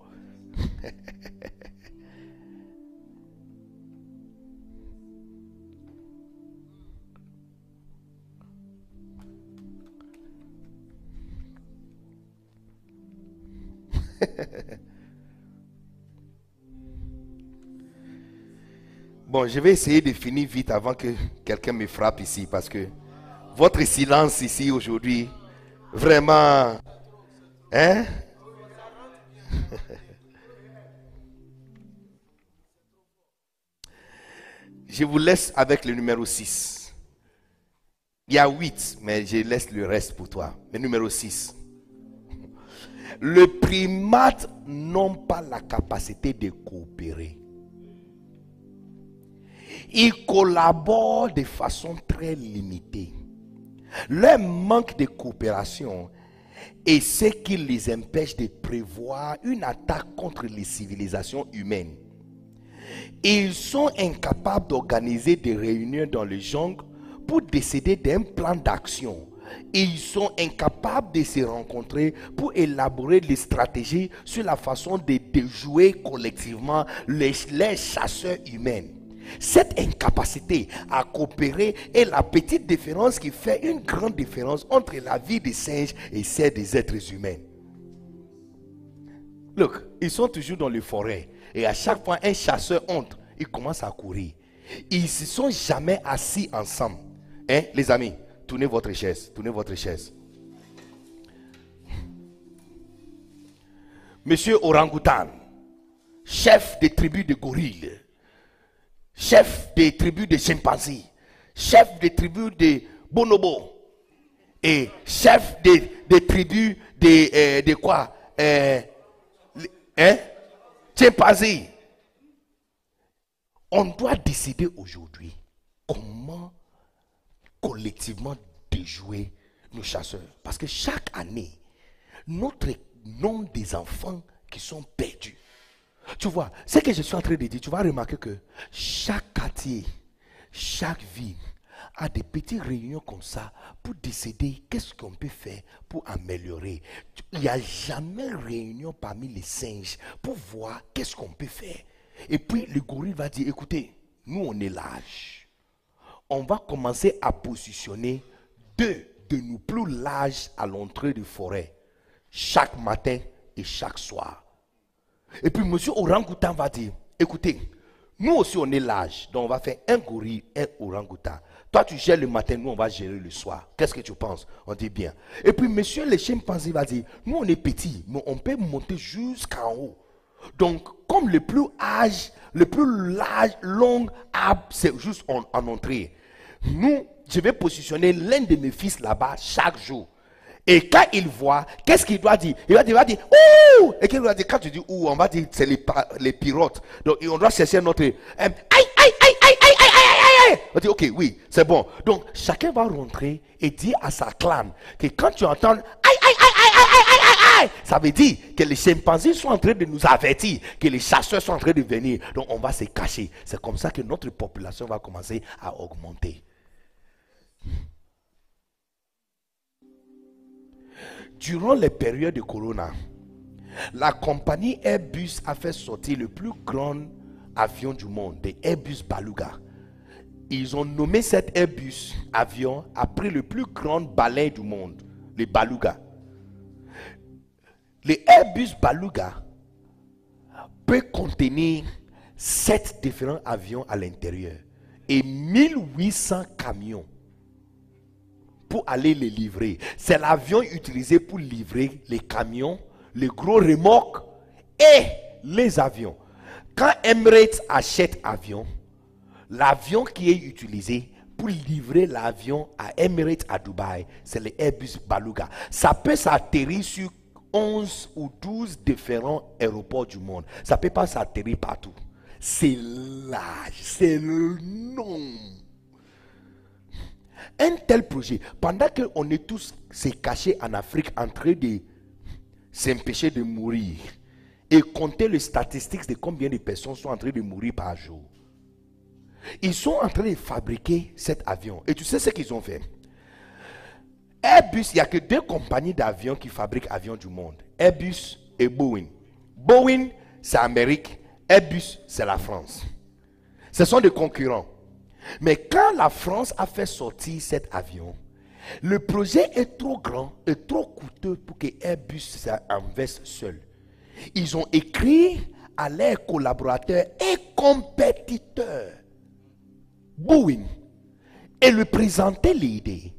bon, je vais essayer de finir vite avant que quelqu'un me frappe ici parce que votre silence ici aujourd'hui, vraiment, hein? Je vous laisse avec le numéro 6. Il y a 8, mais je laisse le reste pour toi. Le numéro 6. Le primate n'ont pas la capacité de coopérer. Ils collaborent de façon très limitée. Leur manque de coopération est ce qui les empêche de prévoir une attaque contre les civilisations humaines. Ils sont incapables d'organiser des réunions dans les jungles pour décider d'un plan d'action. Ils sont incapables de se rencontrer pour élaborer des stratégies sur la façon de déjouer collectivement les, les chasseurs humains. Cette incapacité à coopérer est la petite différence qui fait une grande différence entre la vie des singes et celle des êtres humains. Look, ils sont toujours dans les forêts. Et à chaque fois, un chasseur entre, il commence à courir. Ils ne se sont jamais assis ensemble. Hein, les amis, tournez votre chaise, tournez votre chaise. Monsieur Orangoutan, chef des tribus de gorilles, chef des tribus de chimpanzés, chef des tribus de bonobos et chef des, tribus de, euh, de quoi euh, Hein Chimpanzés. On doit décider aujourd'hui comment collectivement déjouer nos chasseurs. Parce que chaque année, notre nombre des enfants qui sont perdus. Tu vois, ce que je suis en train de dire, tu vas remarquer que chaque quartier, chaque ville a des petites réunions comme ça pour décider qu'est-ce qu'on peut faire pour améliorer. Il n'y a jamais réunion parmi les singes pour voir qu'est-ce qu'on peut faire. Et puis le gorille va dire, écoutez, nous on est large. On va commencer à positionner deux de nos plus larges à l'entrée de forêt, chaque matin et chaque soir. Et puis monsieur Orangoutan va dire, écoutez, nous aussi on est large, donc on va faire un gorille, un orangoutan. Toi tu gères le matin, nous on va gérer le soir. Qu'est-ce que tu penses? On dit bien. Et puis monsieur le chimpanzé va dire, nous on est petits, mais on peut monter jusqu'en haut. Donc comme le plus âge, le plus large, long arbre, c'est juste en, en entrée. Nous, je vais positionner l'un de mes fils là-bas chaque jour. Et quand il voit, qu'est-ce qu'il doit dire Il doit dire, il va dire ouh Et qu'il doit dire, quand tu dis ouh, on va dire c'est les, les pirates. Donc on doit chercher notre. aïe, aïe, aïe, aïe, aïe, aïe, aïe, aïe. On dit, ok, oui, c'est bon. Donc chacun va rentrer et dire à sa clan que quand tu entends aïe, aïe, aïe, ça veut dire que les chimpanzés sont en train de nous avertir, que les chasseurs sont en train de venir. Donc on va se cacher. C'est comme ça que notre population va commencer à augmenter. Durant les périodes de Corona, la compagnie Airbus a fait sortir le plus grand avion du monde, des Airbus Baluga. Ils ont nommé cet Airbus avion après le plus grand balai du monde, les Baluga. Les Airbus Baluga peut contenir sept différents avions à l'intérieur et 1800 camions pour aller les livrer. C'est l'avion utilisé pour livrer les camions, les gros remorques et les avions. Quand Emirates achète avion, l'avion qui est utilisé pour livrer l'avion à Emirates à Dubaï, c'est le Airbus Baluga. Ça peut s'atterrir sur 11 ou 12 différents aéroports du monde. Ça ne peut pas s'atterrir partout. c'est l'âge, c'est le nom. Un tel projet, pendant qu'on est tous s'est cachés en Afrique en train de s'empêcher de mourir et compter les statistiques de combien de personnes sont en train de mourir par jour. Ils sont en train de fabriquer cet avion. Et tu sais ce qu'ils ont fait? Airbus, il n'y a que deux compagnies d'avions qui fabriquent avions du monde. Airbus et Boeing. Boeing, c'est Amérique. Airbus, c'est la France. Ce sont des concurrents. Mais quand la France a fait sortir cet avion, le projet est trop grand et trop coûteux pour que Airbus s'investe seul. Ils ont écrit à leurs collaborateurs et compétiteurs, Boeing, et lui présenter l'idée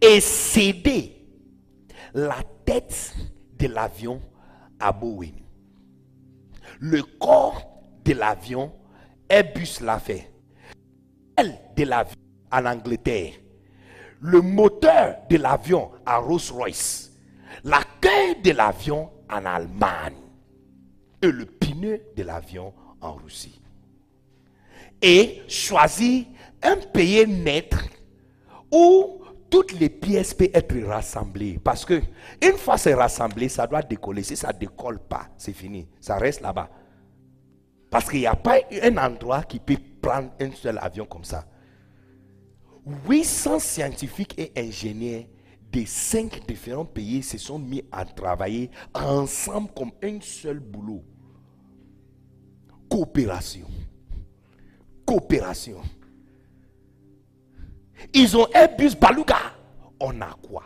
et céder la tête de l'avion à Boeing. Le corps de l'avion, Airbus l'a fait. De l'avion en Angleterre. Le moteur de l'avion à Rolls-Royce. L'accueil de l'avion en Allemagne. Et le pneu de l'avion en Russie. Et choisir un pays neutre où toutes les pièces peuvent être rassemblées. Parce que une fois c'est rassemblé, ça doit décoller. Si ça ne décolle pas, c'est fini. Ça reste là-bas. Parce qu'il n'y a pas un endroit qui peut prendre un seul avion comme ça. 800 scientifiques et ingénieurs de cinq différents pays se sont mis à travailler ensemble comme un seul boulot. Coopération. Coopération. Ils ont un bus Baluga. On a quoi?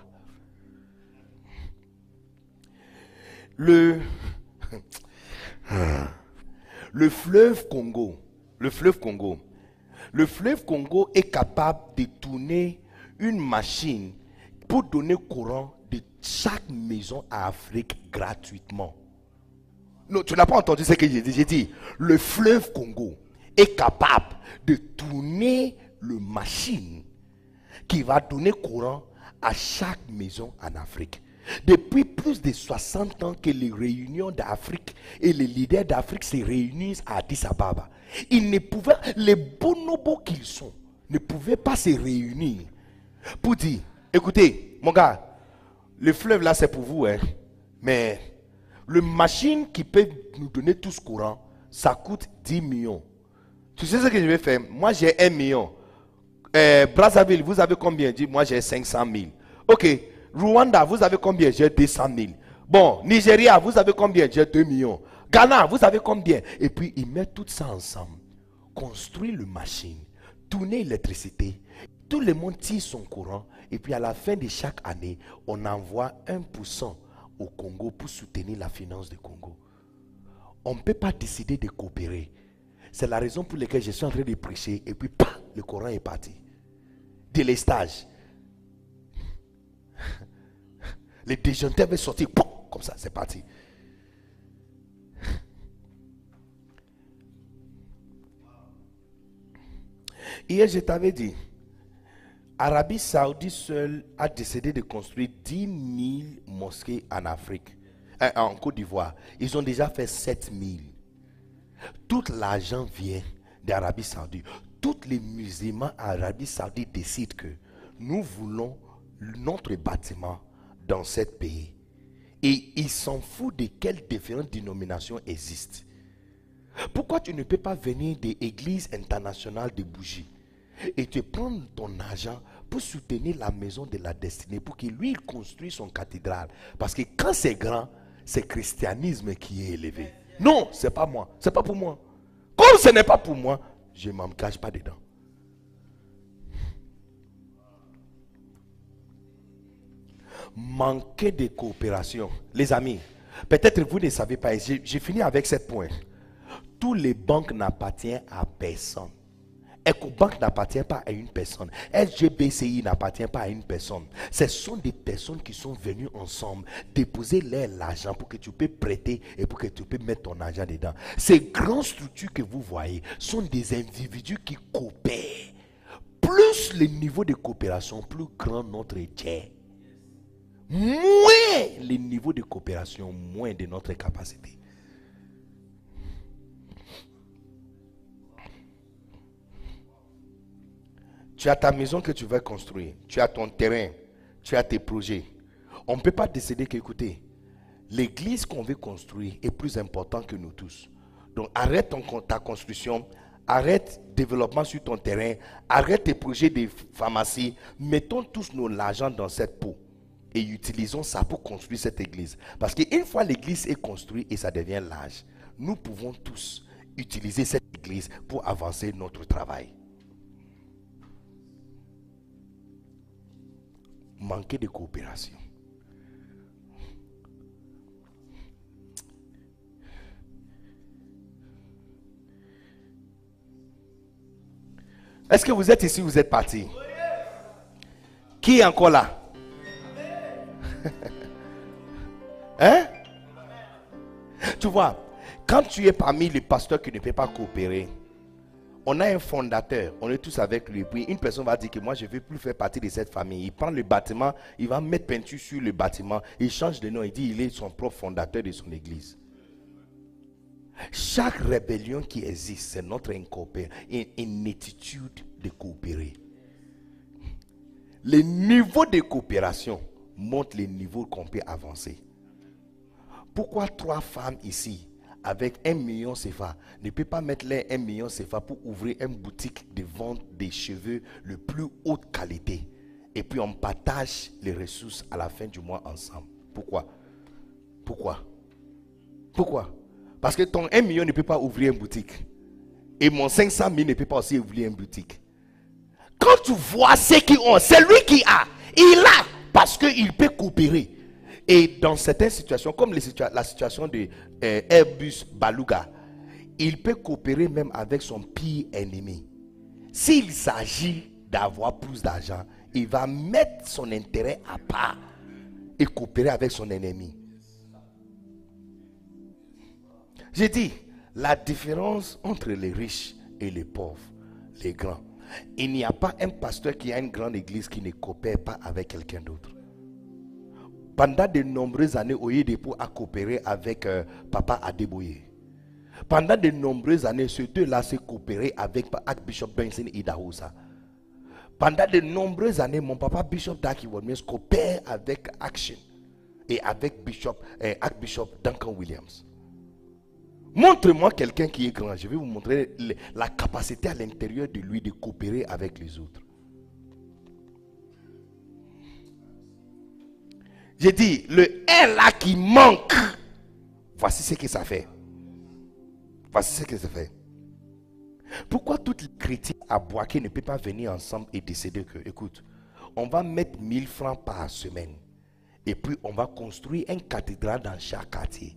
Le, le fleuve Congo, le fleuve Congo, est capable de tourner une machine pour donner courant de chaque maison à Afrique gratuitement. Non, tu n'as pas entendu ce que j'ai dit. J'ai dit, le fleuve Congo est capable de tourner le machine qui va donner courant à chaque maison en Afrique. Depuis plus de 60 ans que les réunions d'Afrique et les leaders d'Afrique se réunissent à Addis Ababa, ils ne pouvaient, les bonobos qu'ils sont, ne pouvaient pas se réunir pour dire, écoutez, mon gars, le fleuve là c'est pour vous, hein, mais le machine qui peut nous donner tout ce courant, ça coûte 10 millions. Tu sais ce que je vais faire? Moi j'ai 1 million. Euh, Brazzaville, vous avez combien? Dis, moi j'ai 500 000. Ok. Rwanda, vous avez combien? J'ai 200 000. Bon, Nigeria, vous avez combien? J'ai 2 millions. Ghana, vous avez combien? Et puis ils mettent tout ça ensemble. Construire le machine, tourner l'électricité. Tout le monde tire son courant. Et puis à la fin de chaque année, on envoie 1% au Congo pour soutenir la finance du Congo. On ne peut pas décider de coopérer. C'est la raison pour laquelle je suis en train de prêcher. Et puis, le Coran est parti délestage. Les déjeuner avaient sorti, comme ça, c'est parti. Hier, je t'avais dit, Arabie Saoudite seule a décidé de construire 10 000 mosquées en Afrique, euh, en Côte d'Ivoire. Ils ont déjà fait 7 000. Tout l'argent vient d'Arabie Saoudite tous les musulmans Arabie Saoudite décident que nous voulons notre bâtiment dans ce pays. Et ils s'en foutent de quelles différentes dénominations existent. Pourquoi tu ne peux pas venir des églises internationales de bougies et te prendre ton argent pour soutenir la maison de la destinée, pour qu'il lui construise son cathédrale? Parce que quand c'est grand, c'est christianisme qui est élevé. Non, c'est pas moi. C'est pas pour moi. Comme ce n'est pas pour moi, je ne m'en cache pas dedans. Manquer de coopération. Les amis, peut-être vous ne savez pas, j'ai fini avec cette point. Tous les banques n'appartiennent à personne. EcoBank n'appartient pas à une personne. SGBCI n'appartient pas à une personne. Ce sont des personnes qui sont venues ensemble déposer leur l'argent pour que tu peux prêter et pour que tu peux mettre ton argent dedans. Ces grandes structures que vous voyez sont des individus qui coopèrent. Plus le niveau de coopération, plus grand notre est moins le niveau de coopération, moins de notre capacité. Tu as ta maison que tu veux construire, tu as ton terrain, tu as tes projets. On ne peut pas décider qu'écoutez, l'église qu'on veut construire est plus importante que nous tous. Donc arrête ta construction, arrête développement sur ton terrain, arrête tes projets de pharmacie, mettons tous nos l'argent dans cette peau et utilisons ça pour construire cette église. Parce qu'une fois l'église est construite et ça devient large, nous pouvons tous utiliser cette église pour avancer notre travail. Manquer de coopération. Est-ce que vous êtes ici, vous êtes parti? Qui est encore là? Hein? Tu vois, quand tu es parmi les pasteurs qui ne peuvent pas coopérer, on a un fondateur, on est tous avec lui. Puis une personne va dire que moi je ne veux plus faire partie de cette famille. Il prend le bâtiment, il va mettre peinture sur le bâtiment, il change de nom, il dit il est son propre fondateur de son église. Chaque rébellion qui existe, c'est notre incoopé- in- inaptitude de coopérer. Le niveau de coopération montre le niveau qu'on peut avancer. Pourquoi trois femmes ici, avec un million CFA, ne peuvent pas mettre les un million CFA pour ouvrir une boutique de vente des cheveux de plus haute qualité? Et puis on partage les ressources à la fin du mois ensemble. Pourquoi? Pourquoi? Pourquoi? Parce que ton 1 million ne peut pas ouvrir une boutique. Et mon 500 000 ne peut pas aussi ouvrir une boutique. Quand tu vois ceux qui ont, c'est lui qui a. Il a parce qu'il peut coopérer. Et dans certaines situations, comme la situation de euh, Airbus Baluga, il peut coopérer même avec son pire ennemi. S'il s'agit d'avoir plus d'argent, il va mettre son intérêt à part et coopérer avec son ennemi. J'ai dit, la différence entre les riches et les pauvres, les grands, il n'y a pas un pasteur qui a une grande église qui ne coopère pas avec quelqu'un d'autre. Pendant de nombreuses années, Oyedepo a coopéré avec euh, Papa Adeboye. Pendant de nombreuses années, ces deux-là s'est coopéré avec Archbishop Benson Idahosa. Pendant de nombreuses années, mon papa Bishop Daki Wadmes coopère avec Action et avec Bishop, euh, Archbishop Duncan Williams. Montre-moi quelqu'un qui est grand. Je vais vous montrer la capacité à l'intérieur de lui de coopérer avec les autres. J'ai dit, le un là qui manque, voici ce que ça fait. Voici ce que ça fait. Pourquoi toutes les chrétiens à Boaké ne peuvent pas venir ensemble et décider que, écoute, on va mettre 1000 francs par semaine et puis on va construire une cathédrale dans chaque quartier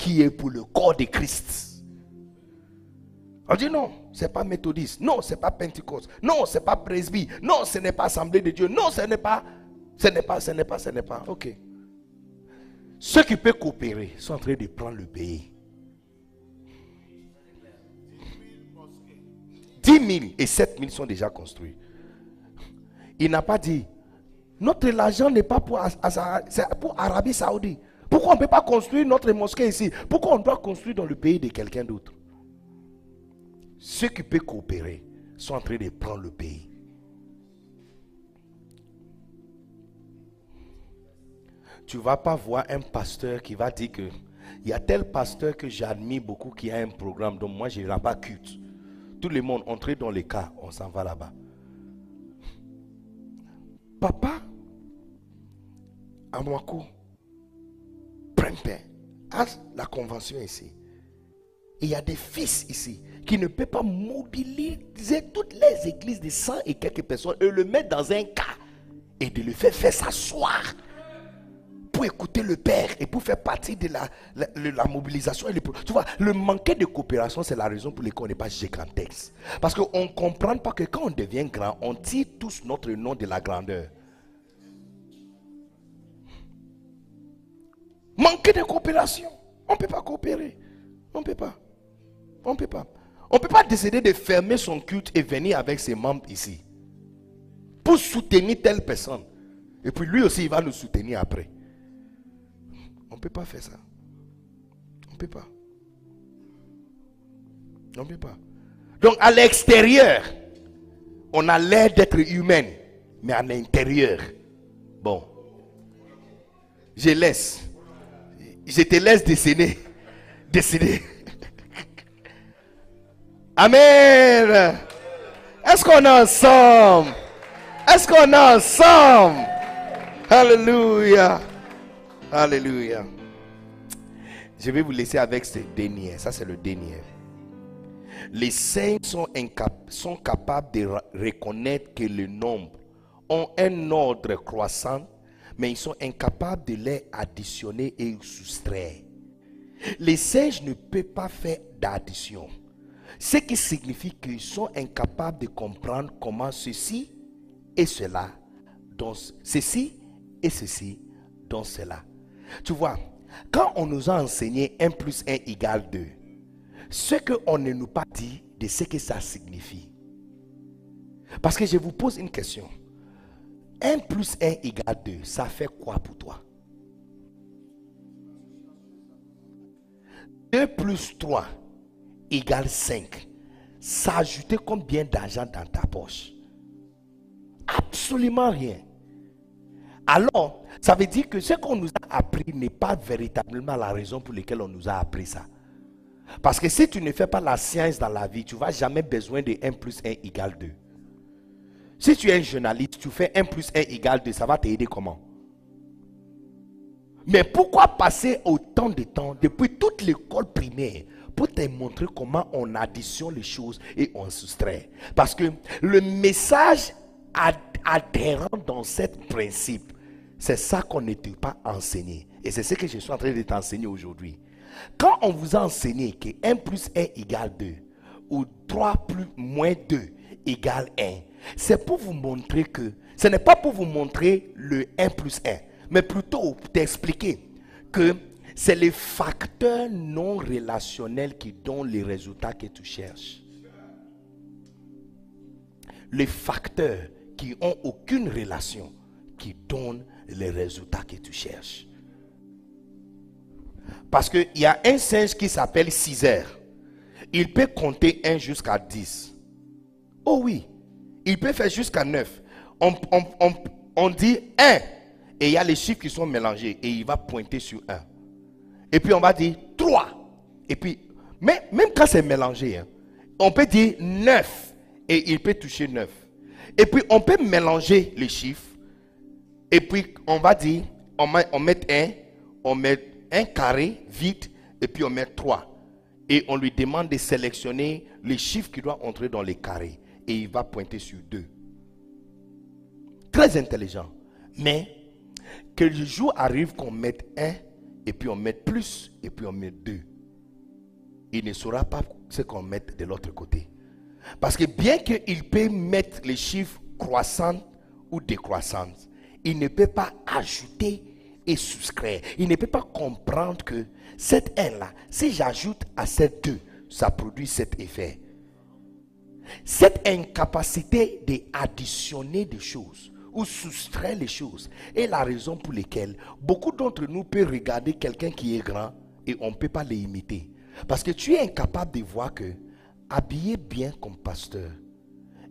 qui est pour le corps de Christ. On dit non, c'est pas méthodiste, non, c'est pas pentecôte, non, c'est pas presby, non, ce n'est pas assemblée de Dieu, non, ce n'est pas, ce n'est pas, ce n'est pas, ce n'est pas. Ok. Ceux qui peuvent coopérer sont en train de prendre le pays. 10 000 et 7 000 sont déjà construits. Il n'a pas dit, notre argent n'est pas pour, Arabie Saoudite. Pourquoi on ne peut pas construire notre mosquée ici? Pourquoi on doit construire dans le pays de quelqu'un d'autre? Ceux qui peuvent coopérer sont en train de prendre le pays. Tu ne vas pas voir un pasteur qui va dire que il y a tel pasteur que j'admire beaucoup qui a un programme, donc moi je ne pas culte. Tout le monde entre dans les cas, on s'en va là-bas. Papa, Prempeh, a la convention ici. Il y a des fils ici qui ne peuvent pas mobiliser toutes les églises de 100 et quelques personnes et le mettre dans un cas et de le faire faire s'asseoir pour écouter le Père et pour faire partie de la, la, mobilisation. Et le, tu vois, le manquer de coopération, c'est la raison pour laquelle on n'est pas gigantesque. Parce qu'on ne comprend pas que quand on devient grand, on tire tous notre nom de la grandeur. Manquer de coopération. On ne peut pas coopérer. On ne peut pas. On ne peut pas. On ne peut pas décider de fermer son culte et venir avec ses membres ici. Pour soutenir telle personne. Et puis lui aussi, il va nous soutenir après. On ne peut pas faire ça. On ne peut pas. On ne peut pas. Donc à l'extérieur, On a l'air d'être humain, mais à l'intérieur. Bon. Je laisse. Je te laisse dessiner. Dessiner. Amen. Est-ce qu'on est ensemble? Est-ce qu'on est ensemble? Alléluia. Alléluia. Je vais vous laisser avec ce dernier. Ça, c'est le dernier. Les saints sont, sont capables de reconnaître que le nombre ont un ordre croissant, mais ils sont incapables de les additionner et soustraire. Les singes ne peuvent pas faire d'addition. Ce qui signifie qu'ils sont incapables de comprendre comment ceci et cela, donc ceci et ceci, dans cela. Tu vois, quand on nous a enseigné 1 plus 1 égale 2, ce qu'on ne nous pas dit de ce que ça signifie. Parce que je vous pose une question. 1 plus 1 égale 2, ça fait quoi pour toi? 2 plus 3 égale 5. Ça ajoutait combien d'argent dans ta poche? Absolument rien. Alors, ça veut dire que ce qu'on nous a appris n'est pas véritablement la raison pour laquelle on nous a appris ça. Parce que si tu ne fais pas la science dans la vie, tu vas jamais besoin de 1 plus 1 égale 2. Si tu es un journaliste, tu fais 1 plus 1 égale 2, ça va t'aider comment? Mais pourquoi passer autant de temps depuis toute l'école primaire pour te montrer comment on additionne les choses et on soustrait Parce que le message adhérent dans ce principe, c'est ça qu'on n'était pas enseigné. Et c'est ce que je suis en train de t'enseigner aujourd'hui. Quand on vous a enseigné que 1 plus 1 égale 2, ou 3 plus moins 2 égale 1, c'est pour vous montrer que, ce n'est pas pour vous montrer le 1 plus 1, mais plutôt pour t'expliquer que c'est les facteurs non relationnels qui donnent les résultats que tu cherches. Les facteurs qui n'ont aucune relation qui donnent les résultats que tu cherches. Parce qu'il y a un singe qui s'appelle Césaire. Il peut compter 1 jusqu'à 10. Oh oui, il peut faire jusqu'à 9. On, dit 1 et il y a les chiffres qui sont mélangés et il va pointer sur 1. Et puis on va dire 3. Et puis, même quand c'est mélangé, hein, on peut dire 9 et il peut toucher 9. Et puis on peut mélanger les chiffres et puis, on va dire, on met, on met un, on met un carré vide, et puis on met trois. Et on lui demande de sélectionner les chiffres qui doivent entrer dans les carrés. Et il va pointer sur deux. Très intelligent. Mais que le jour arrive qu'on mette un, et puis on mette plus, et puis on met deux. Il ne saura pas ce qu'on met de l'autre côté. Parce que bien qu'il peut mettre les chiffres croissants ou décroissants, il ne peut pas ajouter et souscrire. Il ne peut pas comprendre que cette haine-là, si j'ajoute à cette 2, ça produit cet effet. Cette incapacité d'additionner des choses ou soustraire les choses est la raison pour laquelle beaucoup d'entre nous peuvent regarder quelqu'un qui est grand et on ne peut pas l'imiter. Parce que tu es incapable de voir que habillé bien comme pasteur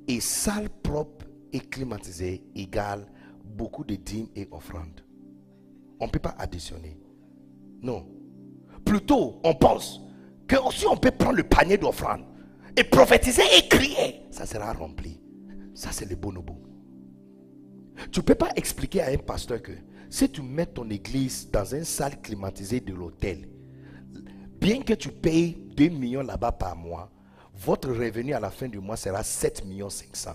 et sale, propre et climatisé égale beaucoup de dîmes et offrandes. On ne peut pas additionner. Non. Plutôt, on pense que aussi on peut prendre le panier d'offrandes et prophétiser et crier. Ça sera rempli. Ça, c'est le bonobo. Tu ne peux pas expliquer à un pasteur que si tu mets ton église dans une salle climatisée de l'hôtel, bien que tu payes 2 millions là-bas par mois, votre revenu à la fin du mois sera 7 millions 500.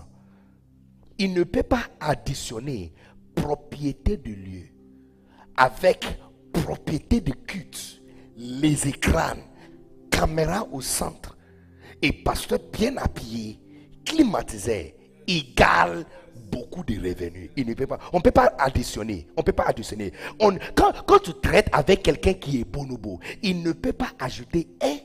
Il ne peut pas additionner propriété de lieu avec propriété de culte, les écrans, caméra au centre et pasteur bien appuyé, climatisé, égale beaucoup de revenus. Il ne peut pas, on ne peut pas additionner. On peut pas additionner. On, quand, quand tu traites avec quelqu'un qui est bonobo, il ne peut pas ajouter un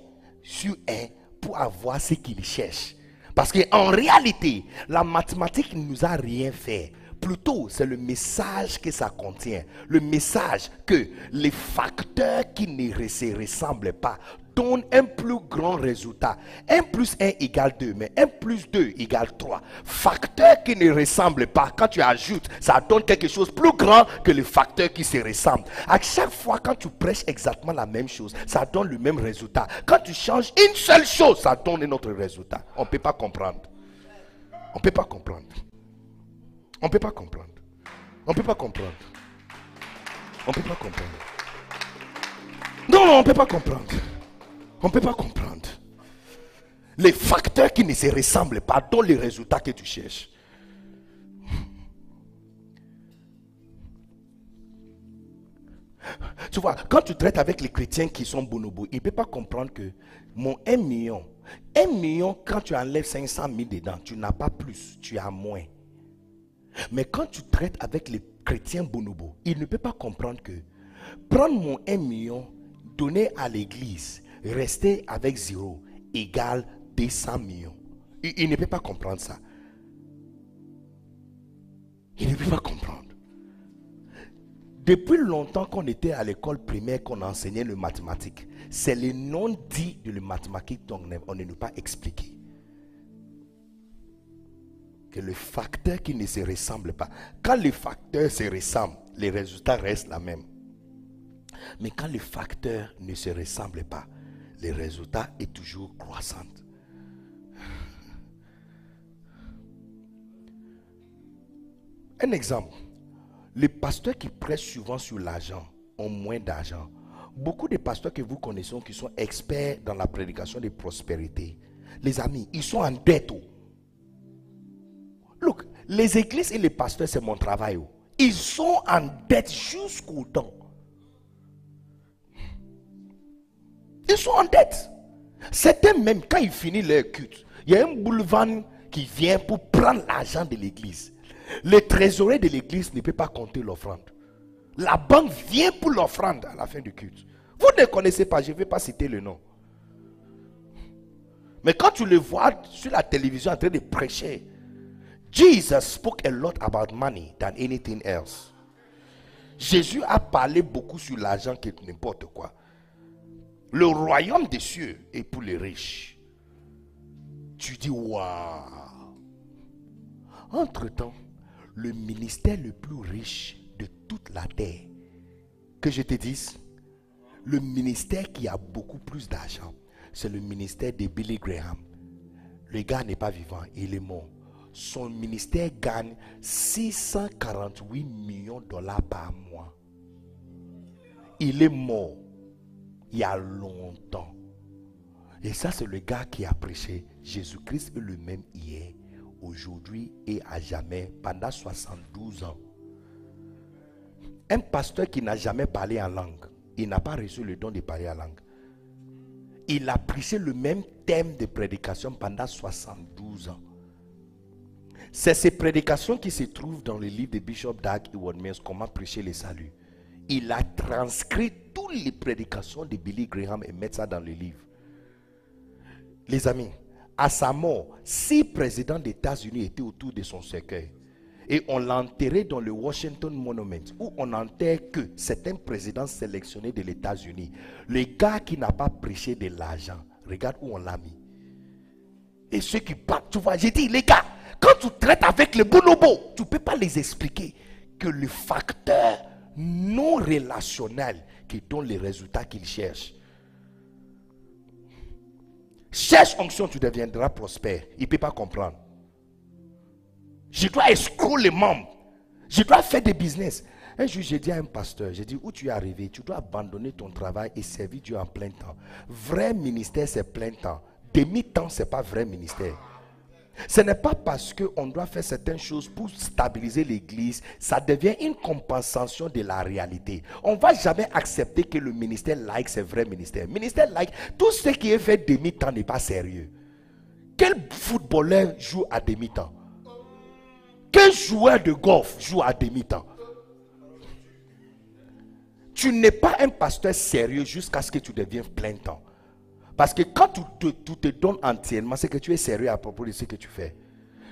sur un pour avoir ce qu'il cherche. Parce qu'en réalité, la mathématique ne nous a rien fait. Plutôt, c'est le message que ça contient. Le message que les facteurs qui ne se ressemblent pas donne un plus grand résultat. 1 plus 1 égale 2, mais 1 plus 2 égale 3. Facteur qui ne ressemble pas, quand tu ajoutes, ça donne quelque chose plus grand que le facteur qui se ressemble. À chaque fois, quand tu prêches exactement la même chose, ça donne le même résultat. Quand tu changes une seule chose, ça donne un autre résultat. On ne peut pas comprendre. On ne peut pas comprendre. On ne peut pas comprendre. On ne peut pas comprendre. On ne peut pas comprendre. Non, non, on ne peut pas comprendre. On ne peut pas comprendre. Les facteurs qui ne se ressemblent pas donnent les résultats que tu cherches. Tu vois, quand tu traites avec les chrétiens qui sont bonobos, ils ne peuvent pas comprendre que mon 1 million, 1 million, quand tu enlèves 500 000 dedans, tu n'as pas plus, tu as moins. Mais quand tu traites avec les chrétiens bonobos, ils ne peuvent pas comprendre que prendre mon 1 million, donner à l'église, rester avec zéro, égale 200 millions. Il ne peuvent pas comprendre ça. Ils ne peuvent pas comprendre. Depuis longtemps qu'on était à l'école primaire, qu'on enseignait le mathématique, c'est le non dit de le mathématique qu'on ne nous pas expliqué. Que le facteur qui ne se ressemble pas. Quand les facteurs se ressemblent, les résultats restent la même. Mais quand les facteurs ne se ressemblent pas, les résultats est toujours croissant. Un exemple. Les pasteurs qui prêchent souvent sur l'argent ont moins d'argent. Beaucoup de pasteurs que vous connaissez qui sont experts dans la prédication de prospérité, les amis, ils sont en dette. oh. Look, les églises et les pasteurs, c'est mon travail. oh. Ils sont en dette jusqu'au temps. Ils sont en dette. Certains même, quand ils finissent leur culte, il y a un boulevard qui vient pour prendre l'argent de l'église. Le trésorier de l'église ne peut pas compter l'offrande. La banque vient pour l'offrande à la fin du culte. Vous ne connaissez pas, je ne vais pas citer le nom. Mais quand tu le vois sur la télévision en train de prêcher, Jesus spoke a lot about money than anything else. Jésus a parlé beaucoup sur l'argent que n'importe quoi. Le royaume des cieux est pour les riches. Tu dis, waouh. Entre-temps, le ministère le plus riche de toute la terre, que je te dise, le ministère qui a beaucoup plus d'argent, c'est le ministère de Billy Graham. Le gars n'est pas vivant, il est mort. Son ministère gagne 648 millions de dollars par mois. Il est mort il y a longtemps. Et ça, c'est le gars qui a prêché Jésus-Christ est le même hier, aujourd'hui et à jamais, pendant 72 ans. Un pasteur qui n'a jamais parlé en langue, il n'a pas reçu le don de parler en langue. Il a prêché le même thème de prédication pendant 72 ans. C'est ces prédications qui se trouvent dans le livre de Bishop Dag Heward Mills, Comment prêcher le salut. Il a transcrit toutes les prédications de Billy Graham et met ça dans le livre. Les amis, à sa mort, six présidents des États-Unis étaient autour de son cercueil. Et on l'a enterré dans le Washington Monument, où on enterre que c'est un président sélectionné de l'États-Unis. Le gars qui n'a pas prêché de l'argent, regarde où on l'a mis. Et ceux qui partent, tu vois, j'ai dit, les gars, quand tu traites avec les bonobos, tu ne peux pas les expliquer que le facteur non relationnel qui donne les résultats qu'ils cherchent. Cherche onction, tu deviendras prospère. Il ne peut pas comprendre. Je dois escroquer les membres. Je dois faire des business. Un jour, j'ai dit à un pasteur, j'ai dit, où tu es arrivé, tu dois abandonner ton travail et servir Dieu en plein temps. Vrai ministère, c'est plein temps. Demi-temps, ce n'est pas vrai ministère. Ce n'est pas parce qu'on doit faire certaines choses pour stabiliser l'église, ça devient une compensation de la réalité. On ne va jamais accepter que le ministère like, c'est vrai ministère. Ministère like, tout ce qui est fait demi-temps n'est pas sérieux. Quel footballeur joue à demi-temps? Quel joueur de golf joue à demi-temps? Tu n'es pas un pasteur sérieux jusqu'à ce que tu deviennes plein temps. Parce que quand tu te, donnes entièrement, c'est que tu es sérieux à propos de ce que tu fais.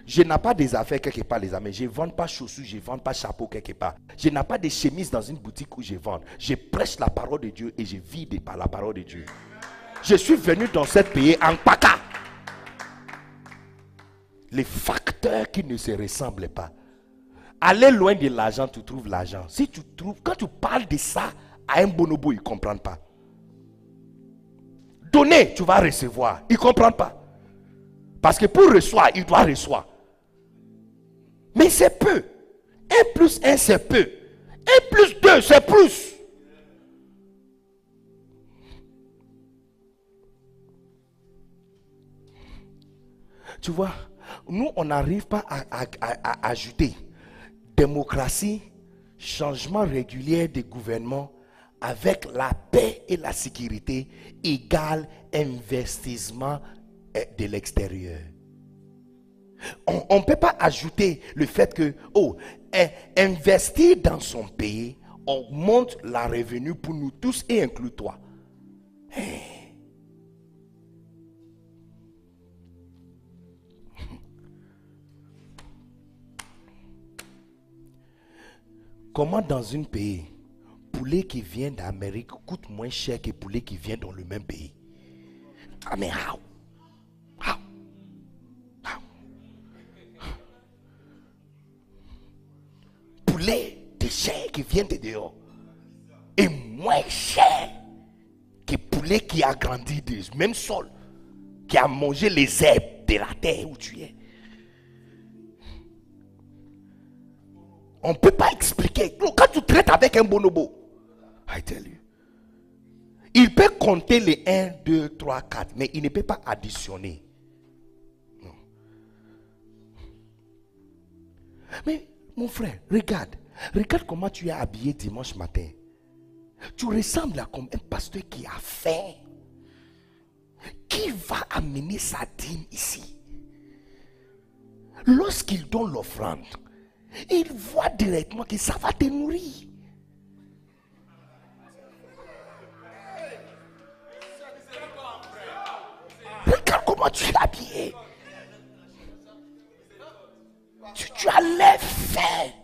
Je n'ai pas des affaires quelque part, les amis. Je ne vends pas chaussures, je ne vends pas chapeau quelque part. Je n'ai pas de chemise dans une boutique où je vends. Je prêche la parole de Dieu et je vis de par la parole de Dieu. je suis venu dans ce pays en paka. Les facteurs qui ne se ressemblent pas. Aller loin de l'argent, tu trouves l'argent. Si tu trouves, quand tu parles de ça à un bonobo, il ne comprend pas. Donner, tu vas recevoir. Il ne comprend pas. Parce que pour recevoir, il doit recevoir. Mais c'est peu. 1 plus 1, c'est peu. 1 plus 2, c'est plus. Tu vois, nous, on n'arrive pas à, ajouter démocratie, changement régulier des gouvernements avec la paix et la sécurité égale investissement eh, de l'extérieur. On ne peut pas ajouter le fait que, oh, eh, investir dans son pays augmente la revenu pour nous tous et inclut toi. Eh. Comment dans un pays, poulet qui vient d'Amérique coûte moins cher que poulet qui vient dans le même pays? Ah mais how? How? How? Poulet de chair qui vient de dehors est moins cher que poulet qui a grandi du même sol, qui a mangé les herbes de la terre où tu es. On ne peut pas expliquer. Quand tu traites avec un bonobo, I tell you, il peut compter les 1, 2, 3, 4, mais il ne peut pas additionner. Non. Mais mon frère, regarde. Regarde comment tu es habillé dimanche matin. Tu ressembles à comme un pasteur qui a faim. Qui va amener sa dîme ici? Lorsqu'il donne l'offrande, il voit directement que ça va te nourrir. Comment tu es habillé? Tu, as l'air fait.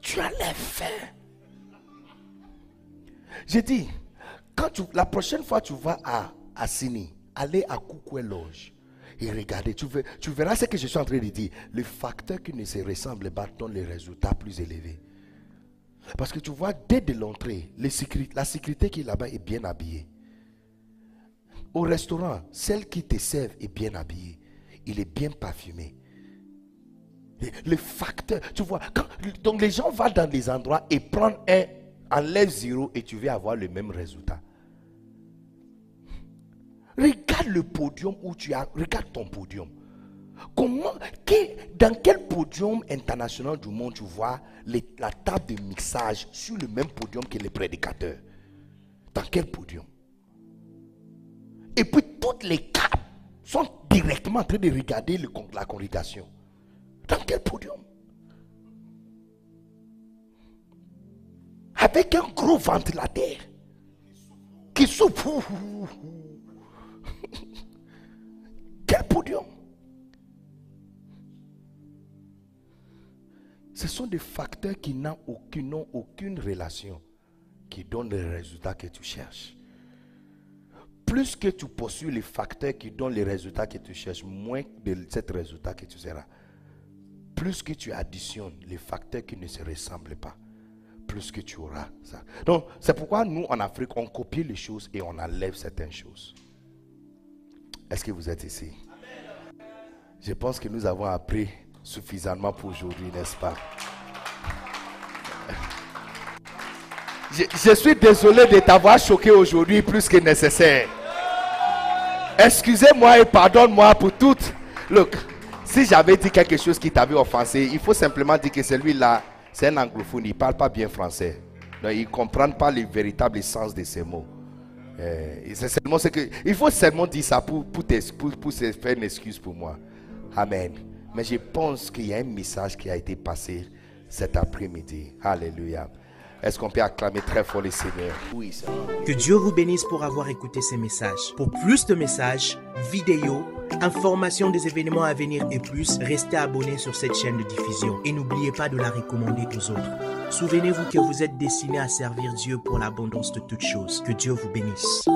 Tu as l'air fait. J'ai dit, quand tu, la prochaine fois tu vas à, à Sini, allez à Koukoué Loge et regardez, tu, tu verras ce que je suis en train de dire. Le facteur qui ne se ressemble pas donne les résultats plus élevés. Parce que tu vois, dès de l'entrée, la sécurité qui est là-bas est bien habillée. Au restaurant, celle qui te sert est bien habillée. Il est bien parfumé. Le facteur, tu vois, donc les gens vont dans des endroits et prennent un, enlève zéro et tu vas avoir le même résultat. Regarde le podium où tu as. Regarde ton podium. Comment, dans quel podium international du monde tu vois la table de mixage sur le même podium que les prédicateurs? Dans quel podium? Et puis toutes les câbles sont directement en train de regarder la congrégation. Dans quel podium? Avec un gros ventilateur qui souffle. Quel podium? Ce sont des facteurs qui n'ont aucune, aucune relation, qui donnent les résultats que tu cherches. Plus que tu poursuis les facteurs qui donnent les résultats que tu cherches, moins de ces résultats que tu seras. Plus que tu additionnes les facteurs qui ne se ressemblent pas, plus que tu auras ça. Donc, c'est pourquoi nous, en Afrique, on copie les choses et on enlève certaines choses. Est-ce que vous êtes ici? Je pense que nous avons appris suffisamment pour aujourd'hui, n'est-ce pas? Je, suis désolé de t'avoir choqué aujourd'hui plus que nécessaire. Excusez-moi et pardonne-moi pour tout. Look, si j'avais dit quelque chose qui t'avait offensé, il faut simplement dire que celui-là, c'est un anglophone, il ne parle pas bien français. Donc, il ne comprend pas le véritable sens de ces mots. Euh, seulement que, il faut seulement dire ça pour, pour, pour, se faire une excuse pour moi. Amen. Mais je pense qu'il y a un message qui a été passé cet après-midi. Alléluia. Est-ce qu'on peut acclamer très fort le Seigneur? Que Dieu vous bénisse pour avoir écouté ces messages. Pour plus de messages, vidéos, Information des événements à venir et plus, restez abonnés sur cette chaîne de diffusion et n'oubliez pas de la recommander aux autres. Souvenez-vous que vous êtes destiné à servir Dieu pour l'abondance de toutes choses. Que Dieu vous bénisse.